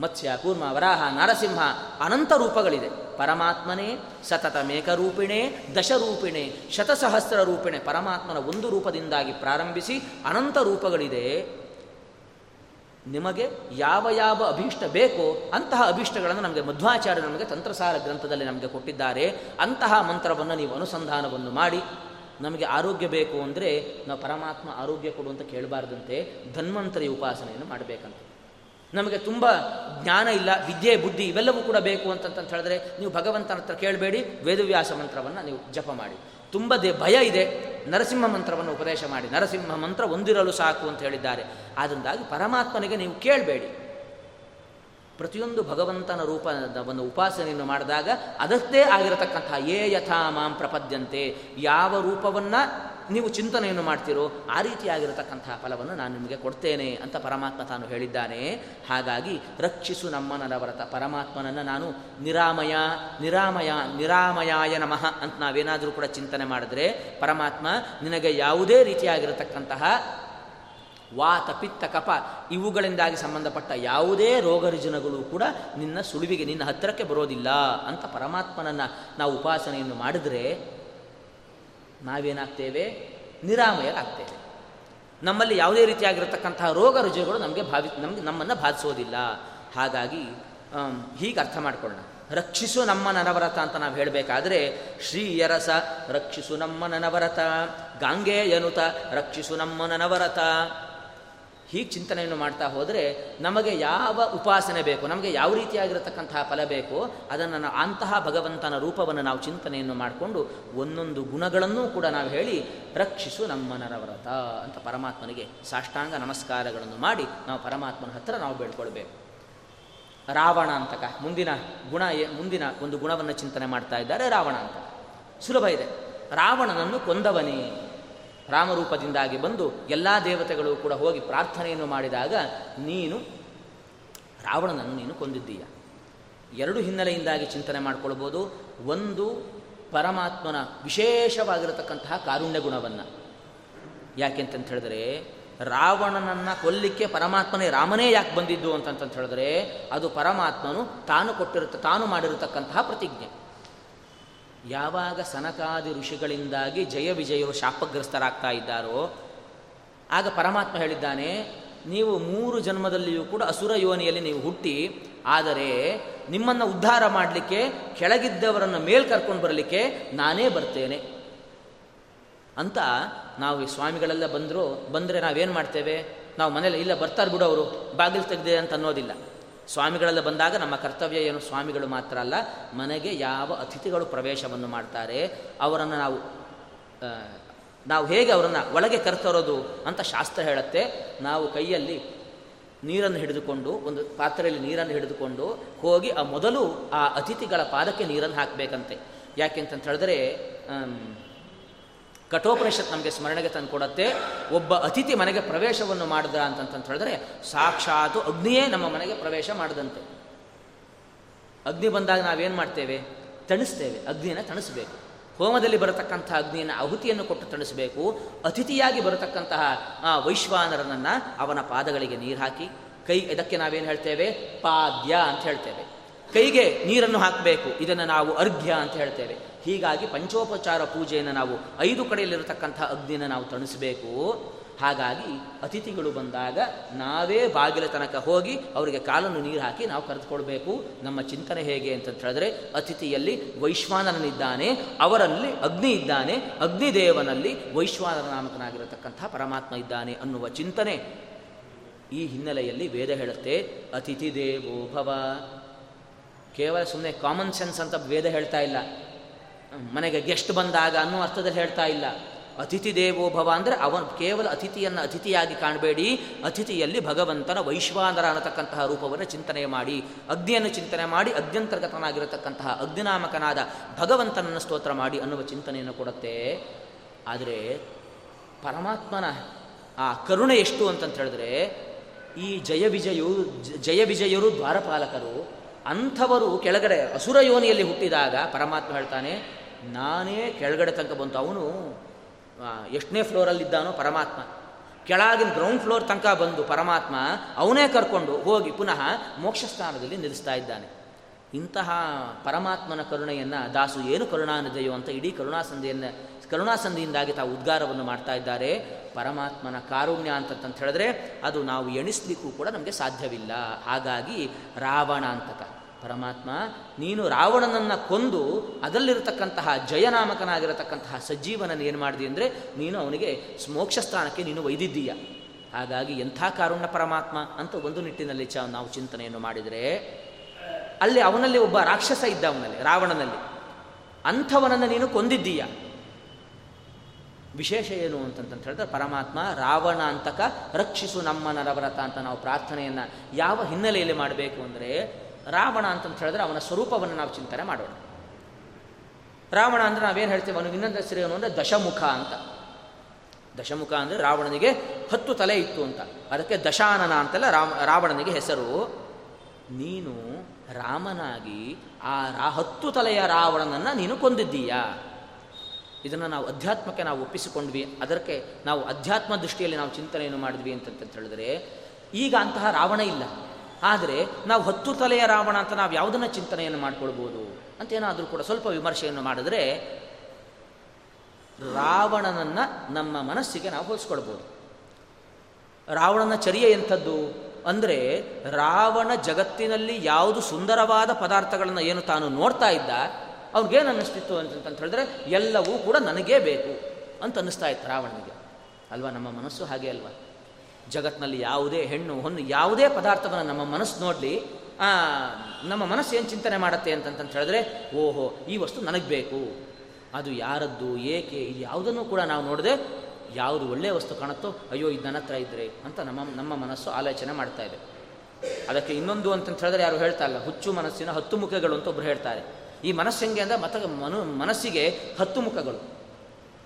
ಮತ್ಸ್ಯ, ಕೂರ್ಮ, ವರಾಹ, ನರಸಿಂಹ ಅನಂತ ರೂಪಗಳಿದೆ. ಪರಮಾತ್ಮನೇ, ಸತತ ಮೇಕರೂಪಿಣೆ ದಶರೂಪಿಣೆ, ಶತಸಹಸ್ರ ರೂಪಿಣೆ ಪರಮಾತ್ಮನ ಒಂದು ರೂಪದಿಂದಾಗಿ ಪ್ರಾರಂಭಿಸಿ ಅನಂತ ರೂಪಗಳಿದೆ. ನಿಮಗೆ ಯಾವ ಯಾವ ಅಭೀಷ್ಟ ಬೇಕೋ ಅಂತಹ ಅಭೀಷ್ಟಗಳನ್ನು ನಮಗೆ ಮಧ್ವಾಚಾರ್ಯ ನಮಗೆ ತಂತ್ರಸಾರ ಗ್ರಂಥದಲ್ಲಿ ನಮಗೆ ಕೊಟ್ಟಿದ್ದಾರೆ. ಅಂತಹ ಮಂತ್ರವನ್ನು ನೀವು ಅನುಸಂಧಾನವನ್ನು ಮಾಡಿ. ನಮಗೆ ಆರೋಗ್ಯ ಬೇಕು ಅಂದರೆ ನಾವು ಪರಮಾತ್ಮ ಆರೋಗ್ಯ ಕೊಡು ಅಂತ ಕೇಳಬಾರ್ದಂತೆ ಧನ್ವಂತರಿ ಉಪಾಸನೆಯನ್ನು ಮಾಡಬೇಕಂತ. ನಮಗೆ ತುಂಬ ಜ್ಞಾನ ಇಲ್ಲ, ವಿದ್ಯೆ, ಬುದ್ಧಿ ಇವೆಲ್ಲವೂ ಕೂಡ ಬೇಕು ಅಂತಂತ ಹೇಳಿದ್ರೆ ನೀವು ಭಗವಂತನ ಹತ್ರ ಕೇಳಬೇಡಿ, ವೇದವ್ಯಾಸ ಮಂತ್ರವನ್ನು ನೀವು ಜಪ ಮಾಡಿ. ತುಂಬ ದೇ ಭಯ ಇದೆ, ನರಸಿಂಹ ಮಂತ್ರವನ್ನು ಉಪದೇಶ ಮಾಡಿ. ನರಸಿಂಹ ಮಂತ್ರ ಒಂದಿರಲು ಸಾಕು ಅಂತ ಹೇಳಿದ್ದಾರೆ. ಆದ್ದರಿಂದಾಗಿ ಪರಮಾತ್ಮನಿಗೆ ನೀವು ಕೇಳಬೇಡಿ. ಪ್ರತಿಯೊಂದು ಭಗವಂತನ ರೂಪ ಒಂದು ಉಪಾಸನೆಯನ್ನು ಮಾಡಿದಾಗ ಅದಷ್ಟೇ ಆಗಿರತಕ್ಕಂತಹ ಏ ಯಥಾ ಮಾಂ ಪ್ರಪದ್ಯಂತೆ. ಯಾವ ರೂಪವನ್ನು ನೀವು ಚಿಂತನೆಯನ್ನು ಮಾಡ್ತೀರೋ ಆ ರೀತಿಯಾಗಿರತಕ್ಕಂತಹ ಫಲವನ್ನು ನಾನು ನಿಮಗೆ ಕೊಡ್ತೇನೆ ಅಂತ ಪರಮಾತ್ಮ ತಾನು ಹೇಳಿದ್ದಾನೆ. ಹಾಗಾಗಿ ರಕ್ಷಿಸು ನಮ್ಮ ವ್ರತ ಪರಮಾತ್ಮನನ್ನು ನಾನು ನಿರಾಮಯ ನಿರಾಮಯ, ನಿರಾಮಯಾಯ ನಮಃ ಅಂತ ನಾವೇನಾದರೂ ಕೂಡ ಚಿಂತನೆ ಮಾಡಿದ್ರೆ ಪರಮಾತ್ಮ ನಿನಗೆ ಯಾವುದೇ ರೀತಿಯಾಗಿರತಕ್ಕಂತಹ ವಾತ, ಪಿತ್ತ, ಕಪ ಇವುಗಳಿಂದಾಗಿ ಸಂಬಂಧಪಟ್ಟ ಯಾವುದೇ ರೋಗ ರುಜಿನಗಳು ಕೂಡ ನಿನ್ನ ಸುಳಿವಿಗೆ ನಿನ್ನ ಹತ್ತಿರಕ್ಕೆ ಬರೋದಿಲ್ಲ ಅಂತ ಪರಮಾತ್ಮನನ್ನು ನಾವು ಉಪಾಸನೆಯನ್ನು ಮಾಡಿದರೆ ನಾವೇನಾಗ್ತೇವೆ? ನಿರಾಮಯರಾಗ್ತೇವೆ. ನಮ್ಮಲ್ಲಿ ಯಾವುದೇ ರೀತಿಯಾಗಿರತಕ್ಕಂತಹ ರೋಗ ರುಜುಗಳು ನಮಗೆ ಭಾವಿ, ನಮಗೆ ನಮ್ಮನ್ನು ಬಾಧಿಸೋದಿಲ್ಲ. ಹಾಗಾಗಿ ಹೀಗೆ ಅರ್ಥ ಮಾಡಿಕೊಳ್ಳೋಣ. ರಕ್ಷಿಸು ನಮ್ಮ ನನವರತ ಅಂತ ನಾವು ಹೇಳಬೇಕಾದ್ರೆ, ಶ್ರೀಯರಸ ರಕ್ಷಿಸು ನಮ್ಮ ನನವರತ ಗಾಂಗೆಯನುತ ರಕ್ಷಿಸು ನಮ್ಮ ನನವರತ ಹೀಗೆ ಚಿಂತನೆಯನ್ನು ಮಾಡ್ತಾ ಹೋದರೆ ನಮಗೆ ಯಾವ ಉಪಾಸನೆ ಬೇಕು, ನಮಗೆ ಯಾವ ರೀತಿಯಾಗಿರತಕ್ಕಂತಹ ಫಲ ಬೇಕು, ಅದನ್ನು ಅಂತಹ ಭಗವಂತನ ರೂಪವನ್ನು ನಾವು ಚಿಂತನೆಯನ್ನು ಮಾಡಿಕೊಂಡು ಒಂದೊಂದು ಗುಣಗಳನ್ನೂ ಕೂಡ ನಾವು ಹೇಳಿ ರಕ್ಷಿಸು ನಮ್ಮ ನರವ್ರತ ಅಂತ ಪರಮಾತ್ಮನಿಗೆ ಸಾಷ್ಟಾಂಗ ನಮಸ್ಕಾರಗಳನ್ನು ಮಾಡಿ ನಾವು ಪರಮಾತ್ಮನ ಹತ್ರ ನಾವು ಬೇಡ್ಕೊಳ್ಬೇಕು. ರಾವಣ ಅಂತಕ, ಮುಂದಿನ ಗುಣ ಮುಂದಿನ ಒಂದು ಗುಣವನ್ನು ಚಿಂತನೆ ಮಾಡ್ತಾ ಇದ್ದಾರೆ ರಾವಣ ಅಂತ ಸುಲಭ ಇದೆ. ರಾವಣನನ್ನು ಕೊಂದವನೇ. ರಾಮರೂಪದಿಂದಾಗಿ ಬಂದು ಎಲ್ಲ ದೇವತೆಗಳು ಕೂಡ ಹೋಗಿ ಪ್ರಾರ್ಥನೆಯನ್ನು ಮಾಡಿದಾಗ, ನೀನು, ರಾವಣನನ್ನು ನೀನು ಕೊಂದಿದ್ದೀಯ. ಎರಡು ಹಿನ್ನೆಲೆಯಿಂದಾಗಿ ಚಿಂತನೆ ಮಾಡಿಕೊಳ್ಬೋದು. ಒಂದು, ಪರಮಾತ್ಮನ ವಿಶೇಷವಾಗಿರತಕ್ಕಂತಹ ಕಾರುಣ್ಯ ಗುಣವನ್ನು. ಯಾಕೆಂತಂತ ಹೇಳಿದ್ರೆ, ರಾವಣನನ್ನು ಕೊಲ್ಲಿಕ್ಕೆ ಪರಮಾತ್ಮನೇ ರಾಮನೇ ಯಾಕೆ ಬಂದಿದ್ದು ಅಂತಂತ ಹೇಳಿದ್ರೆ, ಅದು ಪರಮಾತ್ಮನು ತಾನು ಕೊಟ್ಟಿರುತ್ತ, ತಾನು ಮಾಡಿರತಕ್ಕಂತಹ ಪ್ರತಿಜ್ಞೆ. ಯಾವಾಗ ಸನಕಾದಿ ಋಷಿಗಳಿಂದಾಗಿ ಜಯ ವಿಜಯರು ಶಾಪಗ್ರಸ್ತರಾಗ್ತಾ ಇದ್ದಾರೋ, ಆಗ ಪರಮಾತ್ಮ ಹೇಳಿದ್ದಾನೆ, ನೀವು ಮೂರು ಜನ್ಮದಲ್ಲಿಯೂ ಕೂಡ ಅಸುರ ಯೋನಿಯಲ್ಲಿ ನೀವು ಹುಟ್ಟಿ, ಆದರೆ ನಿಮ್ಮನ್ನು ಉದ್ಧಾರ ಮಾಡಲಿಕ್ಕೆ, ಕೆಳಗಿದ್ದವರನ್ನು ಮೇಲ್ ಕರ್ಕೊಂಡು ಬರಲಿಕ್ಕೆ ನಾನೇ ಬರ್ತೇನೆ. ಅಂತ ನಾವು ಈ ಸ್ವಾಮಿಗಳೆಲ್ಲ ಬಂದರೂ, ಬಂದರೆ ನಾವೇನು ಮಾಡ್ತೇವೆ? ನಾವು ಮನೇಲಿ ಇಲ್ಲ ಬರ್ತಾರೆ ಬಿಡು ಅವರು, ಬಾಗಿಲು ತೆಗೆದೆ ಅಂತ ಅನ್ನೋದಿಲ್ಲ. ಸ್ವಾಮಿಗಳೆಲ್ಲ ಬಂದಾಗ ನಮ್ಮ ಕರ್ತವ್ಯ ಏನು? ಸ್ವಾಮಿಗಳು ಮಾತ್ರ ಅಲ್ಲ, ಮನೆಗೆ ಯಾವ ಅತಿಥಿಗಳು ಪ್ರವೇಶವನ್ನು ಮಾಡ್ತಾರೆ, ಅವರನ್ನು ನಾವು ನಾವು ಹೇಗೆ ಅವರನ್ನು ಒಳಗೆ ಕರ್ತರೋದು ಅಂತ ಶಾಸ್ತ್ರ ಹೇಳುತ್ತೆ. ನಾವು ಕೈಯಲ್ಲಿ ನೀರನ್ನು ಹಿಡಿದುಕೊಂಡು, ಒಂದು ಪಾತ್ರೆಯಲ್ಲಿ ನೀರನ್ನು ಹಿಡಿದುಕೊಂಡು ಹೋಗಿ ಆ ಮೊದಲು ಆ ಅತಿಥಿಗಳ ಪಾದಕ್ಕೆ ನೀರನ್ನು ಹಾಕಬೇಕಂತೆ. ಯಾಕೆಂತಂತ ಹೇಳಿದ್ರೆ ಕಠೋಪನಿಷತ್ ನಮಗೆ ಸ್ಮರಣೆಗೆ ತಂದು ಕೊಡುತ್ತೆ. ಒಬ್ಬ ಅತಿಥಿ ಮನೆಗೆ ಪ್ರವೇಶವನ್ನು ಮಾಡಿದ ಅಂತಂತ ಹೇಳಿದ್ರೆ ಸಾಕ್ಷಾತ್ ಅಗ್ನಿಯೇ ನಮ್ಮ ಮನೆಗೆ ಪ್ರವೇಶ ಮಾಡಿದಂತೆ. ಅಗ್ನಿ ಬಂದಾಗ ನಾವೇನು ಮಾಡ್ತೇವೆ? ತಣಿಸ್ತೇವೆ. ಅಗ್ನಿಯನ್ನು ತಣಿಸಬೇಕು. ಹೋಮದಲ್ಲಿ ಬರತಕ್ಕಂತಹ ಅಗ್ನಿಯನ್ನು ಆಹುತಿಯನ್ನು ಕೊಟ್ಟು ತಣಿಸಬೇಕು. ಅತಿಥಿಯಾಗಿ ಬರತಕ್ಕಂತಹ ಆ ವೈಶ್ವಾನರನನ್ನು ಅವನ ಪಾದಗಳಿಗೆ ನೀರು ಹಾಕಿ, ಕೈ ಇದಕ್ಕೆ ನಾವೇನು ಹೇಳ್ತೇವೆ? ಪಾದ್ಯ ಅಂತ ಹೇಳ್ತೇವೆ. ಕೈಗೆ ನೀರನ್ನು ಹಾಕಬೇಕು. ಇದನ್ನು ನಾವು ಅರ್ಘ್ಯ ಅಂತ ಹೇಳ್ತೇವೆ. ಹೀಗಾಗಿ ಪಂಚೋಪಚಾರ ಪೂಜೆಯನ್ನು ನಾವು ಐದು ಕಡೆಯಲ್ಲಿರತಕ್ಕಂಥ ಅಗ್ನಿಯನ್ನು ನಾವು ತಣಿಸಬೇಕು. ಹಾಗಾಗಿ ಅತಿಥಿಗಳು ಬಂದಾಗ ನಾವೇ ಬಾಗಿಲ ತನಕ ಹೋಗಿ ಅವರಿಗೆ ಕಾಲನ್ನು ನೀರು ಹಾಕಿ ನಾವು ಕರೆದುಕೊಳ್ಬೇಕು. ನಮ್ಮ ಚಿಂತನೆ ಹೇಗೆ ಅಂತ ಹೇಳಿದ್ರೆ ಅತಿಥಿಯಲ್ಲಿ ವೈಶ್ವಾನರನಿದ್ದಾನೆ, ಅವರಲ್ಲಿ ಅಗ್ನಿ ಇದ್ದಾನೆ, ಅಗ್ನಿದೇವನಲ್ಲಿ ವೈಶ್ವಾನರ ನಾಮಕನಾಗಿರತಕ್ಕಂಥ ಪರಮಾತ್ಮ ಇದ್ದಾನೆ ಅನ್ನುವ ಚಿಂತನೆ ಈ ಹಿನ್ನೆಲೆಯಲ್ಲಿ ವೇದ ಹೇಳುತ್ತೆ. ಅತಿಥಿ ದೇವೋ ಭವ. ಕೇವಲ ಸುಮ್ಮನೆ ಕಾಮನ್ ಸೆನ್ಸ್ ಅಂತ ವೇದ ಹೇಳ್ತಾ ಇಲ್ಲ. ಮನೆಗೆ ಗೆಸ್ಟ್ ಬಂದಾಗ ಅನ್ನೋ ಅರ್ಥದಲ್ಲಿ ಹೇಳ್ತಾ ಇಲ್ಲ. ಅತಿಥಿ ದೇವೋ ಭವ ಅಂದರೆ ಅವನು ಕೇವಲ ಅತಿಥಿಯನ್ನು ಅತಿಥಿಯಾಗಿ ಕಾಣಬೇಡಿ. ಅತಿಥಿಯಲ್ಲಿ ಭಗವಂತನ ವೈಶ್ವಾನರ ಅನ್ನತಕ್ಕಂತಹ ರೂಪವನ್ನು ಚಿಂತನೆ ಮಾಡಿ, ಅಗ್ನಿಯನ್ನು ಚಿಂತನೆ ಮಾಡಿ ಅಗ್ನಂತರ್ಗತನಾಗಿರತಕ್ಕಂತಹ ಅಗ್ನಿನಾಮಕನಾದ ಭಗವಂತನನ್ನು ಸ್ತೋತ್ರ ಮಾಡಿ ಅನ್ನುವ ಚಿಂತನೆಯನ್ನು ಕೊಡುತ್ತೆ. ಆದರೆ ಪರಮಾತ್ಮನ ಆ ಕರುಣೆ ಎಷ್ಟು ಅಂತಂತ ಹೇಳಿದ್ರೆ, ಈ ಜಯ ವಿಜಯು, ಜಯ ವಿಜಯರು ದ್ವಾರಪಾಲಕರು ಅಂಥವರು ಕೆಳಗಡೆ ಅಸುರ ಯೋನಿಯಲ್ಲಿ ಹುಟ್ಟಿದಾಗ ಪರಮಾತ್ಮ ಹೇಳ್ತಾನೆ ನಾನೇ ಕೆಳಗಡೆ ತನಕ ಬಂತು. ಅವನು ಎಷ್ಟನೇ ಫ್ಲೋರಲ್ಲಿದ್ದಾನೋ ಪರಮಾತ್ಮ. ಕೆಳಗಿನ ಗ್ರೌಂಡ್ ಫ್ಲೋರ್ ತನಕ ಬಂದು ಪರಮಾತ್ಮ, ಅವನೇ ಕರ್ಕೊಂಡು ಹೋಗಿ ಪುನಃ ಮೋಕ್ಷ ಸ್ಥಾನದಲ್ಲಿ ನಿಲ್ಲಿಸ್ತಾ ಇದ್ದಾನೆ. ಇಂತಹ ಪರಮಾತ್ಮನ ಕರುಣೆಯನ್ನು ದಾಸು ಏನು ಕರುಣಾನಿದೆಯೋ ಅಂತ ಇಡೀ ಕರುಣಾಸಂಧಿಯನ್ನು, ಕರುಣಾಸಂಧಿಯಿಂದಾಗಿ ತಾವು ಉದ್ಗಾರವನ್ನು ಮಾಡ್ತಾ ಇದ್ದಾರೆ. ಪರಮಾತ್ಮನ ಕಾರುಣ್ಯ ಅಂತಂತ ಹೇಳಿದ್ರೆ ಅದು ನಾವು ಎಣಿಸ್ಲಿಕ್ಕೂ ಕೂಡ ನಮಗೆ ಸಾಧ್ಯವಿಲ್ಲ. ಹಾಗಾಗಿ ರಾವಣ ಅಂತಕ. ಪರಮಾತ್ಮ, ನೀನು ರಾವಣನನ್ನು ಕೊಂದು ಅದರಲ್ಲಿರತಕ್ಕಂತಹ ಜಯನಾಮಕನಾಗಿರತಕ್ಕಂತಹ ಸಜ್ಜೀವನನ್ನು ಏನು ಮಾಡಿದೆ ಅಂದರೆ, ನೀನು ಅವನಿಗೆ ಮೋಕ್ಷ ಸ್ಥಾನಕ್ಕೆ ನೀನು ಒಯ್ದಿದ್ದೀಯ. ಹಾಗಾಗಿ ಎಂಥ ಕಾರುಣ್ಯ ಪರಮಾತ್ಮ ಅಂತ ಒಂದು ನಿಟ್ಟಿನಲ್ಲಿ ಚ ನಾವು ಚಿಂತನೆಯನ್ನು ಮಾಡಿದರೆ, ಅಲ್ಲಿ ಅವನಲ್ಲಿ ಒಬ್ಬ ರಾಕ್ಷಸ ಇದ್ದ ಅವನಲ್ಲಿ, ರಾವಣನಲ್ಲಿ. ಅಂಥವನನ್ನು ನೀನು ಕೊಂದಿದ್ದೀಯ. ವಿಶೇಷ ಏನು ಅಂತಂತ ಹೇಳಿದ್ರೆ, ಪರಮಾತ್ಮ ರಾವಣ ಅಂತಕ ರಕ್ಷಿಸು ನಮ್ಮ ನರವ್ರತ ಅಂತ ನಾವು ಪ್ರಾರ್ಥನೆಯನ್ನು ಯಾವ ಹಿನ್ನೆಲೆಯಲ್ಲಿ ಮಾಡಬೇಕು ಅಂದರೆ ರಾವಣ ಅಂತಂತ ಹೇಳಿದ್ರೆ ಅವನ ಸ್ವರೂಪವನ್ನು ನಾವು ಚಿಂತನೆ ಮಾಡೋಣ. ರಾವಣ ಅಂದರೆ ನಾವೇನು ಹೇಳ್ತೇವೆ? ಅವನಿಗೆ ಇನ್ನೊಂದು ಹೆಸರು ಏನು ಅಂದರೆ ದಶಮುಖ ಅಂತ. ದಶಮುಖ ಅಂದರೆ ರಾವಣನಿಗೆ ಹತ್ತು ತಲೆ ಇತ್ತು ಅಂತ. ಅದಕ್ಕೆ ದಶಾನನ ಅಂತೆಲ್ಲ ರಾಮ, ರಾವಣನಿಗೆ ಹೆಸರು. ನೀನು ರಾಮನಾಗಿ ಆ ರಾ, ಹತ್ತು ತಲೆಯ ರಾವಣನನ್ನು ನೀನು ಕೊಂದಿದ್ದೀಯಾ. ಇದನ್ನು ನಾವು ಅಧ್ಯಾತ್ಮಕ್ಕೆ ನಾವು ಒಪ್ಪಿಸಿಕೊಂಡ್ವಿ. ಅದಕ್ಕೆ ನಾವು ಅಧ್ಯಾತ್ಮ ದೃಷ್ಟಿಯಲ್ಲಿ ನಾವು ಚಿಂತನೆಯನ್ನು ಮಾಡಿದ್ವಿ ಅಂತಂತ ಹೇಳಿದ್ರೆ ಈಗ ಅಂತಹ ರಾವಣ ಇಲ್ಲ. ಆದರೆ ನಾವು ಹತ್ತು ತಲೆಯ ರಾವಣ ಅಂತ ನಾವು ಯಾವುದನ್ನು ಚಿಂತನೆಯನ್ನು ಮಾಡಿಕೊಳ್ಬೋದು ಅಂತ ಏನಾದರೂ ಕೂಡ ಸ್ವಲ್ಪ ವಿಮರ್ಶೆಯನ್ನು ಮಾಡಿದ್ರೆ ರಾವಣನನ್ನು ನಮ್ಮ ಮನಸ್ಸಿಗೆ ನಾವು ಹೋಲಿಸ್ಕೊಳ್ಬೋದು. ರಾವಣನ ಚರ್ಯೆ ಎಂಥದ್ದು? ಅಂದರೆ ರಾವಣ ಜಗತ್ತಿನಲ್ಲಿ ಯಾವುದು ಸುಂದರವಾದ ಪದಾರ್ಥಗಳನ್ನು ಏನು ತಾನು ನೋಡ್ತಾ ಇದ್ದ, ಅವ್ನಿಗೇನು ಅನ್ನಿಸ್ತಿತ್ತು ಅಂತ ಹೇಳಿದ್ರೆ ಎಲ್ಲವೂ ಕೂಡ ನನಗೇ ಬೇಕು ಅಂತ ಅನ್ನಿಸ್ತಾ ಇತ್ತು ರಾವಣನಿಗೆ. ಅಲ್ವಾ ನಮ್ಮ ಮನಸ್ಸು ಹಾಗೆ ಅಲ್ವಾ? ಜಗತ್ತಿನಲ್ಲಿ ಯಾವುದೇ ಹೆಣ್ಣು ಹೊನ್ನು ಯಾವುದೇ ಪದಾರ್ಥವನ್ನು ನಮ್ಮ ಮನಸ್ಸು ನೋಡಲಿ ನಮ್ಮ ಮನಸ್ಸು ಏನು ಚಿಂತನೆ ಮಾಡುತ್ತೆ ಅಂತಂತ ಹೇಳಿದ್ರೆ, ಓಹೋ, ಈ ವಸ್ತು ನನಗೆ ಬೇಕು. ಅದು ಯಾರದ್ದು, ಏಕೆ, ಇದು ಯಾವುದನ್ನು ಕೂಡ ನಾವು ನೋಡದೆ ಯಾವುದು ಒಳ್ಳೆಯ ವಸ್ತು ಕಾಣುತ್ತೋ, ಅಯ್ಯೋ, ಇದು ನನ್ನ ಹತ್ರ ಇದ್ದರೆ ಅಂತ ನಮ್ಮ ನಮ್ಮ ಮನಸ್ಸು ಆಲೋಚನೆ ಮಾಡ್ತಾ ಇದೆ. ಅದಕ್ಕೆ ಇನ್ನೊಂದು ಅಂತ ಹೇಳಿದ್ರೆ ಯಾರು ಹೇಳ್ತಾ ಇಲ್ಲ, ಹುಚ್ಚು ಮನಸ್ಸಿನ ಹತ್ತು ಮುಖಗಳು ಅಂತ ಒಬ್ಬರು ಹೇಳ್ತಾರೆ. ಈ ಮನಸ್ಸು ಹೆಂಗೆ ಅಂದರೆ ಮತ ಮನು, ಮನಸ್ಸಿಗೆ ಹತ್ತು ಮುಖಗಳು.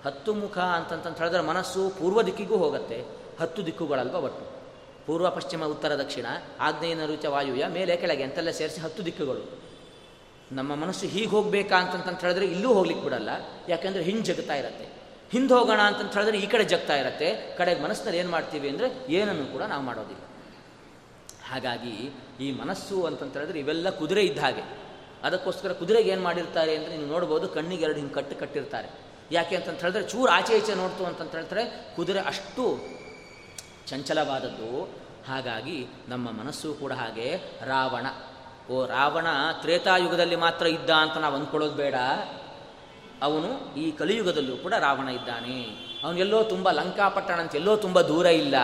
ಹತ್ತು ಮುಖ ಅಂತಂತ ಹೇಳಿದ್ರೆ ಮನಸ್ಸು ಪೂರ್ವ ದಿಕ್ಕಿಗೂ ಹೋಗುತ್ತೆ. ಹತ್ತು ದಿಕ್ಕುಗಳಲ್ವ ಒಟ್ಟು? ಪೂರ್ವ, ಪಶ್ಚಿಮ, ಉತ್ತರ, ದಕ್ಷಿಣ ಆಗ್ನೇಯ ನೈಋತ್ಯ ವಾಯುಯ ಮೇಲೆ, ಕೆಳಗೆ ಅಂತೆಲ್ಲ ಸೇರಿಸಿ ಹತ್ತು ದಿಕ್ಕುಗಳು. ನಮ್ಮ ಮನಸ್ಸು ಹೀಗೆ ಹೋಗಬೇಕಾ ಅಂತಂತ ಹೇಳಿದ್ರೆ ಇಲ್ಲೂ ಹೋಗ್ಲಿಕ್ಕೆ ಬಿಡಲ್ಲ. ಯಾಕೆಂದರೆ ಹಿಂಗೆ ಜಗ್ತಾ ಇರತ್ತೆ. ಹಿಂದೆ ಹೋಗೋಣ ಅಂತಂತ ಹೇಳಿದ್ರೆ ಈ ಕಡೆ ಜಗ್ತಾ ಇರತ್ತೆ. ಕಡೆಗೆ ಮನಸ್ಸಿನಲ್ಲಿ ಏನು ಮಾಡ್ತೀವಿ ಅಂದರೆ ಏನನ್ನು ಕೂಡ ನಾವು ಮಾಡೋದಿಲ್ಲ. ಹಾಗಾಗಿ ಈ ಮನಸ್ಸು ಅಂತಂತ ಹೇಳಿದ್ರೆ ಇವೆಲ್ಲ ಕುದುರೆ ಇದ್ದ ಹಾಗೆ. ಅದಕ್ಕೋಸ್ಕರ ಕುದುರೆಗೆ ಏನು ಮಾಡಿರ್ತಾರೆ ಅಂತ ನೀವು ನೋಡ್ಬೋದು ಕಣ್ಣಿಗೆ ಎರಡು ಹಿಂಗೆ ಕಟ್ಟು ಕಟ್ಟಿರ್ತಾರೆ. ಯಾಕೆ ಅಂತಂತ ಹೇಳಿದ್ರೆ ಚೂರು ಆಚೆ ಈಚೆ ನೋಡ್ತು ಅಂತಂತ ಹೇಳ್ತಾರೆ ಕುದುರೆ ಅಷ್ಟು ಚಂಚಲವಾದದ್ದು. ಹಾಗಾಗಿ ನಮ್ಮ ಮನಸ್ಸು ಕೂಡ ಹಾಗೆ ರಾವಣ. ಓ ರಾವಣ ತ್ರೇತಾಯುಗದಲ್ಲಿ ಮಾತ್ರ ಇದ್ದ ಅಂತ ನಾವು ಅಂದ್ಕೊಳ್ಳೋದು ಬೇಡ. ಅವನು ಈ ಕಲಿಯುಗದಲ್ಲೂ ಕೂಡ ರಾವಣ ಇದ್ದಾನೆ. ಅವನೆಲ್ಲೋ ತುಂಬ ಲಂಕಾಪಟ್ಟಣ ಅಂತ ಎಲ್ಲೋ ತುಂಬ ದೂರ ಇಲ್ಲ.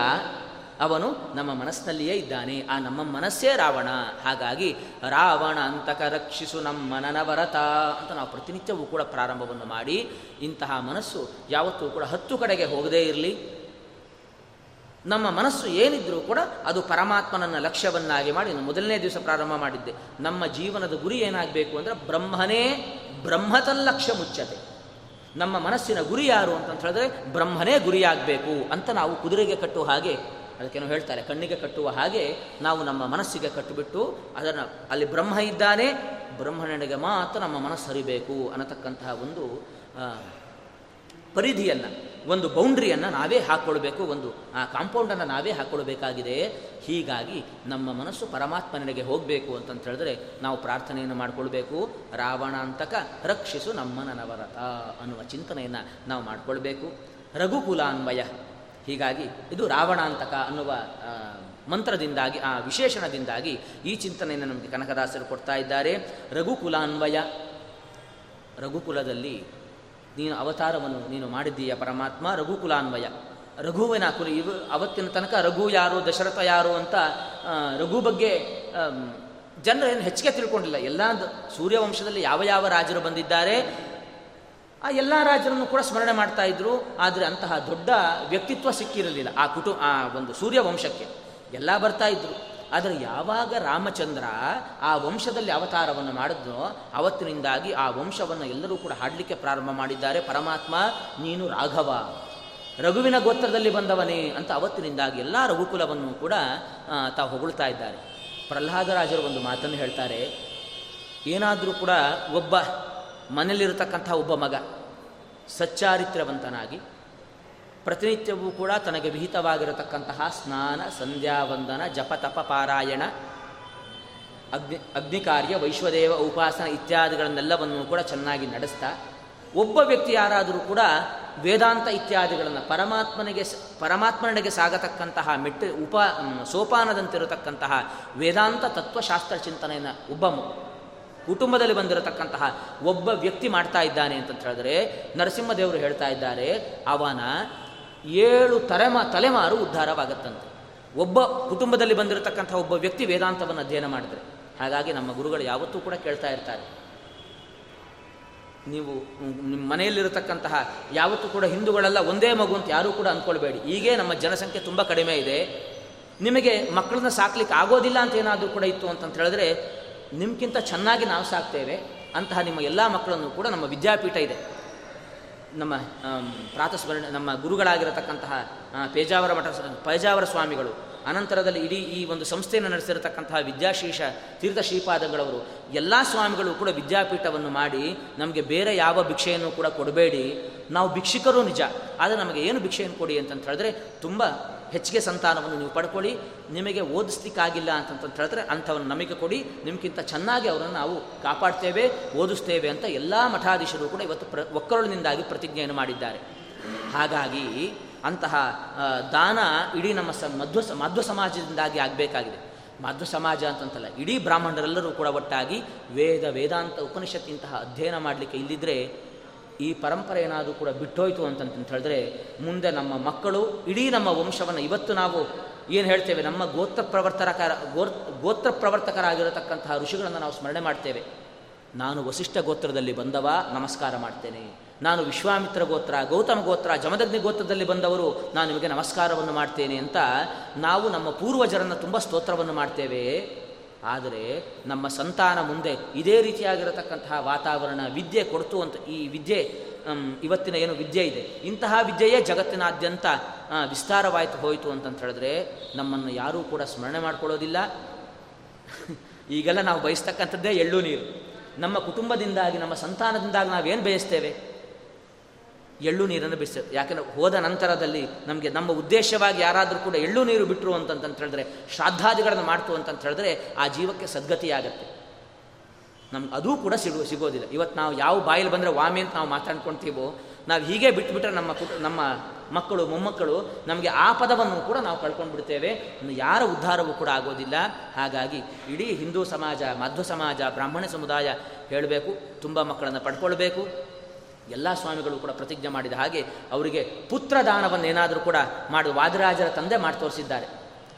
ಅವನು ನಮ್ಮ ಮನಸ್ಸಿನಲ್ಲಿಯೇ ಇದ್ದಾನೆ. ಆ ನಮ್ಮ ಮನಸ್ಸೇ ರಾವಣ. ಹಾಗಾಗಿ ರಾವಣ ಅಂತಕ ರಕ್ಷಿಸು ನಮ್ಮ ಮನನವರತ ಅಂತ ನಾವು ಪ್ರತಿನಿತ್ಯವೂ ಕೂಡ ಪ್ರಾರಂಭವನ್ನು ಮಾಡಿ ಇಂತಹ ಮನಸ್ಸು ಯಾವತ್ತೂ ಕೂಡ ಹತ್ತು ಕಡೆಗೆ ಹೋಗದೇ ಇರಲಿ. ನಮ್ಮ ಮನಸ್ಸು ಏನಿದ್ರೂ ಕೂಡ ಅದು ಪರಮಾತ್ಮನನ್ನ ಲಕ್ಷ್ಯವನ್ನಾಗಿ ಮಾಡಿ ಮೊದಲನೇ ದಿವಸ ಪ್ರಾರಂಭ ಮಾಡಿದ್ದೆ. ನಮ್ಮ ಜೀವನದ ಗುರಿ ಏನಾಗಬೇಕು ಅಂದರೆ ಬ್ರಹ್ಮನೇ ಬ್ರಹ್ಮತಲ್ಲಕ್ಷ್ಯ ಮುಚ್ಚತೆ ನಮ್ಮ ಮನಸ್ಸಿನ ಗುರಿ ಯಾರು ಅಂತ ಹೇಳಿದ್ರೆ ಬ್ರಹ್ಮನೇ ಗುರಿಯಾಗಬೇಕು ಅಂತ ನಾವು ಕುದುರೆಗೆ ಕಟ್ಟುವ ಹಾಗೆ, ಅದಕ್ಕೇನೋ ಹೇಳ್ತಾರೆ, ಕಣ್ಣಿಗೆ ಕಟ್ಟುವ ಹಾಗೆ ನಾವು ನಮ್ಮ ಮನಸ್ಸಿಗೆ ಕಟ್ಟಿಬಿಟ್ಟು ಅದನ್ನು ಅಲ್ಲಿ ಬ್ರಹ್ಮ ಇದ್ದಾನೆ ಬ್ರಹ್ಮಣನಿಗೆ ಮಾತ್ರ ನಮ್ಮ ಮನಸ್ಸು ಹರಿಬೇಕು ಅನ್ನತಕ್ಕಂತಹ ಒಂದು ಪರಿಧಿಯನ್ನು, ಒಂದು ಬೌಂಡ್ರಿಯನ್ನು ನಾವೇ ಹಾಕ್ಕೊಳ್ಬೇಕು ಒಂದು, ಆ ಕಾಂಪೌಂಡನ್ನು ನಾವೇ ಹಾಕ್ಕೊಳ್ಬೇಕಾಗಿದೆ ಹೀಗಾಗಿ ನಮ್ಮ ಮನಸ್ಸು ಪರಮಾತ್ಮನಿಗೆ ಹೋಗಬೇಕು ಅಂತಂತ ಹೇಳಿದ್ರೆ ನಾವು ಪ್ರಾರ್ಥನೆಯನ್ನು ಮಾಡಿಕೊಳ್ಬೇಕು. ರಾವಣಾಂತಕ ರಕ್ಷಿಸು ನಮ್ಮ ನವರತ ಅನ್ನುವ ಚಿಂತನೆಯನ್ನು ನಾವು ಮಾಡಿಕೊಳ್ಬೇಕು. ರಘುಕುಲಾನ್ವಯ. ಹೀಗಾಗಿ ಇದು ರಾವಣಾಂತಕ ಅನ್ನುವ ಮಂತ್ರದಿಂದಾಗಿ, ಆ ವಿಶೇಷಣದಿಂದಾಗಿ ಈ ಚಿಂತನೆಯನ್ನು ನಮಗೆ ಕನಕದಾಸರು ಕೊಡ್ತಾ ಇದ್ದಾರೆ. ರಘುಕುಲಾನ್ವಯ. ರಘುಕುಲದಲ್ಲಿ ನೀನು ಅವತಾರವನ್ನು ನೀನು ಮಾಡಿದ್ದೀಯ ಪರಮಾತ್ಮ, ರಘುಕುಲಾನ್ವಯ. ರಘುವಿನ ಕುಲ ಇವು ಅವತ್ತಿನ ತನಕ ರಘು ಯಾರು, ದಶರಥ ಯಾರು ಅಂತ ರಘು ಬಗ್ಗೆ ಜನರೇನು ಹೆಚ್ಚಿಗೆ ತಿಳ್ಕೊಂಡಿಲ್ಲ. ಎಲ್ಲ ಸೂರ್ಯವಂಶದಲ್ಲಿ ಯಾವ ಯಾವ ರಾಜರು ಬಂದಿದ್ದಾರೆ, ಆ ಎಲ್ಲ ರಾಜರನ್ನು ಕೂಡ ಸ್ಮರಣೆ ಮಾಡ್ತಾ ಇದ್ರು. ಆದರೆ ಅಂತಹ ದೊಡ್ಡ ವ್ಯಕ್ತಿತ್ವ ಸಿಕ್ಕಿರಲಿಲ್ಲ ಆ ಕುಟುಂಬ ಆ ಒಂದು ಸೂರ್ಯವಂಶಕ್ಕೆ. ಎಲ್ಲ ಬರ್ತಾ ಇದ್ರು. ಆದರೆ ಯಾವಾಗ ರಾಮಚಂದ್ರ ಆ ವಂಶದಲ್ಲಿ ಅವತಾರವನ್ನು ಮಾಡಿದ್ನೋ ಅವತ್ತಿನಿಂದಾಗಿ ಆ ವಂಶವನ್ನು ಎಲ್ಲರೂ ಕೂಡ ಹಾಡಲಿಕ್ಕೆ ಪ್ರಾರಂಭ ಮಾಡಿದ್ದಾರೆ. ಪರಮಾತ್ಮ, ನೀನು ರಾಘವ. ರಘುವಿನ ಗೋತ್ರದಲ್ಲಿ ಬಂದವನೇ ಅಂತ ಅವತ್ತಿನಿಂದಾಗಿ ಎಲ್ಲ ರಘುಕುಲವನ್ನು ಕೂಡ ತಾವು ಹೊಗಳ್ತಾ ಇದ್ದಾರೆ. ಪ್ರಹ್ಲಾದರಾಜರು ಒಂದು ಮಾತನ್ನು ಹೇಳ್ತಾರೆ. ಏನಾದರೂ ಕೂಡ ಒಬ್ಬ ಮನೆಯಲ್ಲಿರತಕ್ಕಂಥ ಒಬ್ಬ ಮಗ ಸಚ್ಚಾರಿತ್ರವಂತನಾಗಿ ಪ್ರತಿನಿತ್ಯವೂ ಕೂಡ ತನಗೆ ವಿಹಿತವಾಗಿರತಕ್ಕಂತಹ ಸ್ನಾನ ಸಂಧ್ಯಾವಂದನ ಜಪತಪ ಪಾರಾಯಣ, ಅಗ್ನಿ, ಅಗ್ನಿಕಾರ್ಯ, ವೈಶ್ವದೇವ, ಉಪಾಸನ ಇತ್ಯಾದಿಗಳನ್ನೆಲ್ಲವನ್ನು ಕೂಡ ಚೆನ್ನಾಗಿ ನಡೆಸ್ತಾ, ಒಬ್ಬ ವ್ಯಕ್ತಿ ಯಾರಾದರೂ ಕೂಡ ವೇದಾಂತ ಇತ್ಯಾದಿಗಳನ್ನು ಪರಮಾತ್ಮನಿಗೆ ಪರಮಾತ್ಮನಿಗೆ ಸಾಗತಕ್ಕಂತಹ ಮೆಟ್ಟ, ಉಪ ಸೋಪಾನದಂತಿರತಕ್ಕಂತಹ ವೇದಾಂತ ತತ್ವಶಾಸ್ತ್ರ ಚಿಂತನೆಯನ್ನು ಒಬ್ಬ ಕುಟುಂಬದಲ್ಲಿ ಬಂದಿರತಕ್ಕಂತಹ ಒಬ್ಬ ವ್ಯಕ್ತಿ ಮಾಡ್ತಾ ಇದ್ದಾನೆ ಅಂತ ಹೇಳಿದ್ರೆ ನರಸಿಂಹದೇವರು ಹೇಳ್ತಾ ಇದ್ದಾರೆ, ಅವನ ಏಳು ತಲೆಮ ತಲೆಮಾರು ಉದ್ಧಾರವಾಗತ್ತಂತೆ. ಒಬ್ಬ ಕುಟುಂಬದಲ್ಲಿ ಬಂದಿರತಕ್ಕಂಥ ಒಬ್ಬ ವ್ಯಕ್ತಿ ವೇದಾಂತವನ್ನು ಅಧ್ಯಯನ ಮಾಡಿದರೆ. ಹಾಗಾಗಿ ನಮ್ಮ ಗುರುಗಳು ಯಾವತ್ತೂ ಕೂಡ ಕೇಳ್ತಾ ಇರ್ತಾರೆ. ನೀವು, ನಿಮ್ಮ ಮನೆಯಲ್ಲಿರತಕ್ಕಂತಹ ಯಾವತ್ತೂ ಕೂಡ ಹಿಂದೂಗಳೆಲ್ಲ ಒಂದೇ ಮಗು ಅಂತ ಯಾರೂ ಕೂಡ ಅಂದ್ಕೊಳ್ಬೇಡಿ ಈಗೇ ನಮ್ಮ ಜನಸಂಖ್ಯೆ ತುಂಬ ಕಡಿಮೆ ಇದೆ. ನಿಮಗೆ ಮಕ್ಕಳನ್ನ ಸಾಕ್ಲಿಕ್ಕೆ ಆಗೋದಿಲ್ಲ ಅಂತ ಏನಾದರೂ ಕೂಡ ಇತ್ತು ಅಂತಂತ ಹೇಳಿದ್ರೆ ನಿಮ್ಗಿಂತ ಚೆನ್ನಾಗಿ ನಾವು ಸಾಕ್ತೇವೆ. ಅಂತಹ ನಿಮ್ಮ ಎಲ್ಲ ಮಕ್ಕಳನ್ನು ಕೂಡ ನಮ್ಮ ವಿದ್ಯಾಪೀಠ ಇದೆ. ನಮ್ಮ ಪ್ರಾತಸ್ಮರಣ, ನಮ್ಮ ಗುರುಗಳಾಗಿರತಕ್ಕಂತಹ ಪೇಜಾವರ ಮಠ, ಪೇಜಾವರ ಸ್ವಾಮಿಗಳು, ಅನಂತರದಲ್ಲಿ ಇಡೀ ಈ ಒಂದು ಸಂಸ್ಥೆಯನ್ನು ನಡೆಸಿರತಕ್ಕಂತಹ ವಿದ್ಯಾಶೀಷ ತೀರ್ಥ ಶ್ರೀಪಾದಗಳವರು, ಎಲ್ಲ ಸ್ವಾಮಿಗಳು ಕೂಡ ವಿದ್ಯಾಪೀಠವನ್ನು ಮಾಡಿ ನಮಗೆ ಬೇರೆ ಯಾವ ಭಿಕ್ಷೆಯನ್ನು ಕೂಡ ಕೊಡಬೇಡಿ. ನಾವು ಭಿಕ್ಷಿಕರು ನಿಜ, ಆದರೆ ನಮಗೆ ಏನು ಭಿಕ್ಷೆಯನ್ನು ಕೊಡಿ ಅಂತಂತ ಹೇಳಿದ್ರೆ ತುಂಬ ಹೆಚ್ಚಿಗೆ ಸಂತಾನವನ್ನು ನೀವು ಪಡ್ಕೊಳ್ಳಿ. ನಿಮಗೆ ಓದಿಸ್ಲಿಕ್ಕಾಗಿಲ್ಲ ಅಂತಂತ ಹೇಳಿದ್ರೆ ಅಂಥವನ್ನು ನಮಗೆ ಕೊಡಿ. ನಿಮಗಿಂತ ಚೆನ್ನಾಗಿ ಅವರನ್ನು ನಾವು ಕಾಪಾಡ್ತೇವೆ, ಓದಿಸ್ತೇವೆ ಅಂತ ಎಲ್ಲ ಮಠಾಧೀಶರು ಕೂಡ ಇವತ್ತು ಪ್ರ, ಒಕ್ಕರಳಿನಿಂದಾಗಿ ಪ್ರತಿಜ್ಞೆಯನ್ನು ಮಾಡಿದ್ದಾರೆ. ಹಾಗಾಗಿ ಅಂತಹ ದಾನ ಇಡೀ ನಮ್ಮ ಸ, ಮಧ್ವ ಮಧ್ವ ಸಮಾಜದಿಂದಾಗಿ ಆಗಬೇಕಾಗಿದೆ. ಮಧ್ವ ಸಮಾಜ ಅಂತಂತಲ್ಲ, ಇಡೀ ಬ್ರಾಹ್ಮಣರೆಲ್ಲರೂ ಕೂಡ ಒಟ್ಟಾಗಿ ವೇದ, ವೇದಾಂತ ಉಪನಿಷತ್ತಿಂತಹ ಅಧ್ಯಯನ ಮಾಡಲಿಕ್ಕೆ ಇಲ್ಲಿದ್ದರೆ ಈ ಪರಂಪರೆ ಏನಾದರೂ ಕೂಡ ಬಿಟ್ಟೋಯ್ತು ಅಂತಂತ ಹೇಳಿದ್ರೆ, ಮುಂದೆ ನಮ್ಮ ಮಕ್ಕಳು, ಇಡೀ ನಮ್ಮ ವಂಶವನ್ನು ಇವತ್ತು ನಾವು ಏನು ಹೇಳ್ತೇವೆ, ನಮ್ಮ ಗೋತ್ರ ಪ್ರವರ್ತಕರ ಗೋತ್ರ ಪ್ರವರ್ತಕರಾಗಿರತಕ್ಕಂತಹ ಋಷಿಗಳನ್ನು ನಾವು ಸ್ಮರಣೆ ಮಾಡ್ತೇವೆ. ನಾನು ವಸಿಷ್ಠ ಗೋತ್ರದಲ್ಲಿ ಬಂದವ, ನಮಸ್ಕಾರ ಮಾಡ್ತೇನೆ. ನಾನು ವಿಶ್ವಾಮಿತ್ರ ಗೋತ್ರ, ಗೌತಮ ಗೋತ್ರ, ಜಮದಗ್ನಿ ಗೋತ್ರದಲ್ಲಿ ಬಂದವರು, ನಾನು ನಿಮಗೆ ನಮಸ್ಕಾರವನ್ನು ಮಾಡ್ತೇನೆ ಅಂತ ನಾವು ನಮ್ಮ ಪೂರ್ವಜರನ್ನು ತುಂಬ ಸ್ತೋತ್ರವನ್ನು ಮಾಡ್ತೇವೆ. ಆದರೆ ನಮ್ಮ ಸಂತಾನ ಮುಂದೆ ಇದೇ ರೀತಿಯಾಗಿರತಕ್ಕಂತಹ ವಾತಾವರಣ ವಿದ್ಯೆ ಕೊಡ್ತು ಅಂತ ಈ ವಿದ್ಯೆ ಇವತ್ತಿನ ಏನು ವಿದ್ಯೆ ಇದೆ, ಇಂತಹ ವಿದ್ಯೆಯೇ ಜಗತ್ತಿನಾದ್ಯಂತ ವಿಸ್ತಾರವಾಯಿತು ಹೋಯಿತು ಅಂತಂತ ಹೇಳಿದ್ರೆ ನಮ್ಮನ್ನು ಯಾರೂ ಕೂಡ ಸ್ಮರಣೆ ಮಾಡ್ಕೊಳ್ಳೋದಿಲ್ಲ. <laughs> ಈಗೆಲ್ಲ ನಾವು ಬಯಸ್ತಕ್ಕಂಥದ್ದೇ ಎಳ್ಳು ನೀರು. ನಮ್ಮ ಕುಟುಂಬದಿಂದಾಗಿ, ನಮ್ಮ ಸಂತಾನದಿಂದಾಗಿ ನಾವೇನು ಬಯಸ್ತೇವೆ? ಎಳ್ಳು ನೀರನ್ನು ಬಿಡಿಸ್ತೇವೆ ಯಾಕೆಂದರೆ ಹೋದ ನಂತರದಲ್ಲಿ ನಮಗೆ ನಮ್ಮ ಉದ್ದೇಶವಾಗಿ ಯಾರಾದರೂ ಕೂಡ ಎಳ್ಳು ನೀರು ಬಿಟ್ಟರು ಅಂತಂತ ಹೇಳಿದ್ರೆ, ಶ್ರಾದ್ದಾದಿಗಳನ್ನು ಮಾಡ್ತು ಅಂತಂತ ಹೇಳಿದ್ರೆ ಆ ಜೀವಕ್ಕೆ ಸದ್ಗತಿಯಾಗತ್ತೆ. ನಮ್ಗೆ ಅದೂ ಕೂಡ ಸಿಗೋ ಸಿಗೋದಿಲ್ಲ. ಇವತ್ತು ನಾವು ಯಾವ ಬಾಯಲ್ಲಿ ಬಂದರೆ ವಾಮಿ ಅಂತ ನಾವು ಮಾತಾಡ್ಕೊಳ್ತೀವೋ ನಾವು ಹೀಗೆ ಬಿಟ್ಬಿಟ್ರೆ ನಮ್ಮ ಕುಟ ನಮ್ಮ ಮಕ್ಕಳು, ಮೊಮ್ಮಕ್ಕಳು ನಮಗೆ ಆ ಪದವನ್ನು ಕೂಡ ನಾವು ಕಳ್ಕೊಂಡು ಬಿಡ್ತೇವೆ ಯಾರ ಉದ್ಧಾರವೂ ಕೂಡ ಆಗೋದಿಲ್ಲ. ಹಾಗಾಗಿ ಇಡೀ ಹಿಂದೂ ಸಮಾಜ, ಮಧ್ವ ಸಮಾಜ, ಬ್ರಾಹ್ಮಣ ಸಮುದಾಯ ಹೇಳಬೇಕು, ತುಂಬ ಮಕ್ಕಳನ್ನು ಪಡ್ಕೊಳ್ಬೇಕು. ಎಲ್ಲ ಸ್ವಾಮಿಗಳು ಕೂಡ ಪ್ರತಿಜ್ಞೆ ಮಾಡಿದ ಹಾಗೆ ಅವರಿಗೆ ಪುತ್ರ ದಾನವನ್ನೇನಾದರೂ ಕೂಡ ಮಾಡಿ ವಾದಿರಾಜರ ತಂದೆ ಮಾಡಿ ತೋರಿಸಿದ್ದಾರೆ.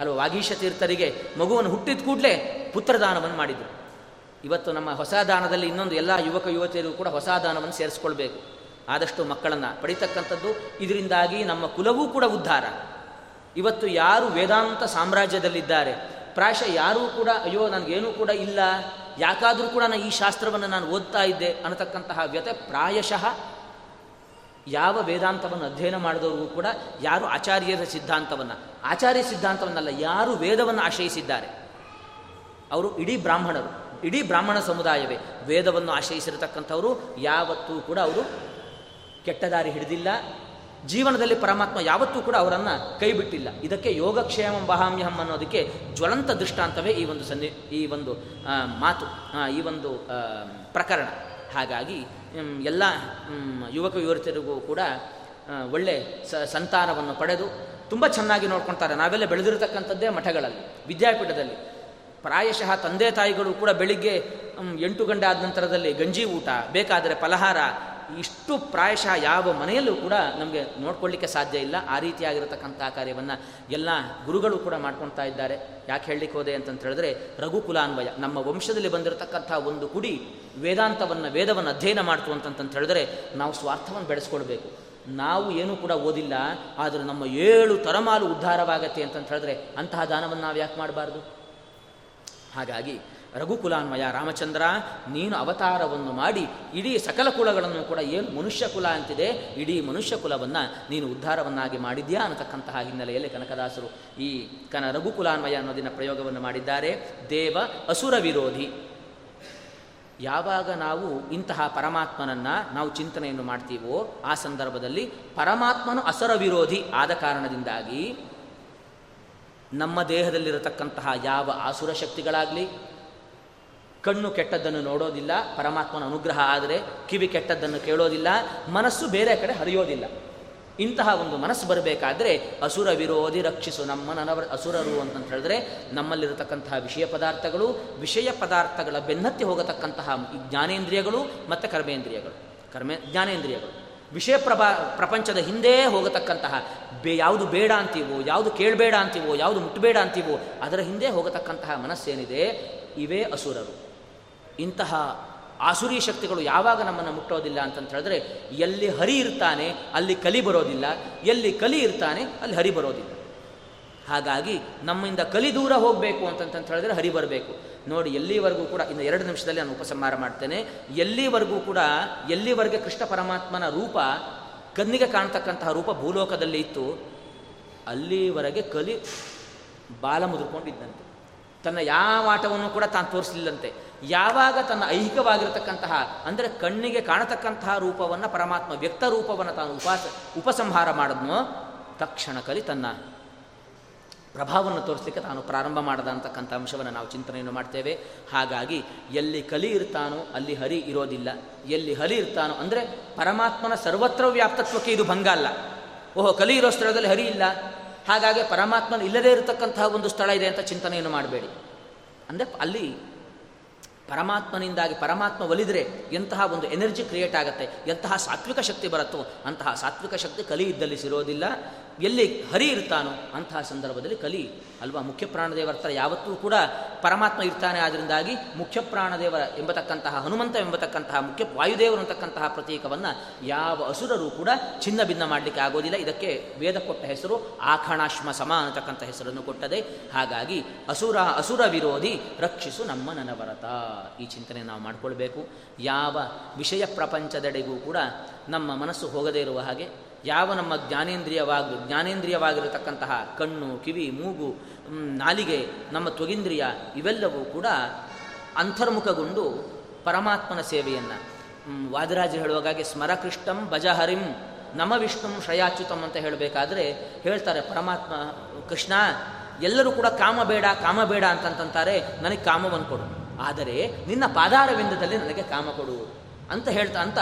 ಅಲ್ವ, ವಾಗೀಶ ತೀರ್ಥರಿಗೆ ಮಗುವನ್ನು ಹುಟ್ಟಿದ ಕೂಡಲೇ ಪುತ್ರದಾನವನ್ನು ಮಾಡಿದರು. ಇವತ್ತು ನಮ್ಮ ಹೊಸ ದಾನದಲ್ಲಿ ಇನ್ನೊಂದು ಎಲ್ಲ ಯುವಕ ಯುವತಿಯರಿಗೂ ಕೂಡ ಹೊಸ ದಾನವನ್ನು ಸೇರಿಸ್ಕೊಳ್ಬೇಕು. ಆದಷ್ಟು ಮಕ್ಕಳನ್ನು ಪಡಿತಕ್ಕಂಥದ್ದು, ಇದರಿಂದಾಗಿ ನಮ್ಮ ಕುಲವೂ ಕೂಡ ಉದ್ಧಾರ. ಇವತ್ತು ಯಾರು ವೇದಾಂತ ಸಾಮ್ರಾಜ್ಯದಲ್ಲಿದ್ದಾರೆ, ಪ್ರಾಯಶಃ ಯಾರೂ ಕೂಡ, ಅಯ್ಯೋ, ನನಗೇನೂ ಕೂಡ ಇಲ್ಲ. ಯಾಕಾದರೂ ಕೂಡ ನಾನು ಈ ಶಾಸ್ತ್ರವನ್ನು ನಾನು ಓದ್ತಾ ಇದ್ದೆ ಅನ್ನತಕ್ಕಂತಹ ವ್ಯತೆ ಪ್ರಾಯಶಃ ಯಾವ ವೇದಾಂತವನ್ನು ಅಧ್ಯಯನ ಮಾಡಿದವರಿಗೂ ಕೂಡ ಯಾರು ಆಚಾರ್ಯರ ಸಿದ್ಧಾಂತವನ್ನು, ಆಚಾರ್ಯ ಸಿದ್ಧಾಂತವನ್ನಲ್ಲ, ಯಾರು ವೇದವನ್ನು ಆಶ್ರಯಿಸಿದ್ದಾರೆ? ಅವರು ಇಡೀ ಬ್ರಾಹ್ಮಣರು, ಇಡೀ ಬ್ರಾಹ್ಮಣ ಸಮುದಾಯವೇ ವೇದವನ್ನು ಆಶ್ರಯಿಸಿರತಕ್ಕಂಥವರು, ಯಾವತ್ತೂ ಕೂಡ ಅವರು ಕೆಟ್ಟ ದಾರಿ ಹಿಡಿದಿಲ್ಲ ಜೀವನದಲ್ಲಿ ಪರಮಾತ್ಮ ಯಾವತ್ತೂ ಕೂಡ ಅವರನ್ನು ಕೈ ಬಿಟ್ಟಿಲ್ಲ. ಇದಕ್ಕೆ ಯೋಗಕ್ಷೇಮ ಬಹಾಮ್ಯಹಂ ಅನ್ನೋದಕ್ಕೆ ಜ್ವಲಂತ ದೃಷ್ಟಾಂತವೇ ಈ ಒಂದು ಸನ್ನಿ ಈ ಒಂದು ಮಾತು ಈ ಒಂದು ಪ್ರಕರಣ. ಹಾಗಾಗಿ ಎಲ್ಲ ಯುವಕ ಯುವತಿಯರಿಗೂ ಕೂಡ ಒಳ್ಳೆ ಸ, ಸಂತಾನವನ್ನು ಪಡೆದು ತುಂಬ ಚೆನ್ನಾಗಿ ನೋಡ್ಕೊಳ್ತಾರೆ ನಾವೆಲ್ಲ ಬೆಳೆದಿರತಕ್ಕಂಥದ್ದೇ ಮಠಗಳಲ್ಲಿ, ವಿದ್ಯಾಪೀಠದಲ್ಲಿ. ಪ್ರಾಯಶಃ ತಂದೆ ತಾಯಿಗಳು ಕೂಡ ಬೆಳಿಗ್ಗೆ ಎಂಟು ಗಂಟೆ ಆದ ನಂತರದಲ್ಲಿ ಗಂಜಿ ಊಟ, ಬೇಕಾದರೆ ಫಲಹಾರ ಇಷ್ಟು ಪ್ರಾಯಶಃ ಯಾವ ಮನೆಯಲ್ಲೂ ಕೂಡ ನಮಗೆ ನೋಡ್ಕೊಳ್ಳಿಕ್ಕೆ ಸಾಧ್ಯ ಇಲ್ಲ. ಆ ರೀತಿಯಾಗಿರತಕ್ಕಂಥ ಕಾರ್ಯವನ್ನು ಎಲ್ಲ ಗುರುಗಳು ಕೂಡ ಮಾಡ್ಕೊಳ್ತಾ ಇದ್ದಾರೆ. ಯಾಕೆ ಹೇಳಲಿಕ್ಕೆ ಹೋದೆ ಅಂತಂತ ಹೇಳಿದ್ರೆ, ರಘುಕುಲಾನ್ವಯ, ನಮ್ಮ ವಂಶದಲ್ಲಿ ಬಂದಿರತಕ್ಕಂಥ ಒಂದು ಕುಡಿ ವೇದಾಂತವನ್ನು, ವೇದವನ್ನು ಅಧ್ಯಯನ ಮಾಡ್ತು ಅಂತಂತ ಹೇಳಿದ್ರೆ, ನಾವು ಸ್ವಾರ್ಥವನ್ನು ಬೆಳೆಸ್ಕೊಳ್ಬೇಕು. ನಾವು ಏನೂ ಕೂಡ ಓದಿಲ್ಲ, ಆದರೆ ನಮ್ಮ ಏಳು ತರಮಾಲು ಉದ್ಧಾರವಾಗತ್ತೆ ಅಂತಂತ ಹೇಳಿದ್ರೆ, ಅಂತಹ ದಾನವನ್ನು ನಾವು ಯಾಕೆ ಮಾಡಬಾರ್ದು? ಹಾಗಾಗಿ ರಘುಕುಲಾನ್ವಯ, ರಾಮಚಂದ್ರ, ನೀನು ಅವತಾರವನ್ನು ಮಾಡಿ ಇಡೀ ಸಕಲ ಕುಲಗಳನ್ನು ಕೂಡ ಏನು ಮನುಷ್ಯ ಕುಲ ಅಂತಿದೆ, ಇಡೀ ಮನುಷ್ಯ ಕುಲವನ್ನು ನೀನು ಉದ್ಧಾರವನ್ನಾಗಿ ಮಾಡಿದ್ಯಾ ಅನ್ನತಕ್ಕಂತಹ ಹಿನ್ನೆಲೆಯಲ್ಲಿ ಕನಕದಾಸರು ಈ ಕನ ರಘುಕುಲಾನ್ವಯ ಅನ್ನೋದಿನ ಪ್ರಯೋಗವನ್ನು ಮಾಡಿದ್ದಾರೆ. ದೇವ ಅಸುರ ವಿರೋಧಿ. ಯಾವಾಗ ನಾವು ಇಂತಹ ಪರಮಾತ್ಮನನ್ನು ನಾವು ಚಿಂತನೆಯನ್ನು ಮಾಡ್ತೀವೋ ಆ ಸಂದರ್ಭದಲ್ಲಿ ಪರಮಾತ್ಮನು ಅಸರ ವಿರೋಧಿ ಆದ ಕಾರಣದಿಂದಾಗಿ ನಮ್ಮ ದೇಹದಲ್ಲಿರತಕ್ಕಂತಹ ಯಾವ ಆಸುರ ಶಕ್ತಿಗಳಾಗಲಿ ಕಣ್ಣು ಕೆಟ್ಟದ್ದನ್ನು ನೋಡೋದಿಲ್ಲ, ಪರಮಾತ್ಮನ ಅನುಗ್ರಹ ಆದರೆ ಕಿವಿ ಕೆಟ್ಟದ್ದನ್ನು ಕೇಳೋದಿಲ್ಲ, ಮನಸ್ಸು ಬೇರೆ ಕಡೆ ಹರಿಯೋದಿಲ್ಲ. ಇಂತಹ ಒಂದು ಮನಸ್ಸು ಬರಬೇಕಾದ್ರೆ ಅಸುರ ವಿರೋಧಿ ರಕ್ಷಿಸು, ನಮ್ಮ ನನವರ ಅಸುರರು ಅಂತಂತ ಹೇಳಿದ್ರೆ ನಮ್ಮಲ್ಲಿರತಕ್ಕಂತಹ ವಿಷಯ ಪದಾರ್ಥಗಳು, ವಿಷಯ ಪದಾರ್ಥಗಳ ಬೆನ್ನತ್ತಿ ಹೋಗತಕ್ಕಂತಹ ಜ್ಞಾನೇಂದ್ರಿಯಗಳು ಮತ್ತು ಕರ್ಮೇಂದ್ರಿಯಗಳು. ಕರ್ಮೇ, ಜ್ಞಾನೇಂದ್ರಿಯಗಳು. ವಿಷಯ ಪ್ರಭಾ, ಪ್ರಪಂಚದ ಹಿಂದೆ ಹೋಗತಕ್ಕಂತಹ ಬೇ, ಯಾವುದು ಬೇಡ ಅಂತೀವೋ, ಯಾವುದು ಕೇಳಬೇಡ ಅಂತೀವೋ, ಯಾವುದು ಮುಟ್ಟಬೇಡ ಅಂತೀವೋ, ಅದರ ಹಿಂದೆ ಹೋಗತಕ್ಕಂತಹ ಮನಸ್ಸೇನಿದೆ, ಇವೇ ಅಸುರರು. ಇಂತಹ ಆಸುರಿ ಶಕ್ತಿಗಳು ಯಾವಾಗ ನಮ್ಮನ್ನು ಮುಟ್ಟೋದಿಲ್ಲ ಅಂತಂತ ಹೇಳಿದ್ರೆ, ಎಲ್ಲಿ ಹರಿ ಇರ್ತಾನೆ, ಅಲ್ಲಿ ಕಲಿ ಬರೋದಿಲ್ಲ. ಎಲ್ಲಿ ಕಲಿ ಇರ್ತಾನೆ, ಅಲ್ಲಿ ಹರಿ ಬರೋದಿಲ್ಲ. ಹಾಗಾಗಿ ನಮ್ಮಿಂದ ಕಲಿ ದೂರ ಹೋಗಬೇಕು ಅಂತಂತ ಹೇಳಿದ್ರೆ ಹರಿ ಬರಬೇಕು. ನೋಡಿ, ಎಲ್ಲಿವರೆಗೂ ಕೂಡ, ಇನ್ನು ಎರಡು ನಿಮಿಷದಲ್ಲಿ ನಾನು ಉಪಸಂಹಾರ ಮಾಡ್ತೇನೆ. ಎಲ್ಲಿವರೆಗೂ ಕೂಡ, ಎಲ್ಲಿವರೆಗೆ ಕೃಷ್ಣ ಪರಮಾತ್ಮನ ರೂಪ, ಕಣ್ಣಿಗೆ ಕಾಣ್ತಕ್ಕಂತಹ ರೂಪ ಭೂಲೋಕದಲ್ಲಿ ಇತ್ತು, ಅಲ್ಲಿವರೆಗೆ ಕಲಿ ಬಾಲ ಮುದುರ್ಕೊಂಡಿದ್ದಂತೆ. ತನ್ನ ಯಾವ ಆಟವನ್ನು ಕೂಡ ತಾನು ತೋರಿಸಲಿಲ್ಲಂತೆ. ಯಾವಾಗ ತನ್ನ ಐಹಿಕವಾಗಿರತಕ್ಕಂತಹ, ಅಂದರೆ ಕಣ್ಣಿಗೆ ಕಾಣತಕ್ಕಂತಹ ರೂಪವನ್ನು, ಪರಮಾತ್ಮ ವ್ಯಕ್ತ ರೂಪವನ್ನು ತಾನು ಉಪಾಸ, ಉಪಸಂಹಾರ ಮಾಡಿದ್ನೋ, ತಕ್ಷಣ ಕಲಿ ತನ್ನ ಪ್ರಭಾವವನ್ನು ತೋರಿಸಲಿಕ್ಕೆ ತಾನು ಪ್ರಾರಂಭ ಮಾಡದ ಅಂತಕ್ಕಂಥ ಅಂಶವನ್ನು ನಾವು ಚಿಂತನೆಯನ್ನು ಮಾಡ್ತೇವೆ. ಹಾಗಾಗಿ, ಎಲ್ಲಿ ಕಲಿ ಇರ್ತಾನೋ, ಅಲ್ಲಿ ಹರಿ ಇರೋದಿಲ್ಲ. ಎಲ್ಲಿ ಹರಿ ಇರ್ತಾನೋ, ಅಂದರೆ ಪರಮಾತ್ಮನ ಸರ್ವತ್ರ ವ್ಯಾಪ್ತತ್ವಕ್ಕೆ ಇದು ಭಂಗ ಅಲ್ಲ. ಓಹೋ, ಕಲಿ ಇರೋ ಸ್ಥಳದಲ್ಲಿ ಹರಿ ಇಲ್ಲ. ಹಾಗಾಗಿ ಪರಮಾತ್ಮನ ಇಲ್ಲದೇ ಇರತಕ್ಕಂತಹ ಒಂದು ಸ್ಥಳ ಇದೆ ಅಂತ ಚಿಂತನೆಯನ್ನು ಮಾಡಬೇಡಿ. ಅಂದರೆ ಅಲ್ಲಿ ಪರಮಾತ್ಮನಿಂದಾಗಿ ಪರಮಾತ್ಮ ಒಲಿದರೆ ಎಂತಹ ಒಂದು ಎನರ್ಜಿ ಕ್ರಿಯೇಟ್ ಆಗುತ್ತೆ? ಎಂತಹ ಸಾತ್ವಿಕ ಶಕ್ತಿ ಬರುತ್ತೋ ಅಂತಹ ಸಾತ್ವಿಕ ಶಕ್ತಿ ಕಲಿ ಇದ್ದಲ್ಲಿ ಸಿರೋದಿಲ್ಲ ಎಲ್ಲಿ ಹರಿ ಇರ್ತಾನೋ ಅಂತಹ ಸಂದರ್ಭದಲ್ಲಿ ಕಲಿ ಅಲ್ವಾ ಮುಖ್ಯ ಪ್ರಾಣದೇವರ ಹತ್ರ ಯಾವತ್ತೂ ಕೂಡ ಪರಮಾತ್ಮ ಇರ್ತಾನೆ ಆದ್ದರಿಂದಾಗಿ ಮುಖ್ಯ ಪ್ರಾಣದೇವರ ಎಂಬತಕ್ಕಂತಹ ಹನುಮಂತ ಎಂಬತಕ್ಕಂತಹ ಮುಖ್ಯ ವಾಯುದೇವರು ಅಂತಕ್ಕಂತಹ ಪ್ರತೀಕವನ್ನು ಯಾವ ಅಸುರರು ಕೂಡ ಚಿನ್ನ ಭಿನ್ನ ಮಾಡಲಿಕ್ಕೆ ಆಗೋದಿಲ್ಲ. ಇದಕ್ಕೆ ವೇದ ಕೊಟ್ಟ ಹೆಸರು ಆಖಣಾಶ್ಮ ಸಮ ಅಂತಕ್ಕಂಥ ಹೆಸರನ್ನು ಕೊಟ್ಟದೆ. ಹಾಗಾಗಿ ಅಸುರ ಅಸುರ ವಿರೋಧಿ ರಕ್ಷಿಸು ನಮ್ಮ ನನವರತ. ಈ ಚಿಂತನೆ ನಾವು ಮಾಡಿಕೊಳ್ಬೇಕು. ಯಾವ ವಿಷಯ ಪ್ರಪಂಚದೆಡೆಗೂ ಕೂಡ ನಮ್ಮ ಮನಸ್ಸು ಹೋಗದೇ ಇರುವ ಹಾಗೆ ಯಾವ ನಮ್ಮ ಜ್ಞಾನೇಂದ್ರಿಯವಾಗಲು ಜ್ಞಾನೇಂದ್ರಿಯವಾಗಿರತಕ್ಕಂತಹ ಕಣ್ಣು, ಕಿವಿ, ಮೂಗು ನಾಲಿಗೆ, ನಮ್ಮ ತ್ವಗಿಂದ್ರಿಯ ಇವೆಲ್ಲವೂ ಕೂಡ ಅಂತರ್ಮುಖಗೊಂಡು ಪರಮಾತ್ಮನ ಸೇವೆಯನ್ನು. ವಾದರಾಜ ಹೇಳುವಾಗೆ ಸ್ಮರಕೃಷ್ಟಂ ಭಜಹರಿಂ ನಮ ವಿಷ್ಣು ಶ್ರಯಾಚ್ಯುತಂ ಅಂತ ಹೇಳಬೇಕಾದ್ರೆ ಹೇಳ್ತಾರೆ ಪರಮಾತ್ಮ, ಕೃಷ್ಣ, ಎಲ್ಲರೂ ಕೂಡ ಕಾಮ ಬೇಡ ಕಾಮ ಬೇಡ ಅಂತಂತಾರೆ ನನಗೆ ಕಾಮವನ್ನು ಕೊಡು. ಆದರೆ ನಿನ್ನ ಪಾದಾರವಿಂದದಲ್ಲಿ ನನಗೆ ಕಾಮ ಕೊಡು ಅಂತ ಹೇಳ್ತಾ ಅಂತ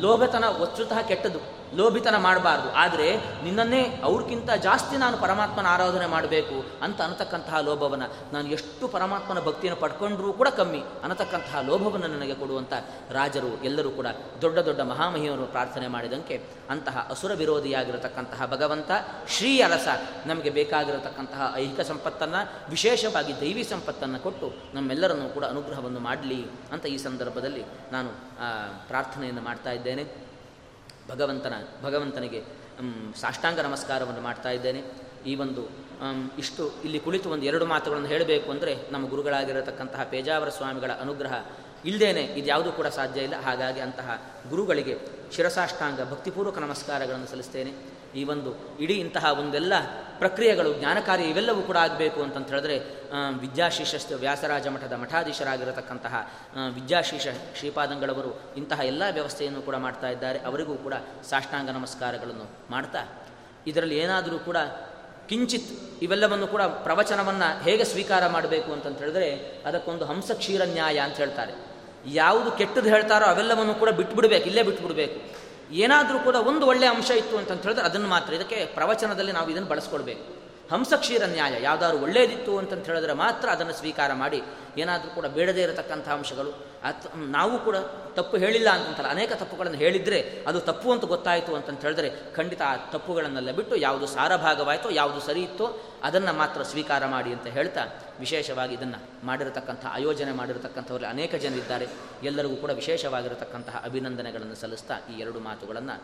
ಲೋಭತನ ವಸ್ತುತಃ ಕೆಟ್ಟದು ಲೋಭಿತನ ಮಾಡಬಾರ್ದು. ಆದರೆ ನಿನ್ನನ್ನೇ ಅವ್ರಿಗಿಂತ ಜಾಸ್ತಿ ನಾನು ಪರಮಾತ್ಮನ ಆರಾಧನೆ ಮಾಡಬೇಕು ಅಂತ ಅನ್ನತಕ್ಕಂತಹ ಲೋಭವನ್ನು ನಾನು ಎಷ್ಟು ಪರಮಾತ್ಮನ ಭಕ್ತಿಯನ್ನು ಪಡ್ಕೊಂಡ್ರೂ ಕೂಡ ಕಮ್ಮಿ ಅನ್ನತಕ್ಕಂತಹ ಲೋಭವನ್ನು ನನಗೆ ಕೊಡುವಂಥ ರಾಜರು ಎಲ್ಲರೂ ಕೂಡ ದೊಡ್ಡ ದೊಡ್ಡ ಮಹಾಮಹಿಮರು ಪ್ರಾರ್ಥನೆ ಮಾಡಿದಂತೆ ಅಂತಹ ಅಸುರ ವಿರೋಧಿಯಾಗಿರತಕ್ಕಂತಹ ಭಗವಂತ ಶ್ರೀ ಅರಸ ನಮಗೆ ಬೇಕಾಗಿರತಕ್ಕಂತಹ ಐಹಿಕ ಸಂಪತ್ತನ್ನು, ವಿಶೇಷವಾಗಿ ದೈವಿ ಸಂಪತ್ತನ್ನು ಕೊಟ್ಟು ನಮ್ಮೆಲ್ಲರನ್ನು ಕೂಡ ಅನುಗ್ರಹವನ್ನು ಮಾಡಲಿ ಅಂತ ಈ ಸಂದರ್ಭದಲ್ಲಿ ನಾನು ಪ್ರಾರ್ಥನೆಯನ್ನು ಮಾಡ್ತಾ ಇದ್ದೇನೆ. ಭಗವಂತನ, ಭಗವಂತನಿಗೆ ಸಾಷ್ಟಾಂಗ ನಮಸ್ಕಾರವನ್ನು ಮಾಡ್ತಾ ಇದ್ದೇನೆ. ಈ ಒಂದು ಇಷ್ಟು ಇಲ್ಲಿ ಕುಳಿತು ಒಂದು ಎರಡು ಮಾತುಗಳನ್ನು ಹೇಳಬೇಕು ಅಂದರೆ ನಮ್ಮ ಗುರುಗಳಾಗಿರತಕ್ಕಂತಹ ಪೇಜಾವರ ಸ್ವಾಮಿಗಳ ಅನುಗ್ರಹ ಇಲ್ಲದೇನೆ ಇದು ಯಾವುದೂ ಕೂಡ ಸಾಧ್ಯ ಇಲ್ಲ. ಹಾಗಾಗಿ ಅಂತಹ ಗುರುಗಳಿಗೆ ಶಿರಸಾಷ್ಟಾಂಗ ಭಕ್ತಿಪೂರ್ವಕ ನಮಸ್ಕಾರಗಳನ್ನು ಸಲ್ಲಿಸ್ತೇನೆ. ಈ ಒಂದು ಇಡೀ ಇಂತಹ ಒಂದೆಲ್ಲ ಪ್ರಕ್ರಿಯೆಗಳು ಜ್ಞಾನಕಾರಿ ಇವೆಲ್ಲವೂ ಕೂಡ ಆಗಬೇಕು ಅಂತಂತ ಹೇಳಿದ್ರೆ ವಿದ್ಯಾಶೀಷ ವ್ಯಾಸರಾಜ ಮಠದ ಮಠಾಧೀಶರಾಗಿರತಕ್ಕಂತಹ ವಿದ್ಯಾಶೀಷ ಶ್ರೀಪಾದಂಗಳವರು ಇಂತಹ ಎಲ್ಲ ವ್ಯವಸ್ಥೆಯನ್ನು ಕೂಡ ಮಾಡ್ತಾ ಇದ್ದಾರೆ. ಅವರಿಗೂ ಕೂಡ ಸಾಷ್ಟಾಂಗ ನಮಸ್ಕಾರಗಳನ್ನು ಮಾಡ್ತಾ, ಇದರಲ್ಲಿ ಏನಾದರೂ ಕೂಡ ಕಿಂಚಿತ್ ಇವೆಲ್ಲವನ್ನು ಕೂಡ ಪ್ರವಚನವನ್ನು ಹೇಗೆ ಸ್ವೀಕಾರ ಮಾಡಬೇಕು ಅಂತಂತ ಹೇಳಿದ್ರೆ, ಅದಕ್ಕೊಂದು ಹಂಸ ಕ್ಷೀರ ನ್ಯಾಯ ಅಂತ ಹೇಳ್ತಾರೆ. ಯಾವುದು ಕೆಟ್ಟದ್ದು ಹೇಳ್ತಾರೋ ಅವೆಲ್ಲವನ್ನು ಕೂಡ ಬಿಟ್ಬಿಡ್ಬೇಕು, ಇಲ್ಲೇ ಬಿಟ್ಬಿಡ್ಬೇಕು. ಏನಾದರೂ ಕೂಡ ಒಂದು ಒಳ್ಳೆಯ ಅಂಶ ಇತ್ತು ಅಂತ ಹೇಳಿದ್ರೆ ಅದನ್ನು ಮಾತ್ರ. ಇದಕ್ಕೆ ಪ್ರವಚನದಲ್ಲಿ ನಾವು ಇದನ್ನು ಬಳಸ್ಕೊಳ್ಬೇಕು ಹಂಸಕ್ಷೀರ ನ್ಯಾಯ, ಯಾವುದಾದ್ರು ಒಳ್ಳೆಯದಿತ್ತು ಅಂತಂತ ಹೇಳಿದ್ರೆ ಮಾತ್ರ ಅದನ್ನು ಸ್ವೀಕಾರ ಮಾಡಿ. ಏನಾದರೂ ಕೂಡ ಬೇಡದೇ ಇರತಕ್ಕಂಥ ಅಂಶಗಳು. ಅತ್ ನಾವು ಕೂಡ ತಪ್ಪು ಹೇಳಿಲ್ಲ ಅಂತಂತಲ್ಲ ಅನೇಕ ತಪ್ಪುಗಳನ್ನು ಹೇಳಿದರೆ ಅದು ತಪ್ಪು ಅಂತ ಗೊತ್ತಾಯಿತು ಅಂತಂತ ಹೇಳಿದ್ರೆ ಖಂಡಿತ ಆ ತಪ್ಪುಗಳನ್ನೆಲ್ಲ ಬಿಟ್ಟು ಯಾವುದು ಸಾರಭಾಗವಾಯಿತೋ, ಯಾವುದು ಸರಿ ಇತ್ತೋ ಅದನ್ನು ಮಾತ್ರ ಸ್ವೀಕಾರ ಮಾಡಿ ಅಂತ ಹೇಳ್ತಾ ವಿಶೇಷವಾಗಿ ಇದನ್ನು ಮಾಡಿರತಕ್ಕಂಥ ಆಯೋಜನೆ ಮಾಡಿರತಕ್ಕಂಥವ್ರಲ್ಲಿ ಅನೇಕ ಜನರಿದ್ದಾರೆ ಎಲ್ಲರಿಗೂ ಕೂಡ ವಿಶೇಷವಾಗಿರತಕ್ಕಂತಹ ಅಭಿನಂದನೆಗಳನ್ನು ಸಲ್ಲಿಸ್ತಾ ಈ ಎರಡು ಮಾತುಗಳನ್ನು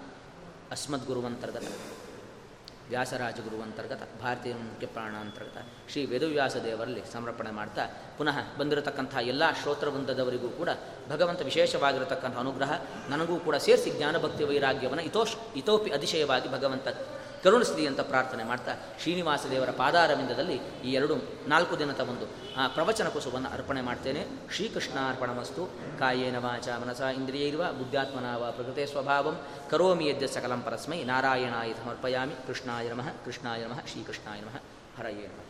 ಅಸ್ಮದ್ಗುರುವಂತರ್ಗತ ವ್ಯಾಸರಾಜಗುರು ಅಂತರ್ಗತ ಭಾರತೀಯ ಮುಖ್ಯ ಪ್ರಾಣ ಅಂತರ್ಗತ, ಶ್ರೀ ವೇದವ್ಯಾಸ ದೇವರಲ್ಲಿ ಸಮರ್ಪಣೆ ಮಾಡ್ತಾ, ಪುನಃ ಬಂದಿರತಕ್ಕಂಥ ಎಲ್ಲ ಶ್ರೋತ್ರವೃಂದದವರಿಗೂ ಕೂಡ ಭಗವಂತ ವಿಶೇಷವಾಗಿರತಕ್ಕಂಥ ಅನುಗ್ರಹ, ನನಗೂ ಕೂಡ ಸೇರಿಸಿ ಜ್ಞಾನಭಕ್ತಿ ವೈರಾಗ್ಯವನ್ನು ಇತೋಷ್ ಇತೋಪಿ ಅತಿಶಯವಾಗಿ ಭಗವಂತ ಕರುಣಿಸಲಿ ಅಂತ ಪ್ರಾರ್ಥನೆ ಮಾಡ್ತಾ ಶ್ರೀನಿವಾಸ ದೇವರ ಪಾದಾರವಿಂದದಲ್ಲಿ ಈ ಎರಡು, ನಾಲ್ಕು ದಿನದ ಒಂದು, ಆ, ಪ್ರವಚನ ಕುಸುವನ್ನು ಅರ್ಪಣೆ ಮಾಡ್ತೇನೆ. ಶ್ರೀಕೃಷ್ಣಾರ್ಪಣಮಸ್ತು. ಕಾಯೇನ ವಾಚ ಮನಸ ಇಂದ್ರಿಯೈರ್ವ ಬುದ್ಧಾತ್ಮನಾವ ಪ್ರಕೃತೆ ಸ್ವಭಾವಂ. ಕರೋಮಿ ಯದ್ಯ ಸಕಲಂ ಪರಸ್ಮೈ. ನಾರಾಯಣಾಯ ಸಮರ್ಪಯಾಮಿ. ಕೃಷ್ಣಾಯ ನಮಃ ಕೃಷ್ಣಾಯ ನಮಃ, ಶ್ರೀಕೃಷ್ಣಾಯ ನಮಃ. ಹರಯೇ ನಮಃ.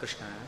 ಕೃಷ್ಣ.